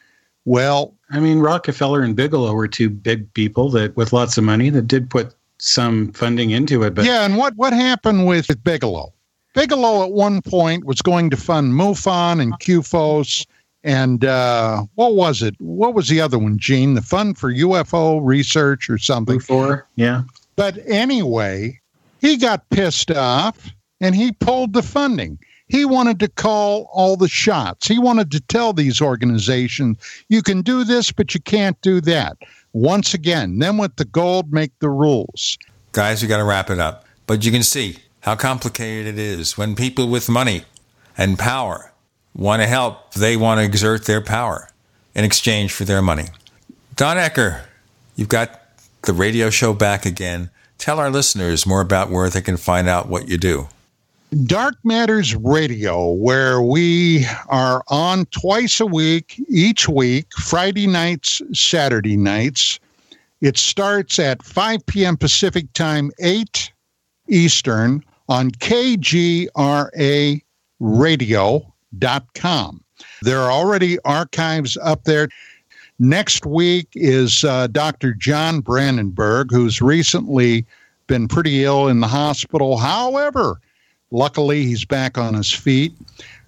well, I mean, Rockefeller and Bigelow were two big people that, with lots of money, that did put some funding into it. But yeah, and what what happened with Bigelow? Bigelow at one point was going to fund MUFON and CUFOS, and uh, what was it? What was the other one, Gene? The Fund for UFO Research or something? Four, yeah. But anyway, he got pissed off and he pulled the funding. He wanted to call all the shots. He wanted to tell these organizations, you can do this, but you can't do that. Once again, then with the gold, make the rules. Guys, we got to wrap it up. But you can see how complicated it is when people with money and power want to help, they want to exert their power in exchange for their money. Don Ecker, you've got the radio show back again. Tell our listeners more about where they can find out what you do. Dark Matters Radio, where we are on twice a week, each week, Friday nights, Saturday nights. It starts at 5 p.m. Pacific Time, 8 Eastern on KGRARadio.com. There are already archives up there. Next week is uh, Dr. John Brandenburg, who's recently been pretty ill in the hospital. However, luckily he's back on his feet.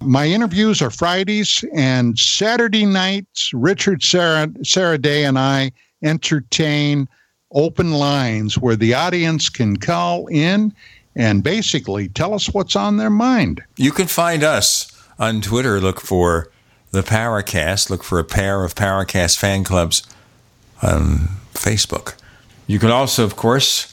My interviews are Fridays and Saturday nights. Richard Sarah, Sarah Day and I entertain open lines where the audience can call in and basically tell us what's on their mind. You can find us on Twitter. Look for the Paracast. Look for a pair of Paracast fan clubs on Facebook. You can also, of course,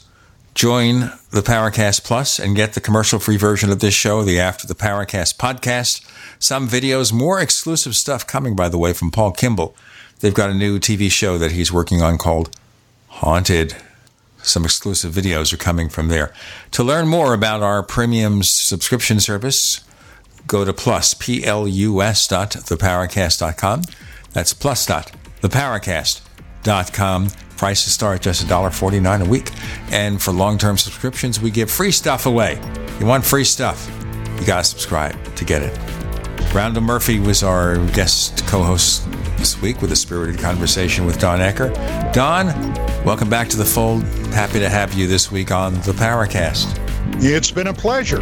join the Paracast Plus and get the commercial free version of this show, the After the Paracast podcast. Some videos, more exclusive stuff coming, by the way, from Paul Kimball. They've got a new TV show that he's working on called Haunted. Some exclusive videos are coming from there. To learn more about our premium subscription service, go to plus, P-L-U-S dot theparacast.com. That's plus dot theparacast.com. Prices start just $1.49 a week. And for long-term subscriptions, we give free stuff away. You want free stuff? You got to subscribe to get it. Randall Murphy was our guest co-host this week with a spirited conversation with Don Ecker. Don, welcome back to the fold. Happy to have you this week on the Paracast. It's been a pleasure.